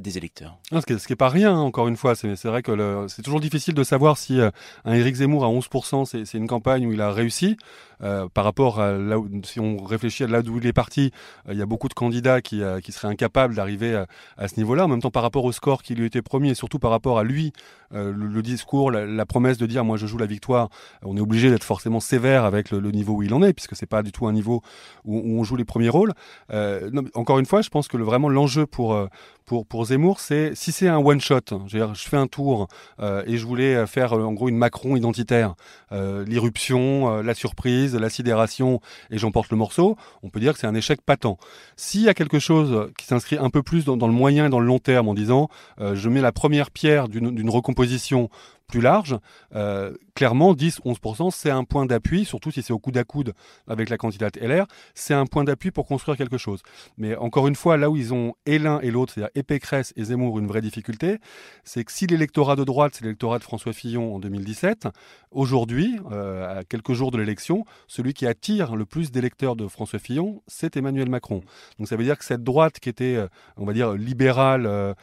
des électeurs? Ce qui n'est pas rien, hein, encore une fois. C'est vrai que c'est toujours difficile de savoir si un Éric Zemmour à 11% c'est une campagne où il a réussi. Par rapport à là où, si on réfléchit à là où il est parti, il y a beaucoup de candidats qui, qui seraient incapables d'arriver à, ce niveau-là. En même temps, par rapport au score qui lui était promis et surtout par rapport à lui, euh, le, discours, la, promesse de dire moi je joue la victoire, on est obligé d'être forcément sévère avec le, niveau où il en est, puisque c'est pas du tout un niveau où, on joue les premiers rôles. Euh, encore une fois, je pense que le, vraiment l'enjeu pour, euh, pour, pour Zemmour, c'est si c'est un one shot, je, fais un tour et je voulais faire en gros une Macron identitaire, l'irruption, la surprise, la sidération et j'emporte le morceau, on peut dire que c'est un échec patent. S'il y a quelque chose qui s'inscrit un peu plus dans, le moyen et dans le long terme en disant euh, je mets la première pierre d'une recomposition plus large, euh, clairement 10-11%, c'est un point d'appui, surtout si c'est au coude à coude avec la candidate LR, c'est un point d'appui pour construire quelque chose. Mais encore une fois, là où ils ont et l'un et l'autre, c'est-à-dire et Pécresse et Zemmour, une vraie difficulté, c'est que si l'électorat de droite, c'est l'électorat de François Fillon en 2017, aujourd'hui, euh, à quelques jours de l'élection, celui qui attire le plus d'électeurs de François Fillon, c'est Emmanuel Macron. Donc ça veut dire que cette droite qui était, euh, on va dire, libérale,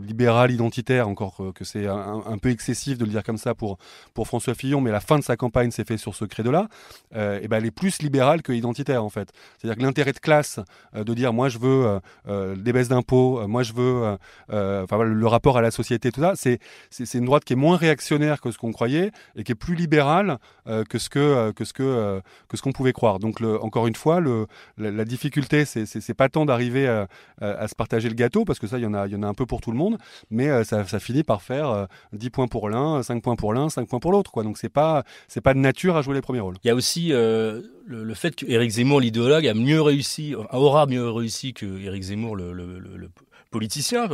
libérale identitaire, encore que c'est un peu excessif de le dire comme ça pour, pour François Fillon, mais la fin de sa campagne s'est fait sur ce credo-là, euh, et ben elle est plus libérale que identitaire en fait. C'est-à-dire que l'intérêt de classe, euh, de dire moi je veux euh, des baisses d'impôts, moi je veux enfin, le rapport à la société, tout ça, c'est, une droite qui est moins réactionnaire que ce qu'on croyait et qui est plus libérale que ce que, que ce que, que ce qu'on pouvait croire. Donc encore une fois, le, la, difficulté, c'est, pas tant d'arriver à, se partager le gâteau, parce que ça, il y en a, y en a un peu pour tout le monde, mais ça, ça finit par faire 10 points pour l'un, 5 points pour l'un, 5 points pour l'autre. Donc c'est pas pas de nature à jouer les premiers rôles. Il y a aussi euh, le, fait qu'Éric Zemmour, l'idéologue, a mieux réussi, aura mieux réussi que Éric Zemmour, le politicien,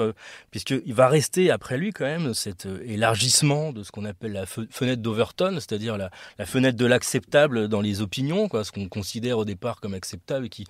puisqu'il va rester après lui quand même cet euh, élargissement de ce qu'on appelle la fenêtre d'Overton, c'est-à-dire la, fenêtre de l'acceptable dans les opinions, quoi, ce qu'on considère au départ comme acceptable et qui,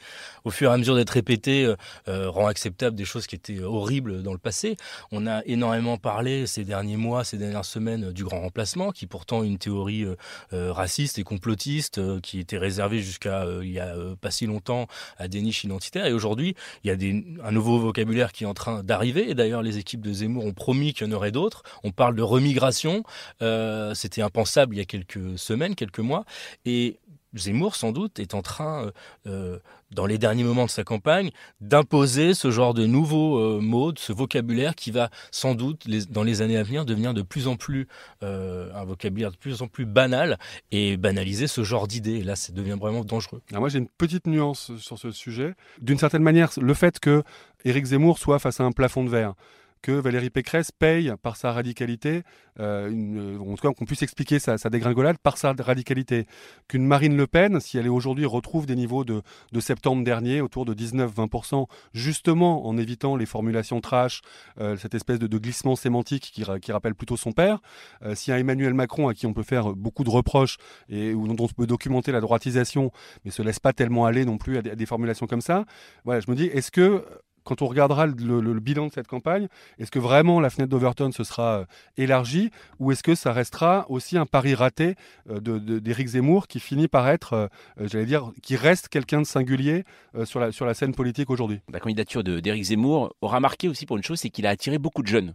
au fur et à mesure d'être répété, euh, euh, rend acceptable des choses qui étaient horribles dans le passé. On a énormément parlé ces derniers mois, ces dernières semaines du grand remplacement, qui pourtant une théorie raciste et complotiste qui était réservée jusqu'à il y a pas si longtemps à des niches identitaires. Et aujourd'hui, il y a des, un nouveau vocabulaire qui est train d'arriver. Et d'ailleurs, les équipes de Zemmour ont promis qu'il y en aurait d'autres. On parle de remigration. Euh, c'était impensable il y a quelques semaines, quelques mois. Et Zemmour, sans doute, est en train, euh, euh, dans les derniers moments de sa campagne, d'imposer ce genre de nouveaux de ce vocabulaire qui va sans doute, dans les années à venir, devenir de plus en plus un vocabulaire de plus en plus banal et banaliser ce genre d'idées. Là, ça devient vraiment dangereux. moi, j'ai une petite nuance sur ce sujet. D'une certaine manière, le fait que Éric Zemmour soit face à un plafond de verre que Valérie Pécresse paye par sa radicalité, euh, une, en tout cas qu'on puisse expliquer sa, dégringolade par sa radicalité. Qu'une Marine Le Pen, si elle est aujourd'hui retrouve des niveaux de, septembre dernier, autour de 19-20%, justement en évitant les formulations trash, euh, cette espèce de, glissement sémantique qui, rappelle plutôt son père, euh, si un Emmanuel Macron à qui on peut faire beaucoup de reproches et dont on peut documenter la droitisation, mais se laisse pas tellement aller non plus à des, à des formulations comme ça, voilà, je me dis, est-ce que quand on regardera le, bilan de cette campagne, est-ce que vraiment la fenêtre d'Overton se sera euh, élargie ou est-ce que ça restera aussi un pari raté euh, d'Éric Zemmour qui finit par être, euh, j'allais dire, qui reste quelqu'un de singulier sur, la, sur la scène politique aujourd'hui? La candidature d'Éric Zemmour aura marqué aussi pour une chose, c'est qu'il a attiré beaucoup de jeunes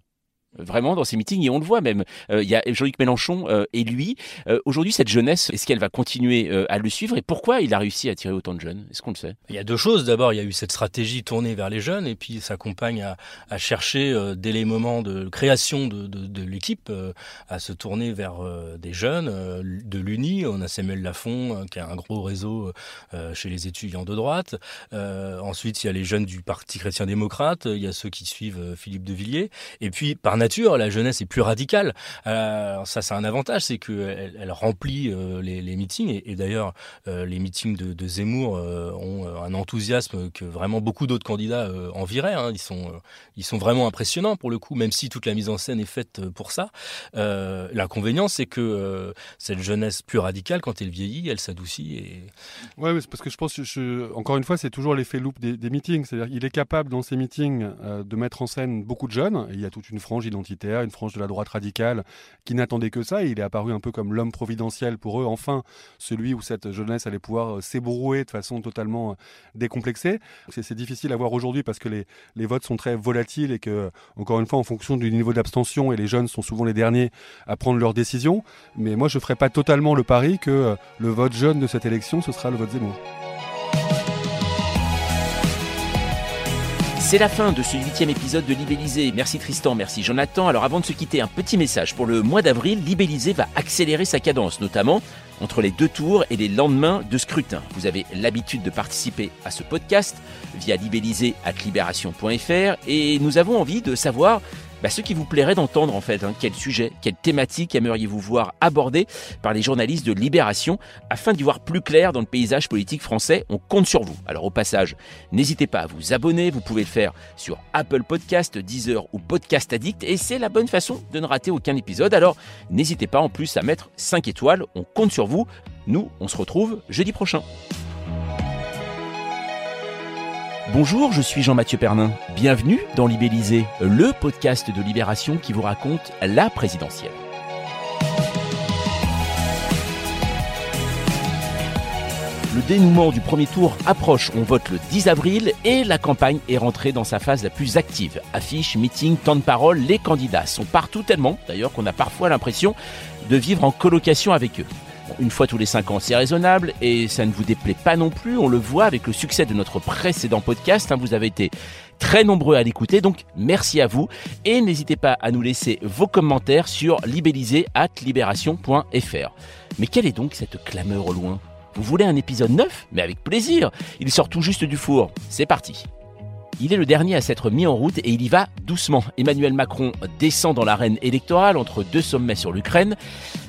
vraiment dans ces meetings et on le voit même. Euh, il y a Jean-Luc Mélenchon euh, et lui. Euh, aujourd'hui, cette jeunesse, est-ce qu'elle va continuer à le suivre et pourquoi il a réussi à attirer autant de jeunes? Est-ce qu'on le sait? Il y a deux choses. D'abord, il y a eu cette stratégie tournée vers les jeunes et puis sa compagne à, à chercher dès les moments de création de, de, de l'équipe à se tourner vers des jeunes de l'Uni. On a Samuel Lafont qui a un gros réseau chez les étudiants de droite. ensuite, il y a les jeunes du Parti chrétien-démocrate. Il y a ceux qui suivent Philippe de Villiers. Et puis, par nature, la jeunesse est plus radicale. Euh, ça, c'est un avantage, c'est qu'elle elle remplit euh, les, meetings. Et, d'ailleurs, euh, les meetings de, Zemmour ont un enthousiasme que vraiment beaucoup d'autres candidats envieraient. Hein. Ils, sont, ils sont vraiment impressionnants pour le coup, même si toute la mise en scène est faite pour ça. L'inconvénient, c'est que cette jeunesse plus radicale, quand elle vieillit, elle s'adoucit. Et... C'est parce que je pense, encore une fois, c'est toujours l'effet loupe des, meetings. C'est-à-dire qu'il est capable, dans ces meetings, de mettre en scène beaucoup de jeunes. Il y a toute une frange identitaire, une frange de la droite radicale qui n'attendait que ça. il est apparu un peu comme l'homme providentiel pour eux, enfin, celui où cette jeunesse allait pouvoir euh, s'ébrouer de façon totalement euh, décomplexée. C'est difficile à voir aujourd'hui parce que les, les, votes sont très volatiles et que, encore une fois, en fonction du niveau d'abstention, et les jeunes sont souvent les derniers à prendre leurs décisions. Mais moi, je ne ferai pas totalement le pari que euh, le vote jeune de cette élection, ce sera le vote Zemmour. C'est la fin de ce huitième épisode de Libellisé. Merci Tristan, merci Jonathan. Alors avant de se quitter, un petit message. Pour le mois d'avril, Libellisé va accélérer sa cadence, notamment entre les deux tours et les lendemains de scrutin. Vous avez l'habitude de participer à ce podcast via libellisé.libération.fr et nous avons envie de savoir bah, ce qui vous plairait d'entendre en fait. Hein. quel sujet, quelle thématique aimeriez-vous voir abordée par les journalistes de Libération afin d'y voir plus clair dans le paysage politique français? On compte sur vous. Alors au passage, n'hésitez pas à vous abonner. Vous pouvez le faire sur Apple Podcast, Deezer ou Podcast Addict et c'est la bonne façon de ne rater aucun épisode. Alors n'hésitez pas en plus à mettre 5 étoiles. On compte sur vous. Nous, on se retrouve jeudi prochain. Bonjour, je suis Jean-Mathieu Pernin. Bienvenue dans Libellisé, le podcast de Libération qui vous raconte la présidentielle. Le dénouement du premier tour approche, on vote le 10 avril et la campagne est rentrée dans sa phase la plus active. Affiches, meetings, temps de parole, les candidats sont partout tellement d'ailleurs qu'on a parfois l'impression de vivre en colocation avec eux une fois tous les cinq ans, c'est raisonnable et ça ne vous déplaît pas non plus. On le voit avec le succès de notre précédent podcast. Hein. vous avez été très nombreux à l'écouter, donc merci à vous. Et n'hésitez pas à nous laisser vos commentaires sur libellisé.libération.fr. Mais quelle est donc cette clameur au loin? Vous voulez un épisode neuf? Mais avec plaisir Il sort tout juste du four. C'est parti il est le dernier à s'être mis en route et il y va doucement. Emmanuel Macron descend dans l'arène électorale entre deux sommets sur l'Ukraine,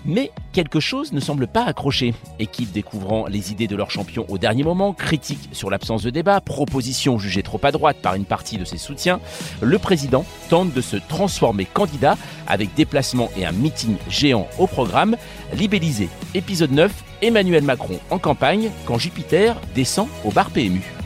mais quelque chose ne semble pas accrocher. Équipe découvrant les idées de leur champion au dernier moment, critique sur l'absence de débat, proposition jugée trop à droite par une partie de ses soutiens, le président tente de se transformer candidat avec déplacement et un meeting géant au programme. Libellisé, épisode 9, Emmanuel Macron en campagne quand Jupiter descend au bar PMU.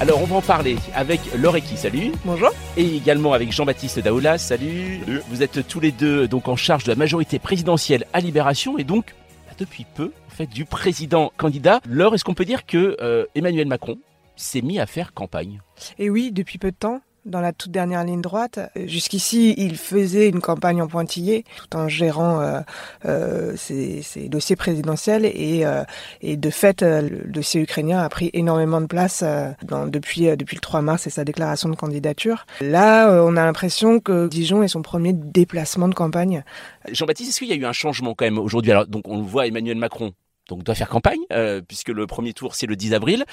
Alors on va en parler avec Loreki, salut. Bonjour. Et également avec Jean-Baptiste Daoulas, salut. salut. Vous êtes tous les deux donc en charge de la majorité présidentielle à Libération et donc bah, depuis peu en fait du président candidat. Laure, est-ce qu'on peut dire que euh, Emmanuel Macron s'est mis à faire campagne? Et oui, depuis peu de temps dans la toute dernière ligne droite. Jusqu'ici, il faisait une campagne en pointillé tout en gérant euh, euh, ses, dossiers présidentiels et, euh, de fait, le dossier ukrainien a pris énormément de place depuis, le 3 mars et sa déclaration de candidature. Là, on a l'impression que Dijon est son premier déplacement de campagne. Jean-Baptiste, est-ce qu'il y a eu un changement quand même aujourd'hui? Alors, donc, on le voit Emmanuel Macron doit faire campagne, puisque le premier tour c'est le 10 avril.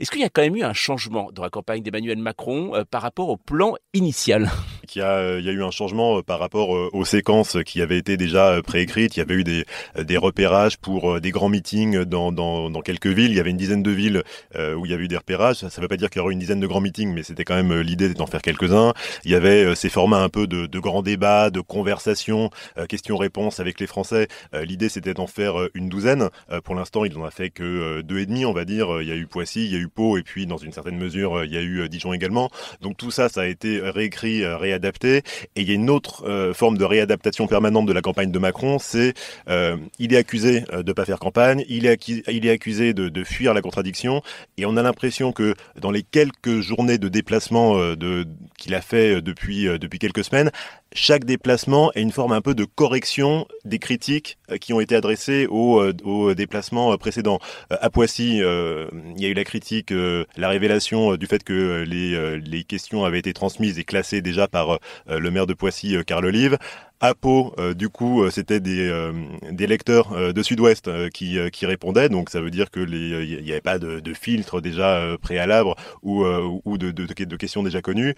Est-ce qu'il y a quand même eu un changement dans la campagne d'Emmanuel Macron euh, par rapport au plan initial? Il y, a, il y a eu un changement euh, par rapport euh, aux séquences qui avaient été déjà euh, préécrites. Il y avait eu des, repérages pour des grands meetings dans, quelques villes. Il y avait une dizaine de villes où il y avait eu des repérages. Ça ne veut pas dire qu'il y aurait une dizaine de grands meetings, mais c'était quand même l'idée d'en faire quelques-uns. Il y avait ces formats un peu de grands débats, de conversations, questions-réponses avec les Français. l'idée c'était d'en faire une douzaine. pour l'instant, il n'en a fait que deux et demi, on va dire. Il y a eu Poissy, il y a eu Et puis dans une certaine mesure, il y a eu Dijon également. Donc tout ça, ça a été réécrit, réadapté adapté. Et il y a une autre euh, forme de réadaptation permanente de la campagne de Macron, c'est euh, il est accusé euh, de pas faire campagne, il est, accusé de, fuir la contradiction, et on a l'impression que dans les quelques journées de déplacement euh, qu'il a fait depuis quelques semaines, chaque déplacement est une forme un peu de correction des critiques qui ont été adressées au, au déplacement précédent. À Poissy, il y a eu la critique, la révélation du fait que les, les questions avaient été transmises et classées déjà par euh, le maire de Poissy, euh, Carl Olive. À Pau, euh, du coup, c'était des, des lecteurs de Sud-Ouest qui, qui répondaient, donc ça veut dire que il n'y avait pas de, de filtre déjà préalable ou, ou de, de, de, questions déjà connues.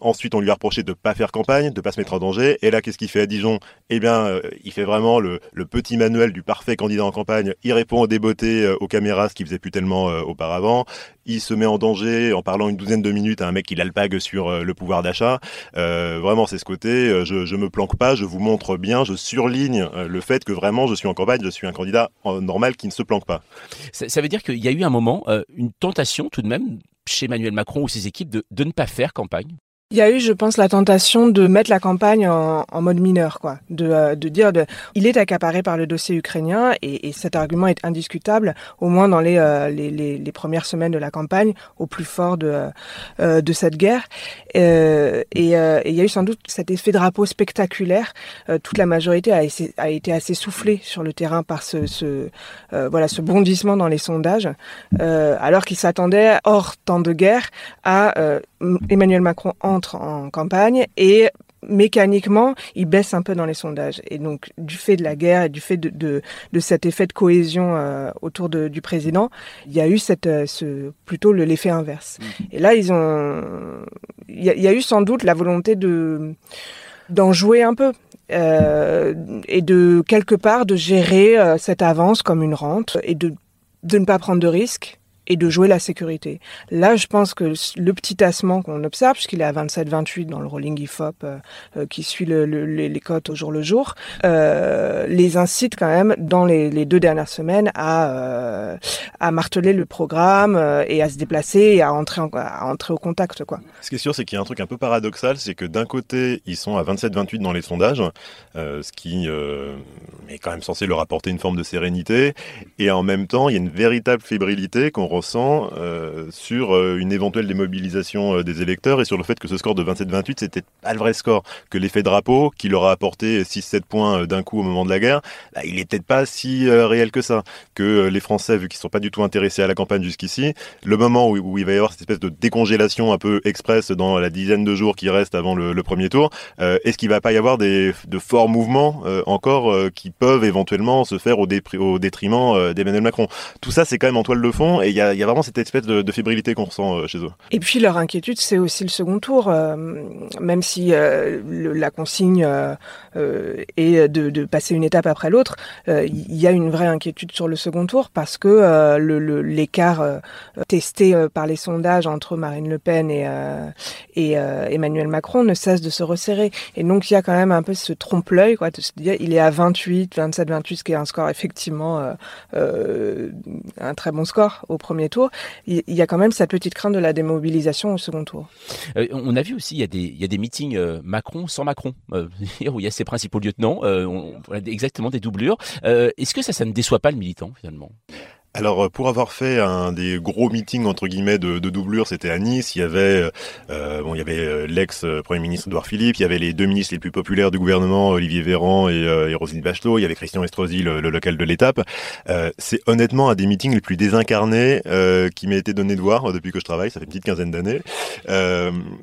ensuite, on lui a reproché de pas faire campagne, de pas se mettre en danger. Et là, qu'est-ce qu'il fait à Dijon? Eh bien, il fait vraiment le, le, petit manuel du parfait candidat en campagne. Il répond aux débeautés aux caméras, ce qu'il faisait plus tellement auparavant. Il se met en danger en parlant une douzaine de minutes à un mec qui l'alpague sur le pouvoir d'achat. Euh, vraiment, c'est ce côté, euh, je, je me planque pas, je vous montre bien, je surligne euh, le fait que vraiment je suis en campagne, je suis un candidat normal qui ne se planque pas. Ça, veut dire qu'il y a eu un moment, une tentation tout de même chez Emmanuel Macron ou ses équipes de, de ne pas faire campagne? Il y a eu, je pense, la tentation de mettre la campagne en, en mode mineur, quoi, de, euh, de dire, de, il est accaparé par le dossier ukrainien et, et cet argument est indiscutable, au moins dans les, euh, les, les, les, premières semaines de la campagne, au plus fort de, euh, de cette guerre. et, et il y a eu sans doute cet effet drapeau spectaculaire. toute la majorité a, a, été assez soufflée sur le terrain par ce, ce voilà, ce bondissement dans les sondages, alors qu'il s'attendait hors temps de guerre à Emmanuel Macron entre en campagne et mécaniquement, il baisse un peu dans les sondages. Et donc, du fait de la guerre et du fait de, de, de cet effet de cohésion euh, autour de, du président, il y a eu cette, euh, ce, plutôt l'effet inverse. Mmh. Et là, ils ont, il y, a, il y, a eu sans doute la volonté de d'en jouer un peu. Euh, et de quelque part de gérer euh, cette avance comme une rente et de, de ne pas prendre de risques et de jouer la sécurité. Là, je pense que le petit tassement qu'on observe, puisqu'il est à 27-28 dans le rolling IFOP euh, euh, qui suit le, le, les, cotes au jour le jour, euh, les incite quand même dans les, deux dernières semaines à, marteler le programme et à se déplacer et à entrer, en, au contact. Ce qui est sûr, c'est qu'il y a un truc un peu paradoxal, c'est que d'un côté, ils sont à 27-28 dans les sondages, ce qui est quand même censé leur apporter une forme de sérénité, et en même temps, il y a une véritable fébrilité qu'on euh, sur euh, une éventuelle démobilisation euh, des électeurs et sur le fait que ce score de 27-28, c'était pas le vrai score. Que l'effet drapeau, qui leur a apporté 6-7 points d'un coup au moment de la guerre, bah, il est peut-être pas si réel que ça. Que les Français, vu qu'ils sont pas du tout intéressés à la campagne jusqu'ici, le moment où, il va y avoir cette espèce de décongélation un peu express dans la dizaine de jours qui restent avant le, le premier tour, est-ce qu'il va pas y avoir des, de forts mouvements encore qui peuvent éventuellement se faire au, au détriment d'Emmanuel Macron? Tout ça, c'est quand même en toile de fond et il y a il y a vraiment cette espèce de, fébrilité qu'on ressent euh, chez eux. Et puis leur inquiétude, c'est aussi le second tour, euh, même si euh, la consigne est de, passer une étape après l'autre, il y a une vraie inquiétude sur le second tour parce que l'écart testé par les sondages entre Marine Le Pen et, et Emmanuel Macron ne cesse de se resserrer. Et donc il y a quand même un peu ce trompe-l'œil, quoi, de se dire il est à 28, 27, 28, ce qui est un score effectivement un très bon score au premier tour, il y a quand même cette petite crainte de la démobilisation au second tour. Euh, on a vu aussi, il y a des, meetings euh, Macron sans Macron, euh, <laughs> où il y a ses principaux lieutenants, exactement des doublures. Est-ce que ça ne déçoit pas le militant finalement? Alors euh, pour avoir fait un des gros meetings entre guillemets de, de doublure, c'était à Nice. Il y avait euh, bon, il y avait euh, l'ex premier ministre Edouard Philippe, il y avait les deux ministres les plus populaires du gouvernement, Olivier Véran et, euh, et Roselyne Bachelot. Il y avait Christian Estrosi, le, le local de l'étape. Euh, c'est honnêtement un des meetings les plus désincarnés euh, qui m'a été donné de voir depuis que je travaille. Ça fait une petite quinzaine d'années.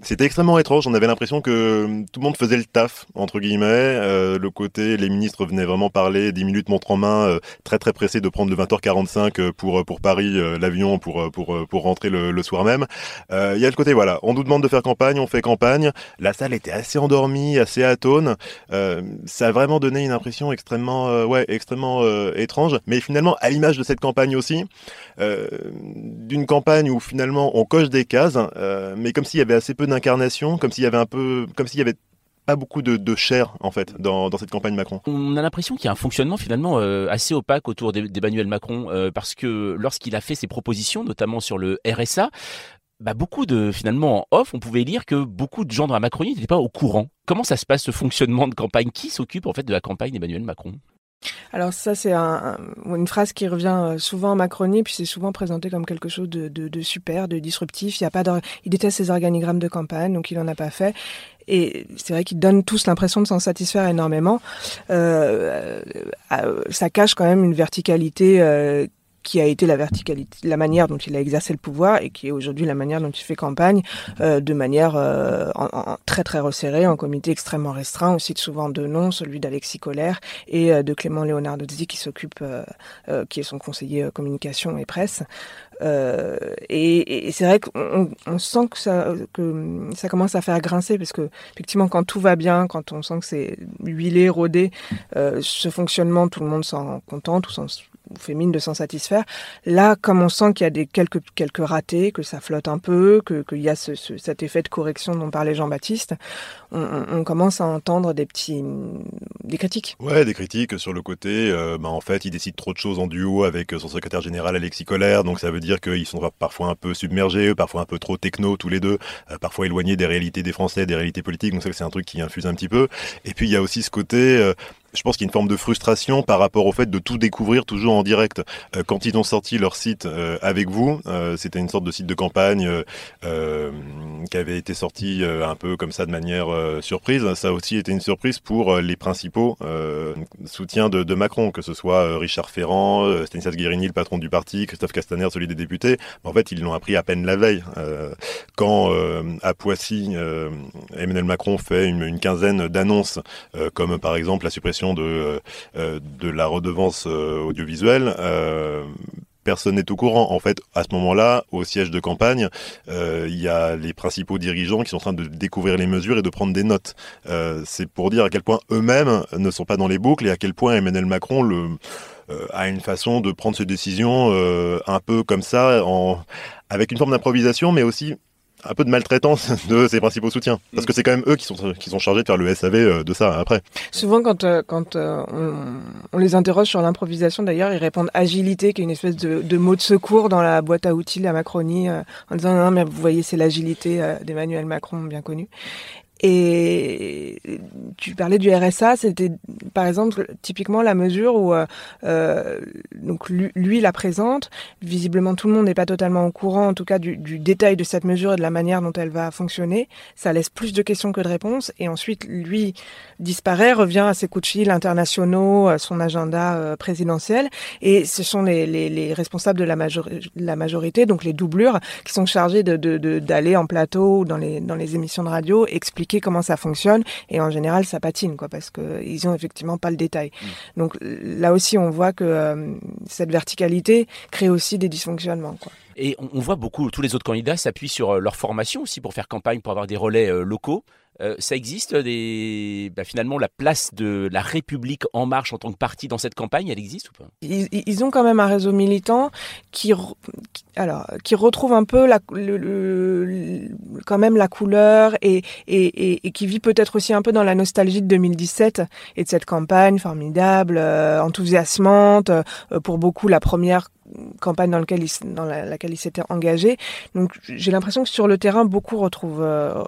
c'était extrêmement étrange. On avait l'impression que tout le monde faisait le taf entre guillemets. le côté, les ministres venaient vraiment parler 10 minutes montre en main, très très pressés de prendre le 20h45 pour pour Paris euh, l'avion pour pour pour rentrer le, soir même. Euh, il y a le côté voilà, on nous demande de faire campagne, on fait campagne. La salle était assez endormie, assez atone. Euh, ça a vraiment donné une impression extrêmement ouais extrêmement étrange. Mais finalement, à l'image de cette campagne aussi, d'une campagne où finalement on coche des cases, mais comme s'il y avait assez peu d'incarnation, comme s'il y avait un peu, comme s'il y avait pas beaucoup de, chair en fait dans, dans cette campagne Macron. On a l'impression qu'il y a un fonctionnement finalement euh, assez opaque autour d'Emmanuel Macron euh, parce que lorsqu'il a fait ses propositions, notamment sur le RSA, bah beaucoup de finalement en off, on pouvait lire que beaucoup de gens dans la Macronie n'étaient pas au courant. Comment ça se passe ce fonctionnement de campagne? Qui s'occupe en fait de la campagne d'Emmanuel Macron? Alors ça, c'est un, une phrase qui revient souvent en Macronie, puis c'est souvent présenté comme quelque chose de, de, super, de disruptif. Il y pas il déteste ses organigrammes de campagne, donc il en a pas fait. Et c'est vrai qu'ils donnent tous l'impression de s'en satisfaire énormément. Euh, euh, ça cache quand même une verticalité euh, qui a été la verticalité, la manière dont il a exercé le pouvoir et qui est aujourd'hui la manière dont il fait campagne euh, de manière euh, en, en, très très resserrée, en comité extrêmement restreint. On cite souvent deux noms, celui d'Alexis Collère et euh, de Clément Leonardozzi qui s'occupe, euh, euh, qui est son conseiller communication et presse. et, et c'est vrai qu'on on sent que ça, que ça commence à faire grincer parce que effectivement quand tout va bien, quand on sent que c'est huilé, rodé, ce fonctionnement, tout le monde s'en contente, tout s'en fait mine de s'en satisfaire. Là, comme on sent qu'il y a des quelques quelques ratés, que ça flotte un peu, qu'il y a ce, ce, cet effet de correction dont parlait Jean-Baptiste, on, on, on, commence à entendre des petits des critiques. Ouais, des critiques sur le côté. Euh, bah, en fait, il décide trop de choses en duo avec son secrétaire général Alexis Collère, donc ça veut dire qu'ils sont parfois un peu submergés, parfois un peu trop techno tous les deux, euh, parfois éloignés des réalités des Français, des réalités politiques. Donc ça, c'est un truc qui infuse un petit peu. Et puis il y a aussi ce côté. Euh, je pense qu'il y a une forme de frustration par rapport au fait de tout découvrir toujours en direct. Euh, quand ils ont sorti leur site euh, avec vous, euh, c'était une sorte de site de campagne qui avait été sorti un peu comme ça de manière surprise. Ça a aussi été une surprise pour les principaux soutiens de, Macron, que ce soit Richard Ferrand, Stanislas Guérini, le patron du parti, Christophe Castaner, celui des députés. En fait, ils l'ont appris à peine la veille. quand à Poissy, Emmanuel Macron fait une quinzaine d'annonces, comme par exemple la suppression de, euh, de la redevance euh, audiovisuelle euh, personne n'est au courant. En fait, à ce moment-là, au siège de campagne, il y a les principaux dirigeants qui sont en train de découvrir les mesures et de prendre des notes. c'est pour dire à quel point eux-mêmes ne sont pas dans les boucles et à quel point Emmanuel Macron a une façon de prendre ses décisions un peu comme ça, en, avec une forme d'improvisation, mais aussi un peu de maltraitance <laughs> de ses principaux soutiens. Parce que c'est quand même eux qui sont, qui sont chargés de faire le SAV euh, de ça après. Souvent, quand, euh, quand euh, on, on, les interroge sur l'improvisation, d'ailleurs, ils répondent agilité, qui est une espèce de, de, mot de secours dans la boîte à outils, la Macronie, en disant non, mais vous voyez, c'est l'agilité d'Emmanuel Macron, bien connu. Et tu parlais du RSA, c'était par exemple typiquement la mesure où euh, euh donc lui, la présente. Visiblement, tout le monde n'est pas totalement au courant, en tout cas du, du, détail de cette mesure et de la manière dont elle va fonctionner. Ça laisse plus de questions que de réponses. Et ensuite, lui disparaît, revient à ses coups de fil internationaux, à son agenda euh, présidentiel. Et ce sont les, les, les responsables de la, la, majorité, donc les doublures, qui sont chargés d'aller de, de, en plateau ou dans les, dans les émissions de radio expliquer comment ça fonctionne et en général ça patine quoi parce que ils ont effectivement pas le détail. Mm. Donc là aussi on voit que euh, cette verticalité crée aussi des dysfonctionnements quoi. Et on voit beaucoup, tous les autres candidats s'appuient sur euh, leur formation aussi pour faire campagne, pour avoir des relais euh, locaux. Euh, ça existe des, bah, finalement la place de la République en marche en tant que parti dans cette campagne, elle existe ou pas? Ils, ont quand même un réseau militant qui, alors, qui retrouve un peu la, quand même la couleur et, et, et, qui vit peut-être aussi un peu dans la nostalgie de 2017 et de cette campagne formidable, enthousiasmante, pour beaucoup la première campagne dans, laquelle il s'était engagé. Donc j'ai l'impression que sur le terrain, beaucoup retrouvent, euh,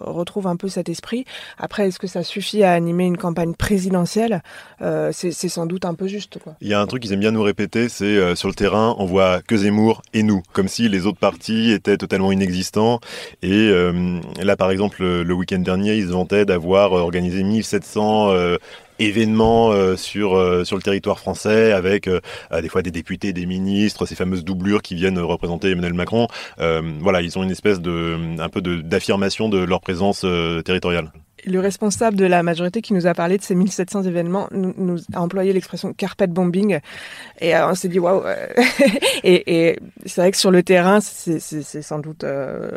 un peu cet esprit. Après, est-ce que ça suffit à animer une campagne présidentielle? Euh, C'est sans doute un peu juste. Quoi. Il y a un truc qu'ils aiment bien nous répéter, c'est euh, sur le terrain, on voit que Zemmour et nous, comme si les autres partis étaient totalement inexistants. Et là, par exemple, le, week-end dernier, ils vantaient d'avoir organisé 1700 événements euh, sur euh, sur le territoire français avec euh, des fois des députés, des ministres, ces fameuses doublures qui viennent représenter Emmanuel Macron. voilà, ils ont une espèce de un peu d'affirmation de leur présence territoriale le responsable de la majorité qui nous a parlé de ces 1700 événements nous, a employé l'expression carpet bombing et euh, on s'est dit waouh <laughs> et, et c'est vrai que sur le terrain c'est sans doute euh,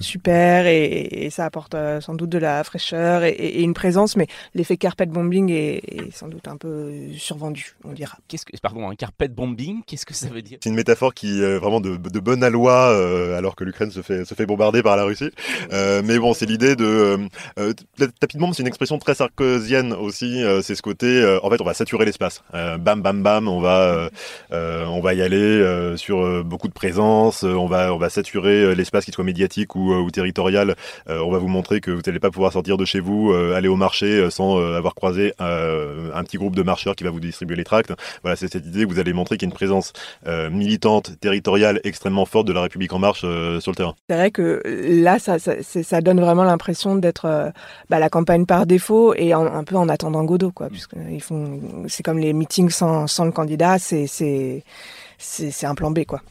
super et, ça apporte euh, sans doute de la fraîcheur et, une présence mais l'effet carpet bombing est, sans doute un peu survendu on dira. Qu'est-ce que pardon un carpet bombing qu'est-ce que ça veut dire? C'est une métaphore qui est vraiment de, de bonne aloi alors que l'Ukraine se fait se fait bombarder par la Russie. Mais bon c'est l'idée de de bombe, c'est une expression très sarkozienne aussi. Euh, c'est ce côté, euh, en fait, on va saturer l'espace. Euh, bam, bam, bam, on va, on va y aller sur beaucoup de présence. on va, on va saturer l'espace, qu'il soit médiatique ou, territorial. on va vous montrer que vous n'allez pas pouvoir sortir de chez vous, aller au marché sans avoir croisé un petit groupe de marcheurs qui va vous distribuer les tracts. Voilà, c'est cette idée que vous allez montrer qu'il y a une présence militante, territoriale extrêmement forte de la République en marche sur le terrain. C'est vrai que là, ça donne vraiment l'impression d'être bah, la campagne par défaut et un peu en attendant Godot, quoi, puisque ils font, c'est comme les meetings sans, sans le candidat, c'est, c'est, c'est un plan B, quoi.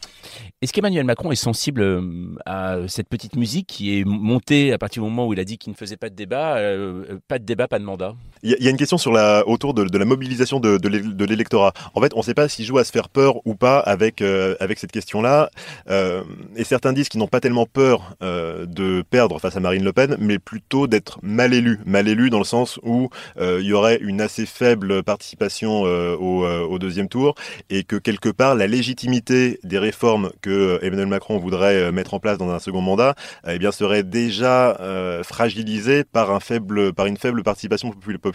Est-ce qu'Emmanuel Macron est sensible euh, à cette petite musique qui est montée à partir du moment où il a dit qu'il ne faisait pas de débat euh, Pas de débat, pas de mandat? Il y, a une question sur la, autour de, la mobilisation de, de l'électorat. En fait, on ne sait pas s'il joue à se faire peur ou pas avec, avec cette question-là. et certains disent qu'ils n'ont pas tellement peur de perdre face à Marine Le Pen, mais plutôt d'être mal élus. Mal élus dans le sens où il y aurait une assez faible participation au, au deuxième tour et que quelque part la légitimité des réformes que euh, Emmanuel Macron voudrait euh, mettre en place dans un second mandat, eh bien serait déjà euh, fragilisé par un faible, par une faible participation populaire.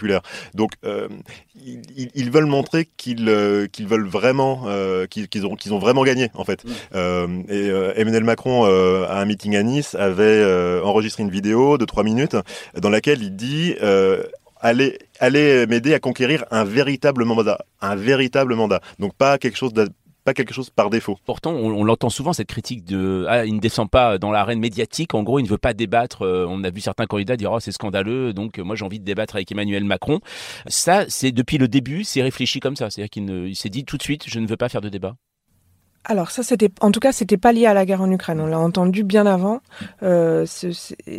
Donc ils, veulent montrer qu'ils qu'ils veulent vraiment, qu'ils ont, qu'ils ont vraiment gagné en fait. Mmh. et Emmanuel Macron à un meeting à Nice avait enregistré une vidéo de trois minutes dans laquelle il dit allez, allez m'aider à conquérir un véritable mandat, un véritable mandat. Donc pas quelque chose de quelque chose par défaut. Pourtant, on, l'entend souvent cette critique de ah, il ne descend pas dans l'arène médiatique. En gros, il ne veut pas débattre. Euh, on a vu certains candidats dire oh c'est scandaleux. Donc moi j'ai envie de débattre avec Emmanuel Macron. Ça, c'est depuis le début, c'est réfléchi comme ça. C'est-à-dire qu'il s'est dit tout de suite je ne veux pas faire de débat alors ça, c'était, en tout cas, c'était pas lié à la guerre en Ukraine. On l'a entendu bien avant, euh,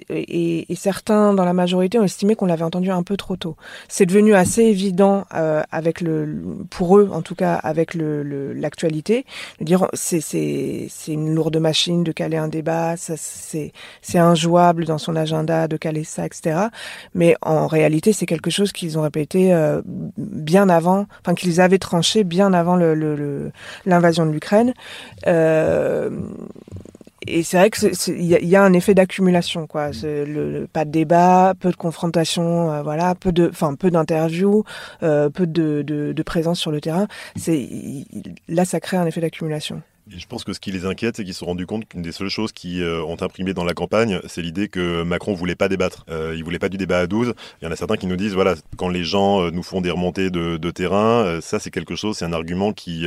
et, certains dans la majorité ont estimé qu'on l'avait entendu un peu trop tôt. C'est devenu assez évident euh, avec le, pour eux, en tout cas, avec le, l'actualité. Dire, c'est, c'est, une lourde machine de caler un débat, c'est, c'est injouable dans son agenda de caler ça, etc. Mais en réalité, c'est quelque chose qu'ils ont répété euh, bien avant, enfin qu'ils avaient tranché bien avant le, l'invasion de l'Ukraine. Euh, et c'est vrai qu'il y, y, a un effet d'accumulation, quoi. Le, pas de débat, peu de confrontation, euh, voilà, peu de, enfin peu d'interviews, euh, peu de, de, de, présence sur le terrain. C'est là, ça crée un effet d'accumulation je pense que ce qui les inquiète, c'est qu'ils se sont rendus compte qu'une des seules choses qui euh, ont imprimé dans la campagne, c'est l'idée que Macron voulait pas débattre. Euh, il voulait pas du débat à 12. Il y en a certains qui nous disent, voilà, quand les gens euh, nous font des remontées de, de terrain, euh, ça c'est quelque chose, c'est un argument qui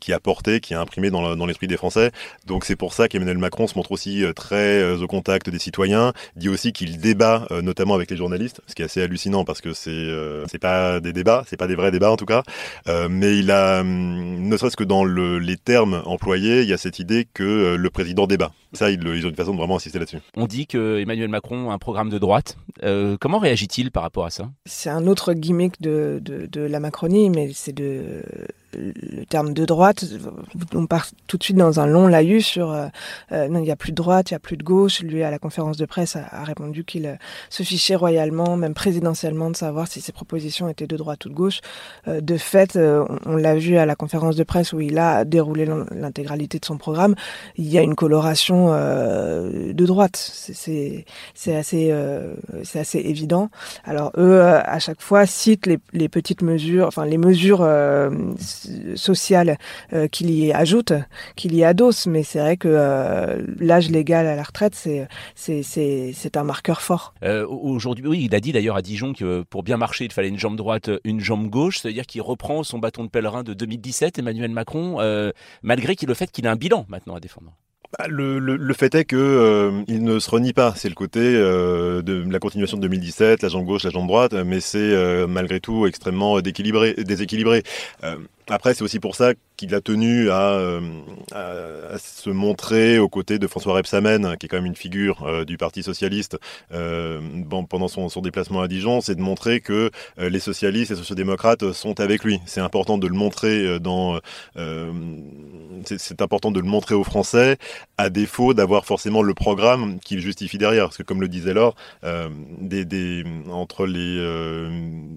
qui a porté, qui a imprimé dans l'esprit des Français. Donc c'est pour ça qu'Emmanuel Macron se montre aussi très au contact des citoyens, dit aussi qu'il débat notamment avec les journalistes, ce qui est assez hallucinant parce que c'est c'est pas des débats, c'est pas des vrais débats en tout cas, mais il a, hum, ne serait-ce que dans le, les termes employé, il y a cette idée que euh, le président débat. Ça, ils, ont une façon de vraiment insister là-dessus. On dit que Emmanuel Macron a un programme de droite. Euh, comment réagit-il par rapport à ça? C'est un autre gimmick de, de la Macronie, mais c'est de le terme de droite, on part tout de suite dans un long laïus sur euh, euh, non, il n'y a plus de droite, il n'y a plus de gauche. Lui, à la conférence de presse, a, répondu qu'il euh, se fichait royalement, même présidentiellement, de savoir si ses propositions étaient de droite ou de gauche. de fait, on, l'a vu à la conférence de presse où il a déroulé l'intégralité de son programme. Il y a une coloration de droite. C'est assez, c'est assez évident. Alors eux, à chaque fois, citent les, petites mesures, enfin les mesures sociale euh, qu'il y ajoute, qu'il y adosse. Mais c'est vrai que euh, l'âge légal à la retraite, c'est un marqueur fort. Euh, aujourd'hui, oui, il a dit d'ailleurs à Dijon que pour bien marcher, il fallait une jambe droite, une jambe gauche. C'est-à-dire qu'il reprend son bâton de pèlerin de 2017, Emmanuel Macron, malgré le fait qu'il a un bilan maintenant à défendre. Bah, le, fait est que euh, ne se renie pas. C'est le côté euh, de la continuation de 2017, la jambe gauche, la jambe droite, mais c'est euh, malgré tout extrêmement déséquilibré. déséquilibré. Après, c'est aussi pour ça qu'il a tenu à, à, se montrer aux côtés de François Rebsamen, qui est quand même une figure du Parti socialiste, bon, pendant son, déplacement à Dijon, c'est de montrer que les socialistes et sociodémocrates sont avec lui. C'est important de le montrer c'est important de le montrer aux Français à défaut d'avoir forcément le programme qui le justifie derrière. Parce que comme le disait Laure, euh, entre les, euh,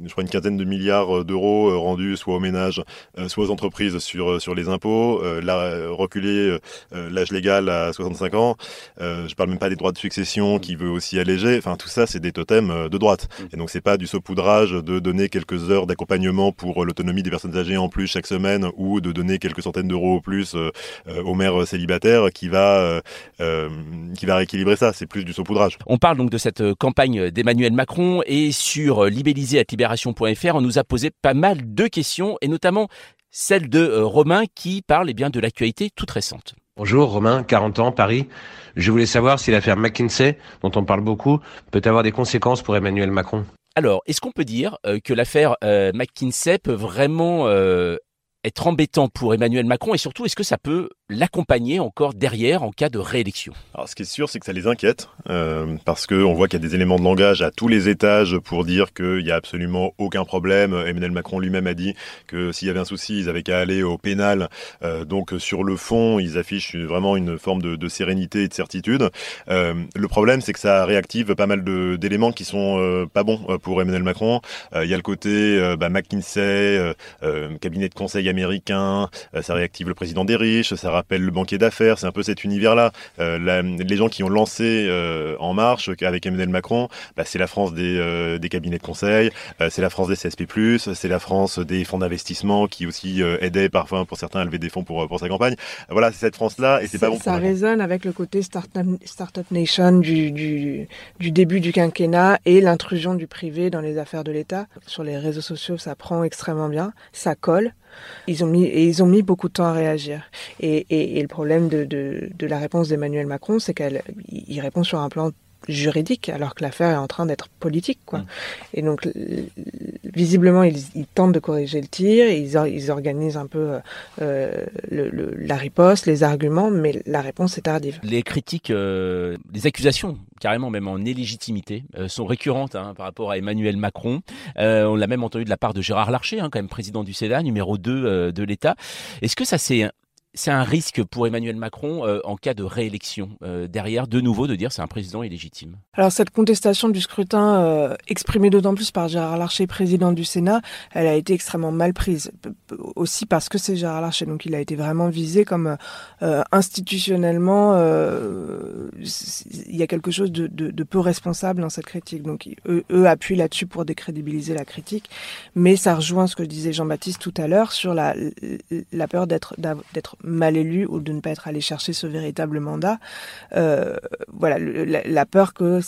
je crois une quinzaine de milliards d'euros euh, rendus soit aux ménages, euh, soit aux entreprises sur, sur les impôts, la, reculer l'âge légal à 65 ans, je parle même pas des droits de succession qui veut aussi alléger, enfin tout ça c'est des totems de droite. Mm. Et donc c'est pas du saupoudrage de donner quelques heures d'accompagnement pour l'autonomie des personnes âgées en plus chaque semaine ou de donner quelques centaines d'euros au plus aux mères célibataires qui va euh, euh, qui va rééquilibrer ça. C'est plus du saupoudrage. On parle donc de cette euh, campagne d'Emmanuel Macron et sur libellisé@libération.fr, on nous a posé pas mal de questions et notamment celle de Romain qui parle eh bien de l'actualité toute récente. Bonjour Romain, 40 ans, Paris. Je voulais savoir si l'affaire McKinsey, dont on parle beaucoup, peut avoir des conséquences pour Emmanuel Macron. Alors, est-ce qu'on peut dire que l'affaire McKinsey peut vraiment être embêtant pour Emmanuel Macron et surtout, est-ce que ça peut l'accompagner encore derrière en cas de réélection? Alors, ce qui est sûr, c'est que ça les inquiète euh, parce qu'on voit qu'il y a des éléments de langage à tous les étages pour dire qu'il n'y a absolument aucun problème. Emmanuel Macron lui-même a dit que s'il y avait un souci, ils avaient qu'à aller au pénal. Euh, donc, sur le fond, ils affichent vraiment une forme de, sérénité et de certitude. Euh, le problème, c'est que ça réactive pas mal d'éléments qui sont euh, pas bons pour Emmanuel Macron. Il y a le côté bah, McKinsey, cabinet de conseil américain, ça réactive le président des riches, ça rappelle le banquier d'affaires, c'est un peu cet univers-là. les gens qui ont lancé En Marche avec Emmanuel Macron, bah, c'est la France des, des cabinets de conseil, c'est la France des CSP+, c'est la France des fonds d'investissement qui aussi aidaient parfois pour certains à lever des fonds pour, pour sa campagne. Voilà, c'est cette France-là et c'est pas bon Ça résonne avec le côté Startup, Nation du, du, du début du quinquennat et l'intrusion du privé dans les affaires de l'État. Sur les réseaux sociaux, ça prend extrêmement bien, ça colle. Ils ont mis, et ils ont mis beaucoup de temps à réagir. Et, et, le problème de, de, de la réponse d'Emmanuel Macron, c'est qu'il répond sur un plan juridique alors que l'affaire est en train d'être politique quoi. Mm. Et donc visiblement ils, ils, tentent de corriger le tir, ils, ils organisent un peu euh, le, le, la riposte, les arguments, mais la réponse est tardive. Les critiques, euh, les accusations carrément même en illégitimité euh, sont récurrentes hein, par rapport à Emmanuel Macron. On l'a même entendu de la part de Gérard Larcher, hein, quand même président du Sénat, numéro 2 euh, de l'État. Est-ce que ça c'est c'est un risque pour Emmanuel Macron euh, en cas de réélection euh, derrière, de nouveau, de dire c'est un président illégitime Alors cette contestation du scrutin, euh, exprimée d'autant plus par Gérard Larcher, président du Sénat, elle a été extrêmement mal prise. Aussi parce que c'est Gérard Larcher, donc il a été vraiment visé comme institutionnellement, il y a quelque chose de, de, de, peu responsable dans cette critique. Donc eux, eux appuient là-dessus pour décrédibiliser la critique, mais ça rejoint ce que disait Jean-Baptiste tout à l'heure sur la, la peur d'être mal élu ou de ne pas être allé chercher ce véritable mandat. Euh, voilà, la, la, peur que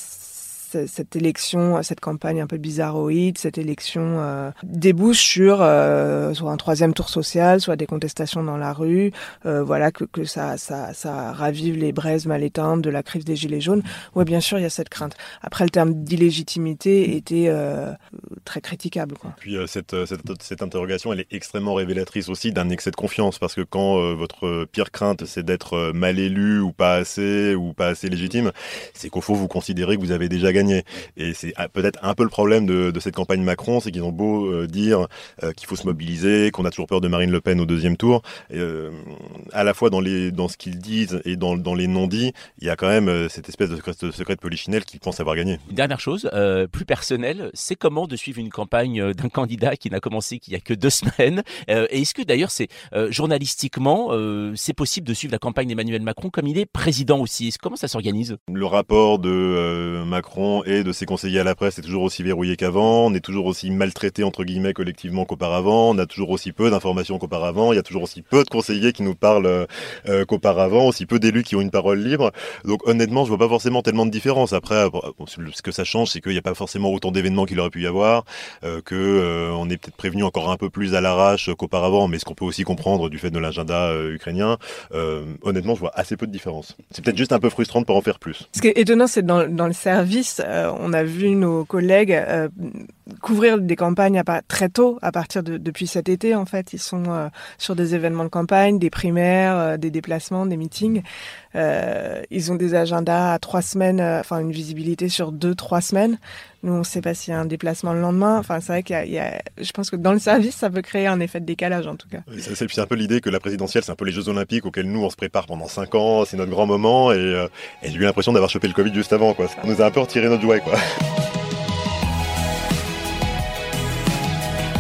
cette élection, cette campagne un peu bizarroïde, cette élection euh, débouche sur euh, soit un troisième tour social, soit des contestations dans la rue, euh, voilà que, ça, ravive les braises mal éteintes de la crise des gilets jaunes. Oui, bien sûr, il y a cette crainte. Après, le terme d'illégitimité était euh, très critiquable. Puis euh, cette, interrogation, elle est extrêmement révélatrice aussi d'un excès de confiance, parce que quand euh, votre pire crainte, c'est d'être mal élu ou pas assez ou pas assez légitime, c'est qu'au fond, vous considérez que vous avez déjà gagné. Et c'est ah, peut-être un peu le problème de, de cette campagne Macron, c'est qu'ils ont beau euh, dire euh, qu'il faut se mobiliser, qu'on a toujours peur de Marine Le Pen au deuxième tour. Euh, à la fois dans, les, dans ce qu'ils disent et dans, dans les non-dits, il y a quand même euh, cette espèce de secret de, secret de polichinelle qu'ils pensent avoir gagné. Une dernière chose, euh, plus personnelle, c'est comment de suivre une campagne d'un candidat qui n'a commencé qu'il y a que deux semaines. et est-ce que d'ailleurs c'est journalistiquement c'est possible de suivre la campagne d'Emmanuel Macron comme il est président aussi? Comment ça s'organise? Le rapport de Macron et de ses conseillers à la presse est toujours aussi verrouillé qu'avant. On est toujours aussi maltraité entre guillemets collectivement qu'auparavant. On a toujours aussi peu d'informations qu'auparavant. Il y a toujours aussi peu de conseillers qui nous parlent euh, qu'auparavant, aussi peu d'élus qui ont une parole libre. Donc honnêtement, je vois pas forcément tellement de différence. Après, ce que ça change, c'est qu'il n'y a pas forcément autant d'événements qu'il aurait pu y avoir, euh, que euh, on est peut-être prévenu encore un peu plus à l'arrache qu'auparavant, mais ce qu'on peut aussi comprendre du fait de l'agenda euh, ukrainien. Euh, honnêtement, je vois assez peu de différence. C'est peut-être juste un peu frustrant de pas en faire plus. Ce qui est étonnant, c'est dans le service, euh, on a vu nos collègues euh, couvrir des campagnes très tôt, à partir de depuis cet été en fait. Ils sont euh, sur des événements de campagne, des primaires, des déplacements, des meetings. Euh, ils ont des agendas à trois semaines, euh, enfin une visibilité sur deux, trois semaines. Nous, on ne sait pas s'il y a un déplacement le lendemain. Enfin, c'est vrai qu'il y, a, je pense que dans le service, ça peut créer un effet de décalage en tout cas. C'est un peu l'idée que la présidentielle, c'est un peu les Jeux Olympiques auxquels nous on se prépare pendant cinq ans. C'est notre grand moment et, euh, et j'ai eu l'impression d'avoir chopé le Covid juste avant. Quoi. Ça nous a un peu retiré notre jouet. Quoi.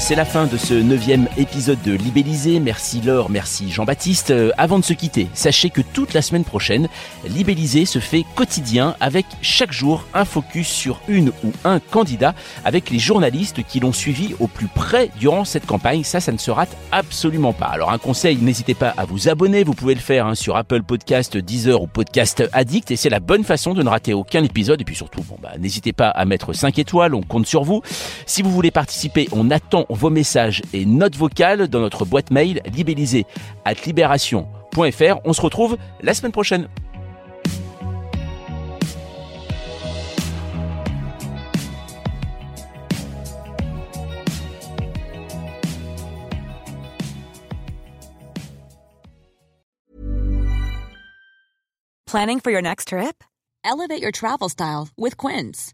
C'est la fin de ce neuvième épisode de Libellisé. Merci Laure, merci Jean-Baptiste. Euh, avant de se quitter, sachez que toute la semaine prochaine, Libellisé se fait quotidien avec chaque jour un focus sur une ou un candidat avec les journalistes qui l'ont suivi au plus près durant cette campagne. Ça, ça ne se rate absolument pas. Alors un conseil, n'hésitez pas à vous abonner. Vous pouvez le faire hein, sur Apple Podcast, Deezer ou Podcast Addict et c'est la bonne façon de ne rater aucun épisode. Et puis surtout, bon, bah, n'hésitez pas à mettre 5 étoiles, on compte sur vous. Si vous voulez participer, on attend vos messages et notes vocales dans notre boîte mail libellisée at libération.fr. On se retrouve la semaine prochaine. Planning for your next trip? Elevate your travel style with Quince.